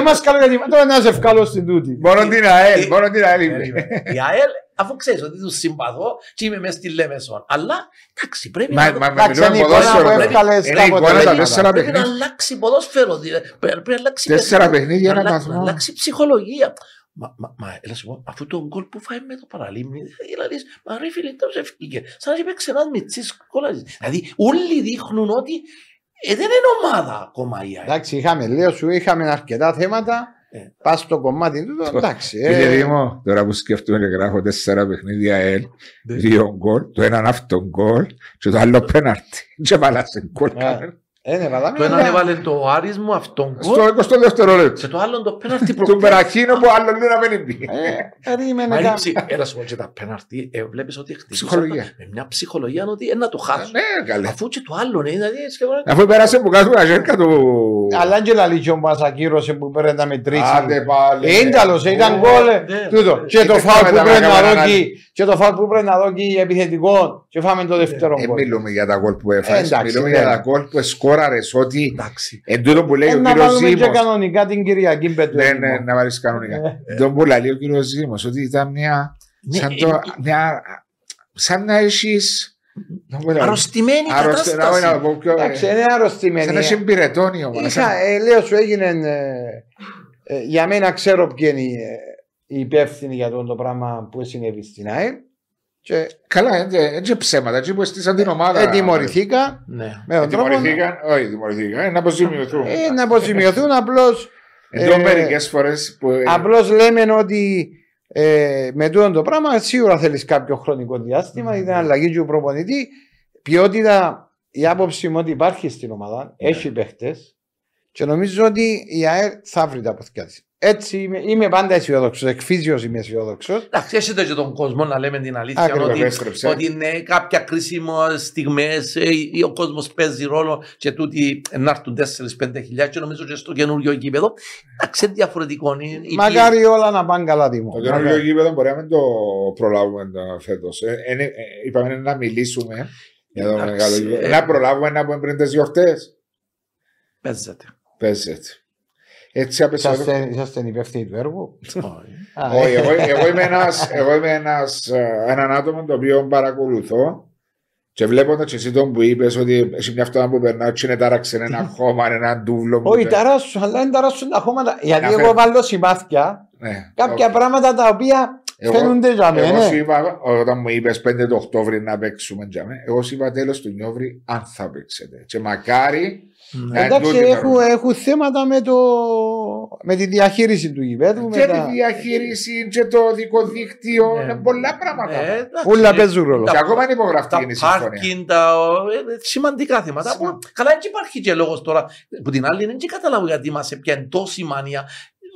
Είμαστε καλό γιατί τώρα να σε ευκάλω στην τούτη. Μόνο την ΑΕΛ, μόνο την ΑΕΛ είμαι. Περίμενε. Η ΑΕΛ, αφού ξέρεις ότι τους συμπαθώ και είμαι μέσα στη Λέμεσον. Αλλά εντάξει, πρέπει Μα να. μα- Εντάξει, μιλούμε είναι η ποδόσφαιρο. εικόνα που τώρα. έβγαλες Είναι η κάποτε, εικόνα τα λέγαμε. τέσσερα Πρέπει να παιχνίδια. αλλάξει ποδόσφαιρο. δηλαδή. Πρέπει να αλλάξει. Τέσσερα παιχνίδια, να ένα αλλάξει- βαθμό. Να αλλάξει ψυχολογία. Μα, μα, μα έλα σου πω, αφού το γκολ που φάει με το παραλίμνη, δηλαδή, μα ρε φίλε, τόσο ευκήκε. Σαν να είπε ένας μητσής κόλλαζης. Δηλαδή, όλοι δείχνουν ότι ε, δεν είναι ομάδα ακόμα η ΑΕΚ. Εντάξει, είχαμε λέω σου, είχαμε αρκετά θέματα. Ε. Πας στο κομμάτι του, εντάξει. Φίλε ε, Δήμο, τώρα που σκέφτομαι και γράφω τέσσερα παιχνίδια ΑΕΛ, Ναι. δύο γκολ, το έναν αυτό γκολ και το άλλο πέναρτι. Και βάλασε γκολ. Ε, Ε, ναι, βάλαμε. Το έναν μια- έβαλε το Άρης μου αυτόν γκολ Στο 20 δευτερόλεπτο. και το άλλο το πέναρτι Του Μπεραχίνο που άλλο λέει να μην μπει. Ε, περίμενε Μα είναι κα- ψη- Έλα σου πω και τα πέναρτι, ε, βλέπεις ότι χτυπήσαν Ψυχολογία. τα- με μια ψυχολογία ότι είναι να το χάσουν. Ναι, καλέ. Αφού και το άλλο είναι, δηλαδή σχεδόν... Αφού πέρασε που κάτω να ζέρκα του... Αλλά και λαλίτσιο που μας ακύρωσε που πρέπει να μετρήσει. Άντε πάλι. Ε, Ίνταλος, ε, ήταν Ω, γκολ. ε, ναι. Τούτο. Και το Ε, φάουλ που με τα πρέπει να μεγάλα δώσει και το φάουλ που πρέπει να δώσει επιθετικό και φάμε το δεύτερο Ε, γκολ. μιλούμε για τα γκολ που έφαγες, Εντάξει, μιλούμε ναι. για τα γκολ που σκόραρες ότι Εντάξει. εν τούτο που λέει Ε, ο Να κύριος βάλουμε και Ζήμος κανονικά την Κυριακή πέτου. Ναι, ναι, να βάλεις κανονικά. Τον που λέει ο κύριος Ζήμος ότι ήταν μια Ναι, σαν ε, το μια σαν να έχεις να πω, Αρρωστημένη αρρωστή- να πω, να κατάσταση. πω πιο- Εντάξει, είναι αρρωστημένη. σαν να έχει πυρετώνει όμως. Είχα, ε, λέω σου έγινε. ε, ε, για μένα ξέρω ποιοι είναι οι, ε, οι υπεύθυνοι για αυτό το πράγμα που συνέβη στην ΑΕΛ. Και Καλά, έτσι ψέματα, έτσι που έστεισαν την ομάδα. ε, τιμωρηθήκα Ναι. με τον τρόπο. Τιμωρηθήκαν, όχι τιμωρηθήκαν, ε, να αποζημιωθούν. Ε, να αποζημιωθούν απλώς. Εδώ ε, μερικές φορές που... ε, Απλώς λέμε ότι ε, με τούτο το πράγμα σίγουρα θέλεις κάποιο χρονικό διάστημα, ήταν αλλαγή του προπονητή. Ποιότητα, η άποψη μου ότι υπάρχει στην ομάδα, έχει παίχτες και νομίζω ότι η ΑΕΡ θα βρει τα αποθηκιά της. Έτσι είμαι, είμαι πάντα αισιόδοξος. Εκφύζιο είμαι αισιόδοξος. Εντάξει, έχετε και τον κόσμο να λέμε την αλήθεια Ακριβώς, ότι, επέστρεψε. ότι είναι κάποια κρίσιμα στιγμές ο κόσμος παίζει ρόλο και τούτοι να έρθουν 4-5 χιλιάδες και νομίζω και στο καινούριο γήπεδο. Εντάξει, είναι διαφορετικό. είναι η Μακάρι όλα να πάνε καλά, Τίμω. Το καινούργιο γήπεδο μπορεί να μην το προλάβουμε φέτος. Είπαμε να μιλήσουμε για το Εντάξει, μεγάλο γήπεδο. ε. Να προλάβουμε να πούμε πριν τις γιορτές. Παίζεται. Παίζεται. Έτσι απεσιόδοξο. Είσαστε, είσαστε υπεύθυνοι του έργου; Α, Όχι, εγώ, εγώ είμαι ένας, εγώ είμαι ένας, ε, έναν άτομο το οποίο παρακολουθώ και βλέποντα και εσύ τον που είπες ότι έχει μια φτώνα που περνάω και είναι τάραξε ένα χώμα, ένα ντούβλο. που Όχι, τε- ταράσουν, αλλά δεν ταράσουν τα χώματα. Γιατί Να εγώ φέρω. βάλω σημάδια Ναι. κάποια πράγματα τα οποία Εγώ- φαίνονται για Εγώ σου μένα. είπα, όταν μου είπες 5 το Οκτώβρη να παίξουμε, τζάμε, εγώ σου είπα τέλος του Νιόβρη αν θα παίξετε. Και μακάρι Ναι. να Εντάξει, τούτη έχουν, μέρα. έχουν θέματα με, το, με τη διαχείριση του γηπέδου. Και με τη τα... διαχείριση και το δικό δίκτυο, Ναι. είναι πολλά πράγματα. Ε, εντάξει, Όλα παίζουν ρόλο. Και ακόμα είναι υπογραφή τα είναι η συμφωνία. πάρκινγκ, τα ε, σημαντικά θέματα. Που, Σημαντικά. καλά, δεν υπάρχει και λόγος τώρα. Που την άλλη δεν καταλάβω γιατί μας έπιανε τόση μανία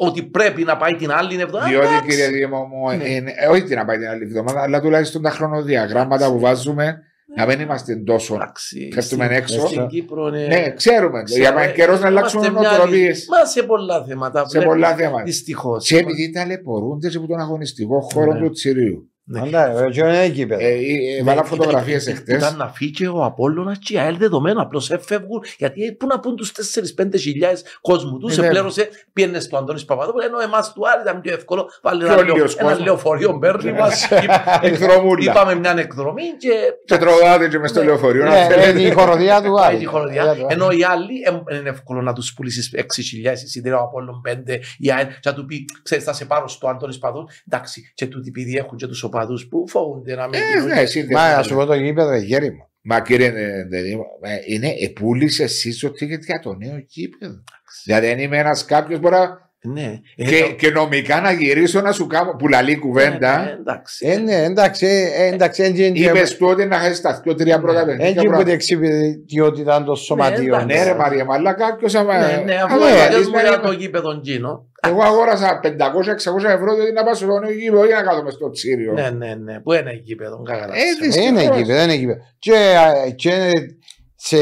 ότι πρέπει να πάει την άλλη εβδομάδα. Διότι Εντάξει. κύριε Δήμο μου, Ναι. είναι, ε, όχι την απαιτεί την άλλη εβδομάδα, αλλά τουλάχιστον τα χρονοδιαγράμματα που βάζουμε να μην είμαστε τόσο. Εντάξει, Πέφτουμε στην- έξω. Στην Κύπρο είναι. Ναι, ξέρουμε. ξέρω, Για ε, καιρός να αλλάξουμε είμαστε μια νοοτροπίες λύση. Μα σε πολλά θέματα. σε πολλά θέματα. Δυστυχώς. Και επειδή ταλαιπωρούνται και από τον αγωνιστικό χώρο Ναι. του Τσιρίου. Ναι. Εντάξει, και είναι γήπεδο. Ε, ε, ε, Ναι, Βάλα ήταν- φωτογραφίε ήταν- εχθές. Ήταν να φύγει ο Απόλλωνας και η ΑΕΛ δεδομένα. Απλώς έφευγουν γιατί πού να πούν τους 4-5 χιλιάδες κόσμου τους. Ναι, Επλέρωσε, πιένες στο Αντώνης Παπαδόπουλο ενώ εμάς του Άρη ήταν πιο εύκολο. Βάλει Πιο ένα, λεω, λίγος ένα κόσμος. λεωφορείο μπέρνει μας. Εκδρομούλα. Είπαμε μια εκδρομή και Και τρογάτε και μες στο Ναι. λεωφορείο. να Ναι, θέλετε. ε, η χοροδιά του πάει Άρη. τη χοροδιά. Ενώ οι άλλοι ε, είναι εύκολο να τους πουλήσεις 6.000 εισιτήρια ο Απόλλων 5 η ΑΕΛ και να του πει ξέρεις θα σε πάρω στο Αντώνης Παδού. Εντάξει και τούτοι επειδή έχουν και τους οπαδούς που φοβούνται να μην Ε, γίνουν. ναι, εσύ δεν- Μα να σου πω το γήπεδο είναι γέρημα. Μα κύριε ε, Δεδίμο, ε, είναι επούλησε εσύ το ticket για το νέο γήπεδο. Δηλαδή, αν είμαι ένας κάποιος μπορεί να- Ναι. Ε, και, το- και νομικά να γυρίσω να σου κάνω που λαλεί ναι, ναι, κουβέντα. εντάξει. Ε, ναι, εντάξει, ε, εντάξει, έτσι είναι Είπες του ότι να χάσει τα δύο τρία πρώτα Ναι, παιχνίδια. έτσι που την πρώτα. εξυπηρετιότητα των σωματείων. εντάξει. Ναι, ρε Μαρία, μα αλλά κάποιο άμα. Ναι, ναι, αφού άμα ο λαλείς, παλιός μου να για είναι- το γήπεδο Τζίνο. Εγώ αγόρασα 500-600 ευρώ διότι να πάω στο νέο γήπεδο για να κάθομαι στο τσίριο. Ναι, ναι, ναι. Πού είναι γήπεδο, καλά. Ε, δυστυχώς. Δεν είναι γήπεδο, δεν είναι γήπεδο. Και, ε, και σε,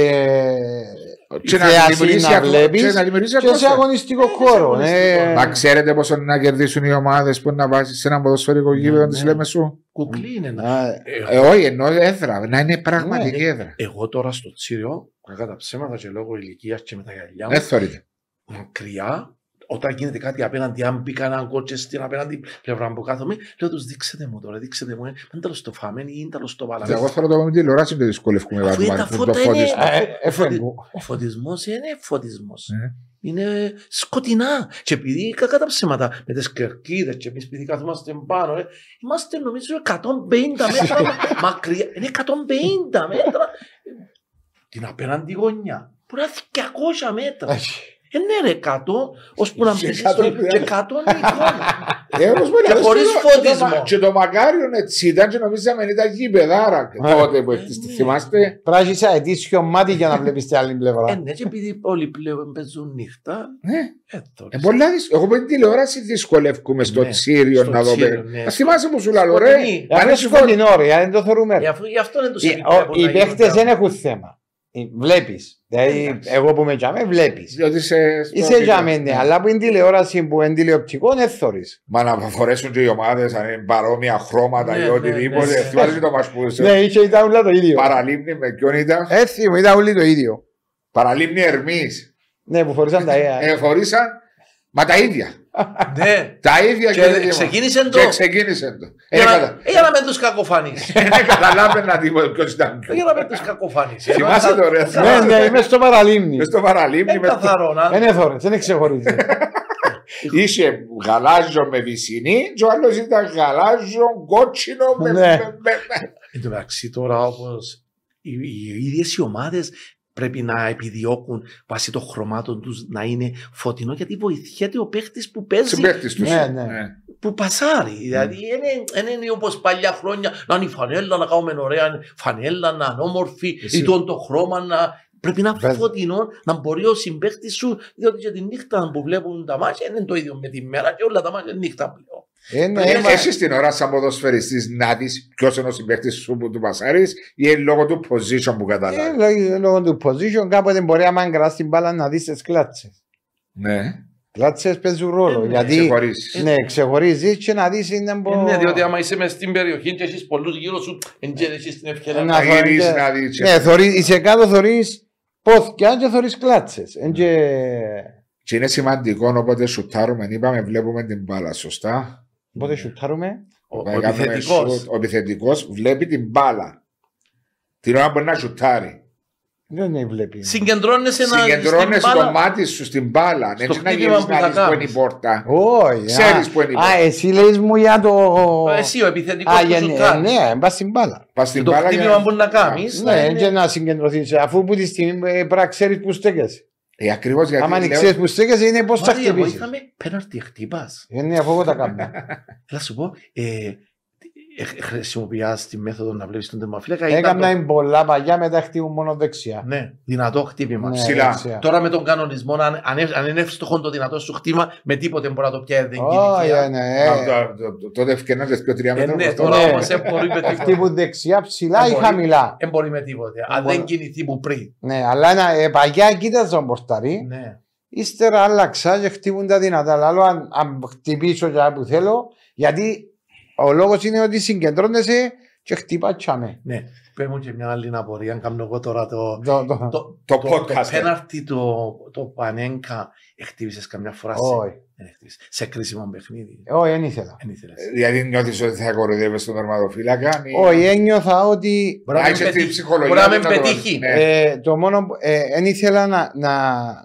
Και να θέαση δημιουργήσει να ατμο- βλέπεις και να δημιουργήσει και σε ατμόσφαιρα. αγωνιστικό Ε, σε χώρο. αγωνιστικό. ε. Μα ξέρετε πόσο είναι να κερδίσουν οι ομάδες που να βάζεις σε ένα ποδοσφαιρικό γήπεδο Ναι, τη ναι. λέμε σου. Κουκλί είναι. ένα. Α, Ε, Ε, όχι, ενώ έδρα, να είναι πραγματική Ναι. έδρα. Εγώ τώρα στο Τσίριο, κακά τα ψέματα και λόγω ηλικίας και με τα γυαλιά μου, Δεν θεωρείται. μακριά, όταν γίνεται κάτι απέναντι, αν μπήκα έναν κότσε στην απέναντι πλευρά που κάθομαι, λέω τους δείξτε μου τώρα, δείξτε μου, είναι τέλος το φάμε ή είναι τέλος το βάλαμε. Εγώ θέλω το με τηλεόραση και δυσκολεύουμε Αφού πάρα τα πολύ. φώτα Το είναι- φώτισμα. ε, Ο ε, φωτι- φεύγω. Ο φωτισμός είναι φωτισμός. Ε. Είναι σκοτεινά. Και επειδή κακά τα ψέματα με τις κερκίδες, και εμείς επειδή καθόμαστε πάνω, ε, είμαστε νομίζω 150 μέτρα μα- μακριά. Είναι 150 μέτρα. Την απέναντι γωνιά. Που είναι 200 μέτρα. Ε, ναι, ρε, 100, ώσπου να Και μπει κάτω στο. που Και είναι. 100 είναι η εικόνα. Ε, όπως μου Και λες, χωρίς το- φωτισμό. το μα- Και το μακάριον έτσι ήταν και νομίζαμε ήταν γήπεδάρα Ε. τότε που έχτιστε. Θυμάστε. Πρέπει να αιτήσιο μάτι για να βλέπεις την άλλη Ε, πλευρά. ναι, και επειδή όλοι πλέον παίζουν νύχτα, Ναι. ε, τώρα. Ε, πολλά δυσ- Εγώ με την τηλεόραση δυσκολεύκουμε στο Ναι, Τσίριο στο να δω. Τσίριο, παι- ναι. Α, Θυμάσαι που σου λέω, ρε. Σκοτεινή. Ε, Αν είναι σκοτεινό ρε, αν δεν το θεωρούμε. Ε, αφού- Γι' αυτό δεν του Οι- ο- Οι παίχτες δεν έχουν θέμα. Ε, Βλέπεις. Δηλαδή, Εντάξει. εγώ που είμαι τζάμε, βλέπεις. Διότι σε- στο Είσαι βίντεο. τζάμε, ναι, αλλά που είναι τηλεόραση που είναι τηλεοπτικό, δεν θωρείς. Μα να φορέσουν και οι ομάδες αν είναι παρόμοια χρώματα Ναι, ή ναι, οτιδήποτε. ναι, ναι. Θυμάσαι το μας που Ναι, είχε ήταν όλα το ίδιο. παραλίμνη με ποιον ήταν; Έτσι μου, ήταν όλοι το ίδιο. Παραλίμνη Ερμής. Ναι, που φορούσαν τα αία. Ε, φορήσαν, μα τα ίδια. Ναι. Τα ίδια Και κύριε Δήμο. ξεκίνησε το. Και ξεκίνησε το. Ε, Για να- κατα- ε, Για να μην τους κακοφανείς. ε, καταλάβαινα τίποτα ποιος ήταν. Για να μην τους κακοφανείς. Ε, Θυμάσαι το ρε. Ναι, ναι, είμαι στο παραλίμνη. Μες στο παραλίμνη. Είναι μες στο- καθαρό να. Δεν έθωρες, δεν ξεχωρίζει. Είχε γαλάζιο με βυσινή και ο άλλος ήταν γαλάζιο κότσινο με... Ναι. με- με- με- Εν τω μεταξύ τώρα όπως οι, οι ίδιες οι ομάδες πρέπει να επιδιώκουν βάσει των χρωμάτων τους να είναι φωτεινό γιατί βοηθιέται ο παίχτης που παίζει Συμπαίχτης τους. Ναι, ναι. που πασάρει. Δηλαδή δεν είναι, είναι όπως παλιά χρόνια να είναι η φανέλα, να κάνουμε ωραία φανέλα, να είναι όμορφη, Εσύ. ή τον το χρώμα να... Πρέπει να Βέβαια. φωτεινό, να μπορεί ο συμπαίχτης σου, διότι και τη νύχτα που βλέπουν τα μάτια είναι το ίδιο με τη μέρα και όλα τα μάτια είναι νύχτα πλέον. Ε, ναι, Πρέπει μα- Εσύ την ώρα σαν ποδοσφαιριστής να δεις ποιος είναι ο συμπαίκτης σου που του πασάρεις ή λόγω του position που ε, καταλάβει. λόγω- λόγω του position κάποτε μπορεί άμα αγκράς την μπάλα να δεις τις κλάτσες. Ναι, Κλάτσες παίζουν ρόλο. Ε, ναι, γιατί ξεχωρίσεις. ναι, ξεχωρίζεις και να δεις είναι Ε, μπο... ναι, διότι άμα είσαι μες στην περιοχή και έχεις πολλούς γύρω σου, εν και έχεις την ευκαιρία Να Να να... θωρείς γυρίσεις και- να δεις. Ναι, θωρείς, είσαι κάτω θωρείς πόθηκια και θωρείς κλάτσες. Εν και... Και είναι σημαντικό όποτε σουτάρουμε, είπαμε, βλέπουμε την μπάλα, σωστά. Πότε σουτάρουμε. Ο, ο Κάνουμε επιθετικός. σουτ, Ο επιθετικός βλέπει την μπάλα. Την ώρα μπορεί να σουτάρει. Δεν είναι βλέπει. Συγκεντρώνεσαι να Συγκεντρώνεσαι στην το μπάλα. μάτι σου στην μπάλα. Στο Έτσι να χτύπημα γυρίσεις που να θα δεις που είναι η κάνεις. πόρτα. Όχι. Ξέρεις α, που είναι η Α, μπάλα. εσύ λες μου για το... Εσύ ο επιθετικός Α, που για, σου ναι, κάνει. ναι, πας στην μπάλα. Πας στην Το μπάλα για χτύπημα να- που να κάνεις. Ναι, είναι- και να συγκεντρωθείς. Αφού που τη στιγμή ε, πρέπει να ξέρεις που στέκεσαι. Ε, ακριβώς γιατί Άμα δεν λέω- ξέρεις που στέκεσαι είναι πώς θα Μάρια, εγώ χτυπήσεις. είχαμε πέναρτι χτύπας. Ε, Ναι, αφού εγώ τα κάνω. Θέλω να σου πω, ε, ε, χρησιμοποιάς τη μέθοδο να βλέπεις τον τερμαφύλακα. ήταν Έκανα το- πολλά παγιά μετά χτύπουν μόνο δεξιά. Ναι, δυνατό χτύπημα. Ναι, ψηλά. δεξιά. Τώρα με τον κανονισμό, αν, αν, αν είναι εύστοχο το δυνατό σου χτύπημα, με τίποτε μπορεί να το πιάσει την Όχι, ηλικία. ναι, Α, ε, το- το- το- Τότε ευκαινάζες πιο τρία Ε, μέτρα. ναι, προς το- τώρα Ναι. όμως δεν μπορεί με τίποτε. χτύπουν δεξιά ψηλά Ε, ή μπορεί. χαμηλά. Δεν μπορεί με τίποτε. Αν μπορεί. δεν κινηθεί που πριν. Ναι, αλλά ένα, ε, παγιά κοίταζα τον πορταρί. Ναι. Ύστερα άλλαξα και χτύπουν τα δυνατά. Άλλο αν, αν χτυπήσω για που θέλω, γιατί ο λόγος είναι ότι συγκεντρώνεσαι και χτυπά τσάμε. Ναι. Πες μου και μια άλλη απορία, αν κάνω εγώ τώρα το... Το, το, Το, Το το, podcast, το πέναρτι το, το Πανέγκα χτύπησες καμιά φορά σε, Όχι, δεν χτύπησες. Σε κρίσιμο παιχνίδι. όχι, δεν ήθελα. Δεν ήθελες. Δηλαδή νιώθεις ότι θα κοροϊδεύεις τον τερματοφύλακα. ή- Όχι, ένιωθα ότι Μπορεί να Α, μην είσαι στη πετύχει. ψυχολογία Μπορεί να του μην να το- πετύχει. Ναι. ε, το μόνο που δεν ήθελα να, να,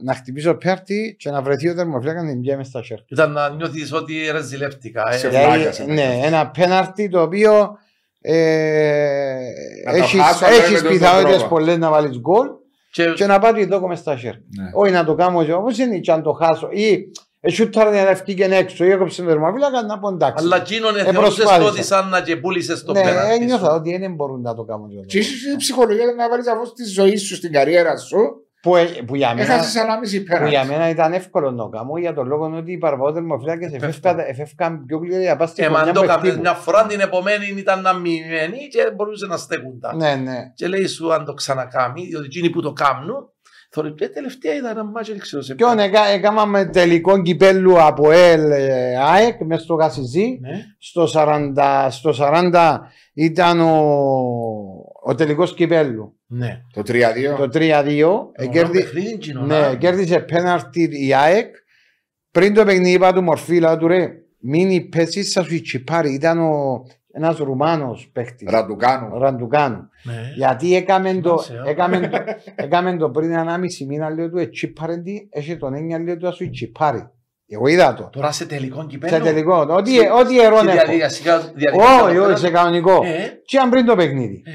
να χτυπήσω πέρτη και να βρεθεί ο τερμοφύλακα να την πιάει μες στα σέρκα. Ήταν να νιώθεις ότι ρεζιλεύτηκα. Ε. Σε Δηλαδή, βλάκα, Δηλαδή, σε ναι, βλάκα. ένα πέναρτι το οποίο ε, Να το έχεις, χάσω, αλλά με έχεις τον πιθανότητες τρόπο. πολλές να βάλεις γκολ και, και να πάρει το μες στα σέρκα. Ναι. Όχι να το κάνω και όπως είναι και αν το χάσω ή εσούταρα να λευκεί και έξω ή έκοψε τον τερμοφύλακα να πω εντάξει. αλλά εκείνον Ε, θεωρούσες το προσπάθησα. ότι σαν να και πούλησες το ναι, πέναρτι σου. ένιωθα ότι δεν μπορούν να το κάνουν. και Και αυτό. ίσως η ψυχολογία να βάλεις αφού στη ζωή σου, στην καριέρα σου, Που, ε, που, για μένα, έχασες ανάμιση που για πέρα. μένα ήταν εύκολο να το κάνω για τον λόγο ότι οι παραπάνω Ε, εφεύκαν πιο γλυρία για πας στην Ε, μα γωνιά αν το που έκαμε χτύπουν. μια φορά την επομένη ήταν να μειωμένη και μπορούσε να στέκουν τα. Ναι, ναι. Και λέει σου αν το ξανακάμει, διότι εκείνοι που το κάνουν, θωρεί «Ε, τελευταία είδα ένα μάτσο, δεν ξέρω σε Ποιον έκα, έκαναμε τελικό κυπέλου από ΕΛ ε, ΑΕΚ μες στο Κασιζή. Ναι. Στο 40, στο 40 ήταν ο, ο τελικός κυπέλου. Ναι. Το 3-2. Το 3-2. Ε, κέρδι- παιχνίδι εκείνο, ναι, να. κέρδισε πέναρτι η ΑΕΚ. Πριν το παιχνίδι είπα του μορφή, λέω του ρε, μην πέσεις σα σου η τσιπάρι. Ήταν ο, ένας Ρουμάνος παίχτης. Ραντουκάνου. ο Ραντουκάνου. Ναι. Γιατί έκαμε το, Θυμάσαι, α. έκαμε το, έκαμε το πριν ένα μισή μήνα λέω του ετσίπαρε τι, έχει τον έννοια λέω του ασου τσιπάρει. Εγώ είδα το. Τώρα σε τελικό κυπέλο; Σε τελικό, ό,τι, Στη- ό,τι στη ερώνε. διαδικασία- διαδικασία Όχι, του όχι, σε κανονικό. Ε, Και αν πριν το παιχνίδι. Ε.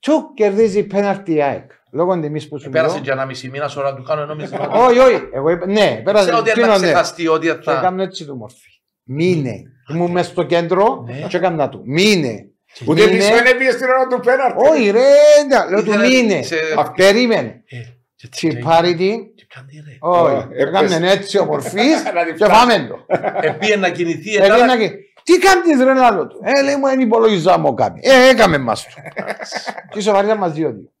Τσουκ κερδίζει πέναρτι η ΑΕΚ. Λόγω τιμής που σου Πέρασε μιλώ. και ένα μισή μήνα ώρα του κάνω νόμιζα. Όχι, όχι. Εγώ είπα, ναι, πέρασε. Ξέρω ότι Εκείνο, θα ναι. ξεχαστεί, ότι Και θα... έκαμε έτσι του μορφή. Μείνε. Ήμουν μες στο κέντρο Ναι. και έκανα του. Μείνε. Ούτε Μείνε. πίσω είναι πήγες στην ώρα του πέναρτη. Όχι ρε, ναι, λέω του Ήθελε- μείνε. σε- Α, Περίμενε. Ε, και τι λέει, Τσιπάρει την. τι κάνει, ρε. Όχι, Ε, έκαμε έτσι ο μορφής Να την και φτάσει. φάμε το. Επίε να κινηθεί, Έκανα ετάρα- και- Τι κάνεις ρε λάλο του. Ε, λέει μου, δεν υπολογίζα μου κάνει. Ε, έκαμε μας. Και σοβαριά μας δύο δύο.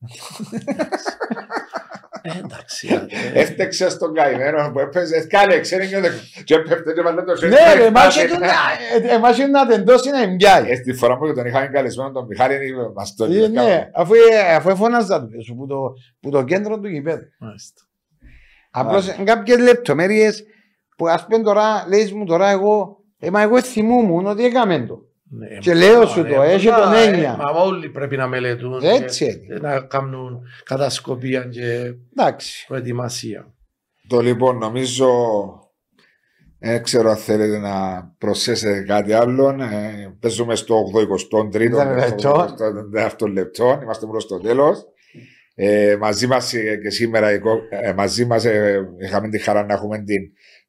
Ε, εντάξει. ε, Έφτεξε στον καημένο που έπαιζε. Κάλε, ξέρει και δεν. Και έπεφτε και βάλε το σέρι. Ναι ρε, εμάς είναι να- ε, εμάς είναι να τεντώσει να εμπιάει. Ε, Στη φορά που τον είχαμε καλεσμένο τον Μιχάλη, μας το Ε, λέει. Ναι, αφού ε, αφού εφώναζα του σου, που το- που το κέντρο του γηπέδου. μάλιστα. Απλώς ε, κάποιες λεπτομέρειες που ας πούμε τώρα, λέεις μου τώρα εγώ, ε, μα εγώ θυμούμουν ότι έκαμε το. Ναι, Και μα, λέω σου ναι, το, έχει πολλά, τον ε, έννοια. Μα όλοι πρέπει να μελετούν. Έτσι και είναι. Να κάνουν κατασκοπία και Εντάξει. προετοιμασία. Το λοιπόν, νομίζω. Δεν ξέρω αν θέλετε να προσθέσετε κάτι άλλο. Ε, παίζουμε στο 83ο, Ένα λεπτό. 84ο λεπτό. Είμαστε προς το τέλος. Ε, μαζί μας και σήμερα η Κο- ε, μαζί μας ε, είχαμε τη χαρά να έχουμε την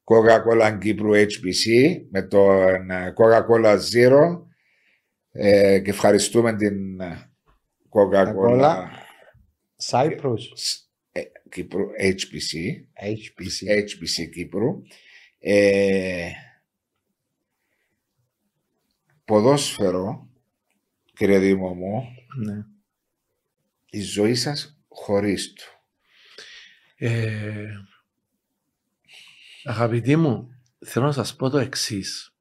Coca-Cola Κύπρου HPC με τον ε, Coca-Cola Zero ε, και ευχαριστούμε την ε, Coca-Cola Coca-Cola. Cyprus. ε, Κύπρου, HPC, HPC. HPC Κύπρου. Ε, ποδόσφαιρο, κύριε Δήμο μου, Ναι. η ζωή σας χωρίς του. Ε, αγαπητοί μου, θέλω να σας πω το εξής.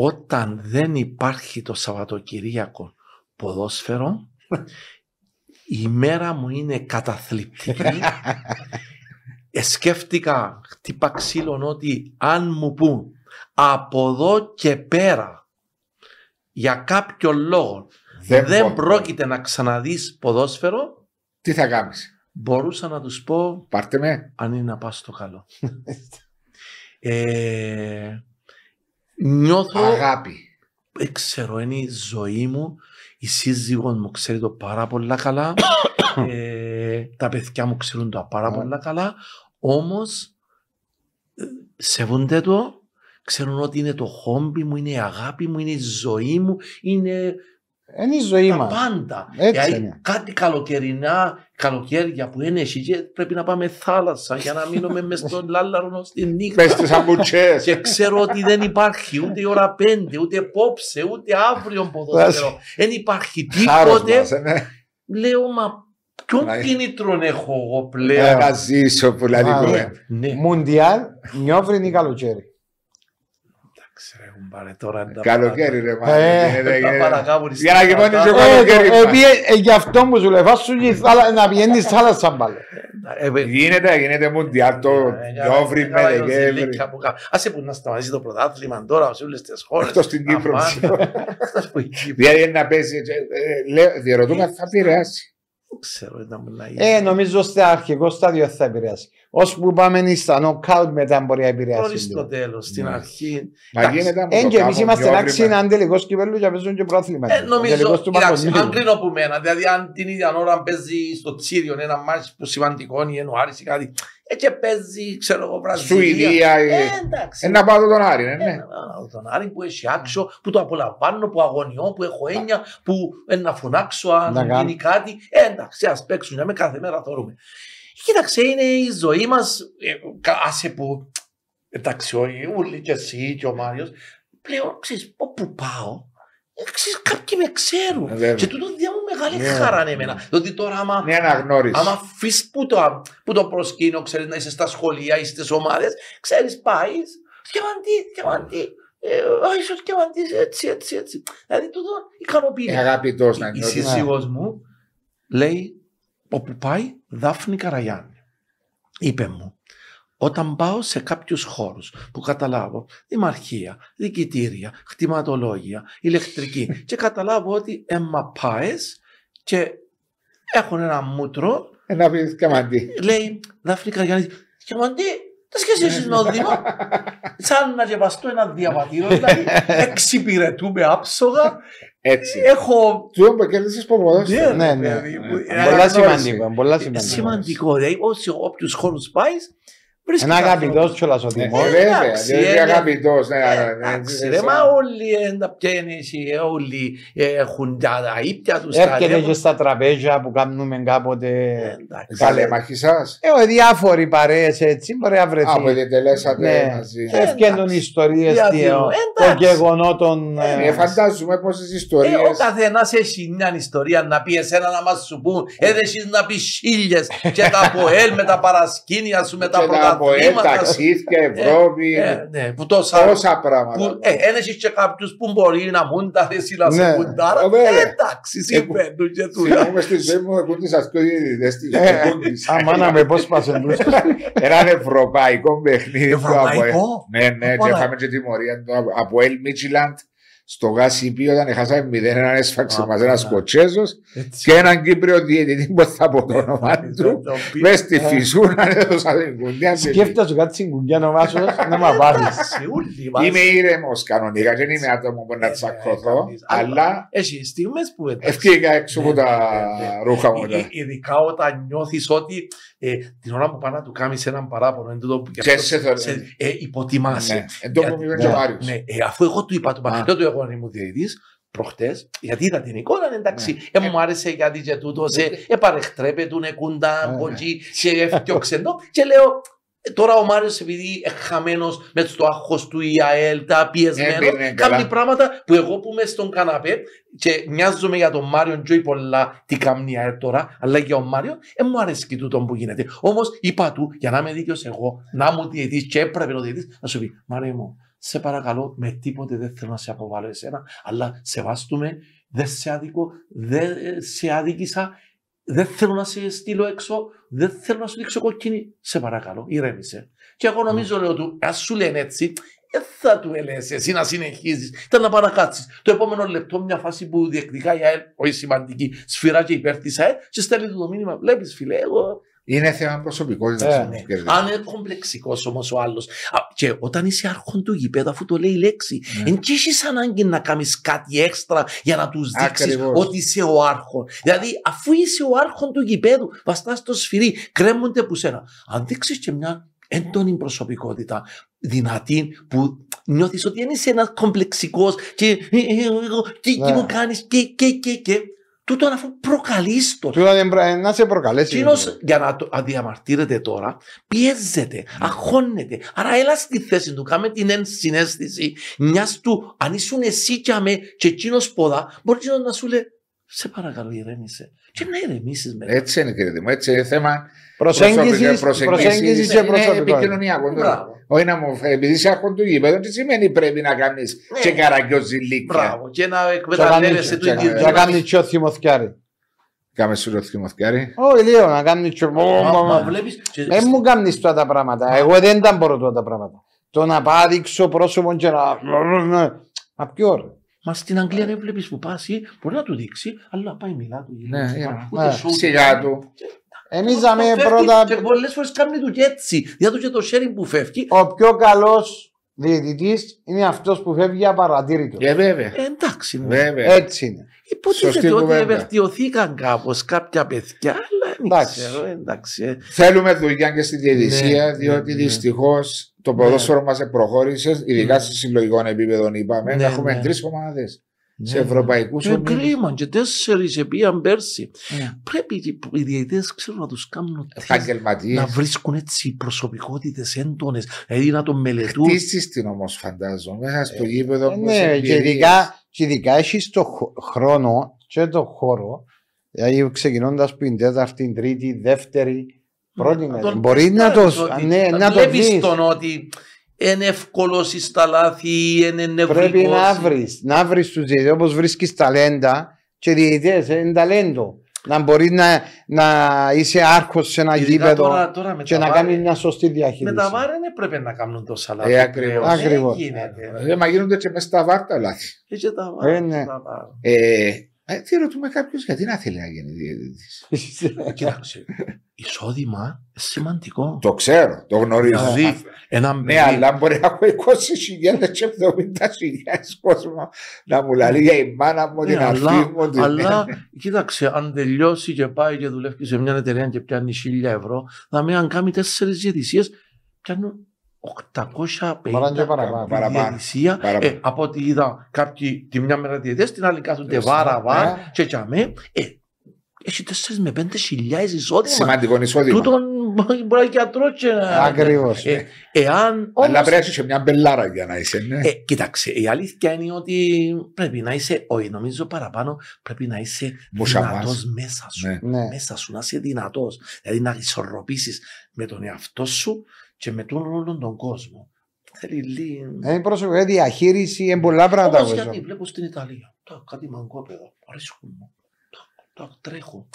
Όταν δεν υπάρχει το Σαββατοκυριακό ποδόσφαιρο, η μέρα μου είναι καταθλιπτική. Ε, σκέφτηκα, χτύπα ξύλων ότι αν μου πούν από εδώ και πέρα για κάποιο λόγο δεν, μπορώ. πρόκειται να ξαναδείς ποδόσφαιρο, Τι θα κάνεις, μπορούσα να τους πω πάρτε με. αν είναι να πας στο καλό. ε, νιώθω, Αγάπη. δεν ξέρω, είναι η ζωή μου, η σύζυγος μου ξέρει το πάρα πολλά καλά, ε, τα παιδιά μου ξέρουν το πάρα πολλά καλά, όμως ε, σεβούνται το, ξέρουν ότι είναι το χόμπι μου, είναι η αγάπη μου, είναι η ζωή μου, είναι Είναι η ζωή τα μας. πάντα. Έτσι Δηλαδή, είναι. κάτι καλοκαιρινά, καλοκαίρια που είναι εσύ και πρέπει να πάμε θάλασσα για να μείνουμε μες στον λάλαρο στη νύχτα. Πες τις αμπουτσές. Και ξέρω ότι δεν υπάρχει ούτε η ώρα πέντε, ούτε απόψε, ούτε αύριο ποδόσφαιρο. Δεν υπάρχει Χάρος τίποτε. μας, ε, ναι. Λέω, μα ποιον Να- κίνητρο έχω εγώ Ε, πλέον; Να ζήσω που λέει Α, κουβέντα. Ναι, Μουντιάλ, νιόφριν ή καλοκαίρι. Εντάξει ρε κουμπάρε τώρα. είναι τα Καλοκαίρι ρε Ε, μάλλον. γίνεται, παρα- τα γίνεται. παρακάμουν Για να γεμώνεις στην ο Ελλάδα. καλοκαίρι. Ε, επί- ε, Γι' αυτό μου σου λέει, φάσου και η θάλα- να πηγαίνεις θάλασσα μπάλε. Ε, ε, Γίνεται, γίνεται μουντιάλ το Νιόβρι με Δεκέμβρη. Άσε που να σταματήσει το πρωτάθλημα τώρα σε όλες τις χώρες. Αυτό στην Κύπρο. Αμάν. Εκτός που η Κύπρο. Δηλαδή να παίζει, ε, ε, λέω, διερωτούμε αν θα επηρεάσει. Δεν ξέρω, ήταν μου να Ε, γίνει. νομίζω στο αρχικό στάδιο θα επηρεάσει. Ώσπου πάμε στα νοκάουτ μετά μπορεί να επηρεάσει. Χωρίς το τέλος, στην Ναι. αρχή. Μα Εντάξει. γίνεται από Εν το και εμείς κάπου είμαστε Νιόβρι εντάξει με- έναν τελικός κυπέλλου και παίζουν και πρόθλημα. Ε, νομίζω, Τελικός του κοιτάξτε, παγκοσμίου. αν κρίνω που μένα, δηλαδή αν την ίδια ώρα παίζει στο Τσίριο ένα μάτς που σημαντικό είναι ο Άρης ή κάτι, ε, και παίζει, ξέρω εγώ, Βραζιλία. Σουηδία. Ε, ε, εντάξει. ε, Να πάω τον Άρη, ναι, Ε, ναι. να- να- τον Άρη που έχει άξιο, που το απολαμβάνω, που αγωνιώ, που έχω έννοια, που ε, να φωνάξω αν Να κάνω. γίνει κάτι. Ε, εντάξει, ας παίξουν, για με κάθε μέρα θόρουμε. Κοίταξε, είναι η ζωή μας, ε, κα- άσε που, εντάξει, όλοι, όλοι και εσύ και ο Μάριος, πλέον, ξέρεις, όπου πάω, ε, ξέρεις, κάποιοι με ξέρουν. Ε, βέβαια. Και τούτο διά μου μεγάλη Ναι. χαρά είναι εμένα. Διότι τώρα άμα, Ναι, αναγνώριση. άμα αφήσεις που το, που το προσκύνιο, ξέρεις, να είσαι στα σχολεία ή στις ομάδες, ξέρεις, πάεις, διαμαντή, διαμαντή, ε, ο ίσως διαμαντής, έτσι, έτσι, έτσι. Δηλαδή τούτο ικανοποιεί. Ε, Αγαπητός να Η νιώθεις. σύζυγός μου λέει, όπου πάει, Δάφνη Καραγιάννη. Είπε μου, όταν πάω σε κάποιους χώρους που καταλάβω δημαρχία, διοικητήρια, χτιματολόγια, ηλεκτρική και καταλάβω ότι έμα πάες και έχουν ένα μούτρο, Ε, Να πεις καμαντή. λέει Δάφνη Καραγιάννη, Κερμαντή, τι σχέση έχεις με το Δήμο. Σαν να διαβαστώ ένα διαβατήριο, δηλαδή εξυπηρετούμε άψογα, Έτσι. έχω Του που κέρδισες από ποδόσφαιρο. Ναι, ναι. δηλαδή, που- Ε, ε, Πολλά αναγνώριση. σημαντικό. Πολλά είναι σημαντικό. σημαντικό. Δηλαδή, όσοι όποιους χώρους πάεις, βρίσκει Ένα κάποιον. αγαπητός κιόλας ο Ναι, Τιμός. ε, Βέβαια, εντάξει, δηλαδή ε, αγαπητός. ναι, Ε, ναι, ναι, Εντάξει, ναι, ρε, σαν- μα όλοι ε, τα πιένεις εσύ, ε, όλοι ε, έχουν τα τα ύπια τους. τα Έρχεται ρεύμα. και στα τραπέζια που κάνουμε κάποτε. Ε, εντάξει. Παλέμαχοι σας. Ε, διάφοροι παρέες έτσι μπορεί να Α, που βρεθεί. διετελέσατε Ναι. μαζί. Ε, Ευκαιρνούν εντάξει. ιστορίες Διαδηλώ. των Εντάξει. γεγονότων. Ε, ε, Ε, φαντάζομαι πόσες Ε, ο ιστορίες. καθένας έχει μια ιστορία να πει εσένα να μας σου πούν. Ε, δεν έχεις να πεις χίλιες και τα ΑΠΟΕΛ με τα παρασκήνια σου, με τα Και τα από ελ, πρωταθλήματα. ταξίδια, Ευρώπη. Ε, ναι, που τόσα... Τόσα πράγματα. Που, ε, εν έχεις και κάποιους που μπορεί να μουν τα θεσίλα σε Ναι. κουντάρα. Ε, βέβαια. Ε, εντάξει, συμβαίνουν και τούτα. Θυμάμαι στη ζωή μου εκούντισαν δύο διαιτητές της Ε, Εκούντισαν. Αμάνα με πώς πάσουν τους. Έναν ευρωπαϊκό παιχνίδι του ΑΠΟΕΛ. Ευρωπαϊκό; Ναι, ναι, και Voilà. είχαμε και τιμωρία του ΑΠΟΕΛ Μίτσιλαντ στο γάσιπι όταν χάσαμε μηδέν έναν έσφαξε Α, μας ένας ναι. Σκοτσέζος Έτσι. και έναν Κύπριο διαιτητή που θα πω το όνομα του Το πει- μες στη φυσούνα έδωσα την κουντιά Σκέφτεσαι κάτι στην κουγκιά να βάσω να μ' πάρεις. Σε όλοι μας. Είμαι ήρεμος κανονικά δεν είμαι άτομο που να Ε, τσακωθώ κανείς. αλλά Έχει στιγμές που εντάξει. ευκήγα έξω από Ναι, τα ναι, ναι. ρούχα μου Ε, μετά. ε, Ειδικά όταν νιώθεις ότι ε, την ώρα που πάει να του κάνεις έναν παράπονο εν τούτο που γι' Και αυτός σε θεωρώ. σε- ε, υποτιμάσαι. Ναι, εν τω που Γιατί- είπε και ο ναι, Μάριος. Ναι, ε, αφού εγώ του είπα, του είπα, Α. δεν του εγώ αν ήμουν διαιτητής, προχτές, γιατί είδα την εικόνα, εντάξει, Ναι. ε, μου άρεσε γιατί και τούτος, ε, ε, παρεχτρέπεται κούντα, Ναι. από εκεί, και έφτιαξε το, και λέω, ε, Τώρα ο Μάριος επειδή χαμένος με το άγχος του η ΑΕΛ, τα πιεσμένος, Έμπαινε καλά. κάνει πράγματα που εγώ που είμαι στον καναπέ και νοιάζομαι για τον Μάριο Τζόι πολλά τι κάνει η ΑΕΛ τώρα, αλλά και για τον Μάριο, ε, μου αρέσει και τούτο που γίνεται. Όμως είπα του, για να είμαι δίκαιος εγώ, να μου διαιτής και έπρεπε ο διαιτής, να σου πει, Μάριο μου, σε παρακαλώ, με τίποτε δεν θέλω να σε αποβάλω εσένα, αλλά σεβάστομαι, δεν σε άδικο, δεν σε άδικησα, δεν θέλω να σε στείλω έξω, δεν θέλω να σου δείξω κοκκίνη. Σε παρακαλώ, ηρέμησε. Και εγώ νομίζω, λέω του, ας σου λένε έτσι, δεν θα του έλεγες εσύ να συνεχίζεις. Ήταν να παρακάτσεις. Το επόμενο λεπτό, μια φάση που διεκδικάει η ΑΕΛ, όχι σημαντική, σφυρά και υπέρ της ΑΕΛ, και στέλνει του το μήνυμα. Βλέπεις, φιλέ, εγώ. Είναι θέμα προσωπικότητα. Ε, όμως, Ναι. κύριε. Αν είναι κομπλεξικό όμω ο άλλο. Και όταν είσαι άρχον του γηπέδου, αφού το λέει η λέξη, Ναι. δεν έχει ανάγκη να κάνει κάτι έξτρα για να του δείξει Ακριβώς. ότι είσαι ο άρχον. Δηλαδή, αφού είσαι ο άρχον του γηπέδου, βαστά στο σφυρί, κρέμονται που σένα. Αν δείξει και μια έντονη προσωπικότητα, δυνατή, που νιώθει ότι δεν είσαι ένα κομπλεξικό και, ε, ε, εγώ, και, και Ναι. μου κάνει και, και, και, και. Τούτο αφού προκαλείς το. Τούτο δεν πρα- να σε προκαλέσει. Εκείνος για να το αδιαμαρτύρεται τώρα, πιέζεται, αγχώνεται. Άρα έλα στη θέση του, κάμε την ενσυναίσθηση μιας του, αν ήσουν εσύ και αμέ και εκείνος ποδά, μπορείς εκείνος να σου λέει, σε παρακαλώ ηρέμησε. Και να ηρεμήσεις μετά. Έτσι είναι κύριε μου. Έτσι είναι θέμα Προσέγγιση προσέγγισης Είναι και προσωπικότητα. επικοινωνιακό τώρα. Μπράβο. Όχι να μου επειδή είσαι άρχον του γήπεδου, τι σημαίνει πρέπει να κάνεις Ναι. και καραγκιόζηλίκια; Μπράβο. Και να εκμεταλλεύεσαι του και- ίδιου. και- Να κάνει τσιο θυμοθιάρι. Κάμε σου το θυμοθιάρι. Όχι λίγο, να κάνεις τσιο. Μα- Μα βλέπεις, και- Δεν μου κάνεις αυτά τα πράγματα. Εγώ δεν τα μπορώ αυτά τα πράγματα. Το να πάω δείξω πρόσωπο και να. Μα ποιο ρε. Μα στην Αγγλία δεν βλέπεις που πας ή μπορεί να του δείξει, αλλά πάει μιλά του. Ναι, Ούτε ναι. show Σιγά κάνει. του. Εμείς Το δαμε φεύγει πρώτα. Και πολλές φορές κάνει του και έτσι. Για του και το sharing που φεύγει. Ο πιο καλός διαιτητής είναι αυτός που φεύγει απαρατήρητο. Ε, βέβαια. Ε, εντάξει. ναι. Βέβαια. Έτσι είναι. Υποτίθεται Σωστή ότι κουβέντα. βελτιωθήκαν κάπως κάποια παιδιά, αλλά δεν Εντάξει. ξέρω, εντάξει. ε. Θέλουμε δουλειά και στη διαιτησία, Ναι, διότι ναι, ναι. δυστυχώς το ποδόσφαιρο μας προχώρησε, ειδικά Ναι. σε συλλογικό επίπεδο, είπαμε. Ναι, έχουμε ναι. τρεις ομάδες σε Ναι, ευρωπαϊκούς ναι. Ε, κρίμα, και τέσσερις επίαν πέρσι. Ναι. Πρέπει οι- οι διαιτητές ξέρουν να τους κάνουν τεστ, επαγγελματίες. να βρίσκουν έτσι προσωπικότητες έντονες, δηλαδή να τον μελετούν. Χτίσεις την όμως, φαντάζομαι, μέσα στο γήπεδο. Ε, με Ναι, εμπειρίες. και ειδικά, και ειδικά έχεις το χ- χρόνο και το χώρο. Δηλαδή ξεκινώντας από την τέταρτη, τρίτη, δεύτερη, πρώτη Να μέρα. τον Μπορεί να το, τεστάρεις ότι- ναι, να το βλέπεις δεις. τον ότι είναι εύκολος στα λάθη, είναι νευρικός. Πρέπει να βρεις. Να βρεις τους διαιτητέ όπως βρίσκεις ταλέντα και διαιτητές, είναι ταλέντο. Να μπορείς να, να είσαι άρχος σε ένα Ειδικά γήπεδο τώρα- τώρα με και τα να βάρη- κάνεις μια σωστή Με διαχείριση. τα βάρη δεν πρέπει να κάνουν τόσα λάθη. Ε, ακριβώς. πλέον. Δεν Ακριβώς. γίνεται. Ε, μα γίνονται και μέσα στα βάρτα λάθη. Ε, και τα Ε, βάρη, ναι. τα βάρη. Ε, ε, τι ρωτούμε κάποιος γιατί να θέλει να γίνει διαιτητής; Κοίταξε, εισόδημα είναι σημαντικό. το ξέρω, το γνωρίζω. Δηλαδή, ένα Ναι, παιδί- αλλά μπορεί να έχω 20.000 και 70.000 κόσμο να μου λέει για η μάνα μου, Ναι, την αλλά, αρφή μου. την- αλλά κοίταξε, αν τελειώσει και πάει και δουλεύει σε μια εταιρεία και πιάνει 1000 ευρώ, θα με αν κάνει τέσσερις διαιτησίες, πιάνουν 850 Μπορεί να είναι και παραπάνω. Παραπάνω. διαιτησία. Παραπάνω. Ε, από ό,τι είδα, κάποιοι τη μια μέρα διαιτητές, την άλλη κάθονται Ε, βάρα βάρα ναι. και τσαμέ. Ε, έχει 4 με 5 χιλιάδες εισόδημα. Σημαντικό εισόδημα. Τούτον μπορεί να είναι γιατρό και να- Ακριβώς. Ε, εάν Αλλά όμως πρέπει να έχεις και μια μπελάρα για να είσαι. Ναι. ε, κοίταξε, η αλήθεια είναι ότι πρέπει να είσαι, όχι νομίζω παραπάνω, πρέπει να είσαι Μουσαμάς. δυνατός μέσα σου. Ναι. Ναι. Μέσα σου να είσαι δυνατός. Δηλαδή να ισορροπήσεις με τον εαυτό σου και με τον όλον τον κόσμο. Θέλει λίγο... Είναι προσωπική διαχείριση, είναι πολλά πράγματα. Όμως που γιατί ζω. βλέπω στην Ιταλία, τα, κάτι μαγκόπεδα, αρέσκουν μου, τα, τα τρέχω.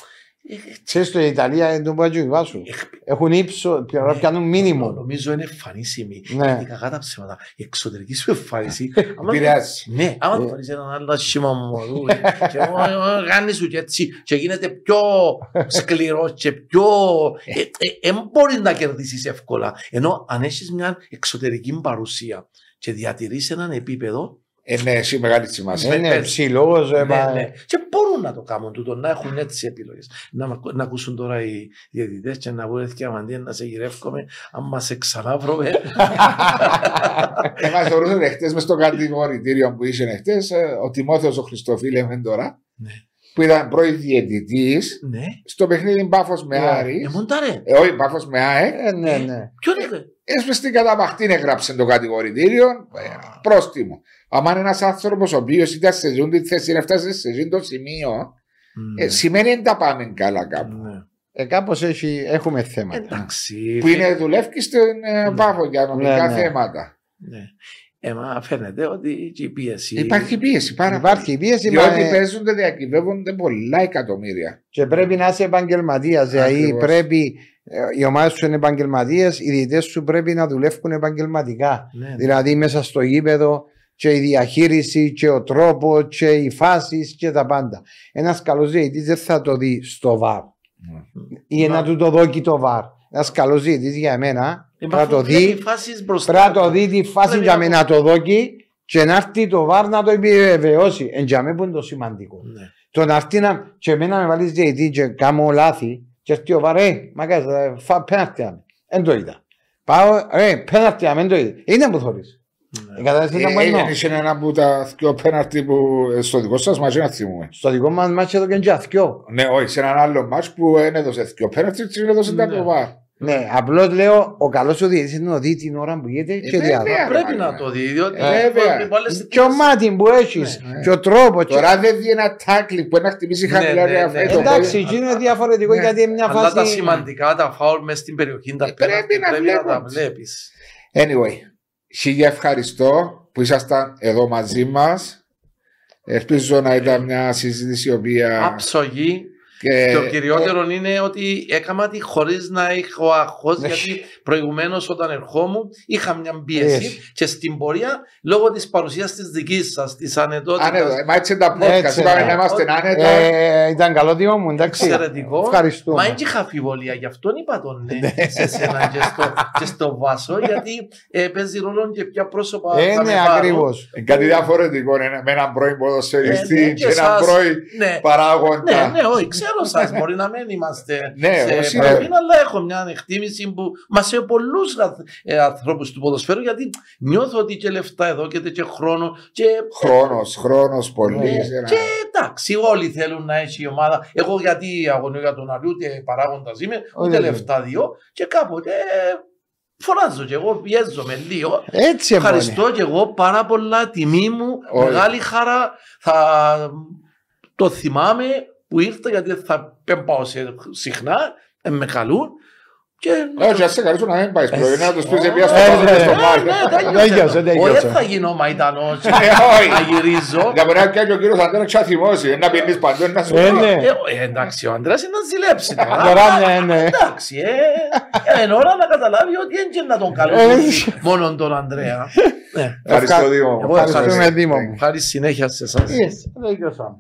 Ε, έτσι, Ξέρεις το η Ιταλία είναι το που σου. εκ- Έχουν ύψο, Ναι. πιάνουν μήνυμο. Νομίζω είναι εμφανίσιμη. Ναι. Γιατί κακά τα ψέματα. Η εξωτερική σου εμφάνιση. άμα- Επηρεάζει. Ναι, άμα Ε. πάρεις έναν άλλο σήμα μωρού και κάνει σου και έτσι και γίνεται πιο σκληρός και πιο... Δεν μπορεί να κερδίσεις εύκολα. Ενώ αν έχεις μια εξωτερική παρουσία και διατηρείς έναν επίπεδο, Ε, ναι, εσύ μεγάλη σημασίας. Είναι πες. ψηλός. Ναι, ναι. Και μπορούν να το κάνουν τούτο, να έχουν έτσι επιλογές. Να, μ' ακού- να ακούσουν τώρα οι διαιτητές και να πούνε και αμαντία να σε γυρεύκομαι, αν μας ξανάβρομαι. Εμάς θεωρούσαν εχθές μες στο κατηγορητήριο που είσαι εχθές ε, ο Τιμόθεος ο Χριστοφίλε Μεντορά Ναι. που ήταν πρώην διαιτητής ναι. στο παιχνίδι Μπάφος με Ναι. Άρης. Ε, μοντάρε. Ε, όχι, Μπάφος με ΑΕΚ. Ε, ναι, ναι. Ποιον είναι. Έσπε στην καταπαχτή έγραψε το κατηγορητήριο. ε, Πρόστιμο. Αν είναι ένας άνθρωπος ο οποίος ήταν σε ζουν τη θέση, έφτασε σε ζουν το σημείο, ε, Ναι. σημαίνει δεν τα πάμε καλά κάπου. Ναι. Ε, κάπως έχει, έχουμε θέματα. Εντάξει. Που είναι δουλεύει στην ε, Ναι. Μπάφο για νομικά Ναι, ναι. θέματα. Ναι. Ε, μα φαίνεται ότι και η πίεση. Υπάρχει πίεση πάρα πολύ. Υπάρχει πίεση Διότι μα, ε, παίζονται, διακυβεύονται πολλά εκατομμύρια. και πρέπει να είσαι επαγγελματίας. Δηλαδή Ακριβώς. πρέπει ε, οι ομάδες σου είναι επαγγελματίες, οι διαιτητές σου πρέπει να δουλεύουν επαγγελματικά. Ναι. Δηλαδή μέσα στο γήπεδο και η διαχείριση και ο τρόπο και οι φάσεις και τα πάντα. Ένας καλός διαιτητής δεν θα το δει στο βαρ ή Μα- να του το δώσει το βαρ. Ένας καλός διαιτητής για μένα Ε, θα μα το αφού βλέπει δει, φάσεις μπροστά πρέπει να το του. δει τη φάση Πρέπει για να μένα το- το δόκι και να έρθει το βαρ να το επιβεβαιώσει. Εν για μένα που είναι το σημαντικό. Ναι. Το να έρθει να, και εμένα με βάλεις διαιτή και κάνω λάθη και έρθει ο βαρ, ε, μακάς, ε, φα, πέναρτη άμε. Εν το είδα. Πάω, ε, πέναρτη άμε, εν το είδα. Είναι που θωρείς. Ναι. Ε, κατάλαβες τι να πω Ε, εννοώ. Είναι ένα από τα δυο πέναρτι που ε, στο δικό σας μαζί να θυμούμε. Στο δικό μας μάτσο εδώ και τζαθκιό. Ναι, όχι, σε έναν άλλο μάτς που δεν έδωσε δυο πέναρτι, και έδωσε τα Ναι. το βάρ. Ναι, απλώς λέω, ο καλός ο διαιτής είναι να δει την ώρα που γίνεται και βέβαια. διάδοση. Πρέπει ρε, να το δει, διότι Ε, βέβαια. οι πολλές Και ο στιγμές- μάτι που έχεις Ναι, ναι. και ο τρόπος. και- Τώρα δεν δει ένα τάκλι που να χτυπήσει Ναι, χαμηλά ναι, ρε, ναι. αυτό το Εντάξει, πόδι. εκεί είναι διαφορετικό Ναι. γιατί είναι μια Αλλά τα φάση... σημαντικά, τα φάουλ μες στην περιοχή, τα Ε, πρέπει πέναλτι, να πρέπει να τα βλέπουμε. βλέπεις. Anyway, χίλια ευχαριστώ που ήσασταν εδώ μαζί μας. Ελπίζω να ήταν μια συζήτηση η οποία... Αψογή. Και- Το κυριότερο είναι ότι έκανα τη χωρίς να έχω αγχώς, Ναι. γιατί προηγουμένως όταν ερχόμουν είχα μια πίεση Έτσι. και στην πορεία λόγω της παρουσίας της δικής σας, της ανετότητας. Άνετο, μα έτσι είναι τα podcast, Έτσι, είπαμε ναι. να είμαστε άνετα. Ε, ήταν καλό δίμο μου, εντάξει. Εξαιρετικό. Ευχαριστούμε. Μα δεν είχα αφιβολία, γι' αυτό είπα τον ναι σε σένα και στο, και στο Βάσο, γιατί ε, παίζει ρόλο και ποια πρόσωπα. Ε, θα ναι, με πάρουν. ακριβώς. Ε, Κάτι διαφορετικό είναι με έναν πρώην Ε, ποδοσφαιριστή ναι, και και έναν εσάς. πρώην Ναι, ναι, παράγοντα. ναι, όχι, ξέρω σας, μπορεί να μην είμαστε Ναι, σε όσοι επαφή, είναι. αλλά έχω μια εκτίμηση που μας σε πολλούς ανθρώπους του ποδοσφαίρου, γιατί νιώθω ότι και λεφτά εδώ και, και χρόνο και Χρόνος, χρόνος πολύ. Ναι, σε ένα- και εντάξει, όλοι θέλουν να έχει η ομάδα. Εγώ γιατί αγωνιώ για τον Αλιού, ούτε παράγοντα είμαι, Όχι, ούτε δεν λεφτά δύο. Και κάποτε ε, φωνάζω και εγώ, πιέζομαι λίγο. Έτσι εμπόνε. Ευχαριστώ και εγώ πάρα πολλά. Τιμή μου, Όχι. μεγάλη χαρά. Θα το θυμάμαι που ήρθα γιατί θα δεν πάω σε- συχνά. ε, με καλούν. Και Όχι, ας σε καλέσω να μην πάει πρωί, να τους πεις Ε, μια ε, στο ναι, στο ναι, μάτι. Τέλειωσε, Όχι, τέλειωσε. δεν θα γίνω μαϊτανός. Ε, όχι. Να γυρίζω. Για μπορεί να πιάνει ο κύριος Αντώνης και θα θυμώσει, να πίνεις παντού, να σου Ε, πει. ναι. Ε, ε, εντάξει, ο Αντρέας είναι να ζηλέψει τώρα. Τώρα ναι, ναι. Εντάξει, ε, ε, είναι ώρα να καταλάβει ότι δεν να τον Ε, καλέσει μόνο τον Ανδρέα. Ναι. Ευχαριστώ Δήμο. Εγώ ευχαριστώ. Ευχαριστούμε Δήμο μου. Χάρη συνέχεια σε εσάς. Yes, τέλειωσαμε.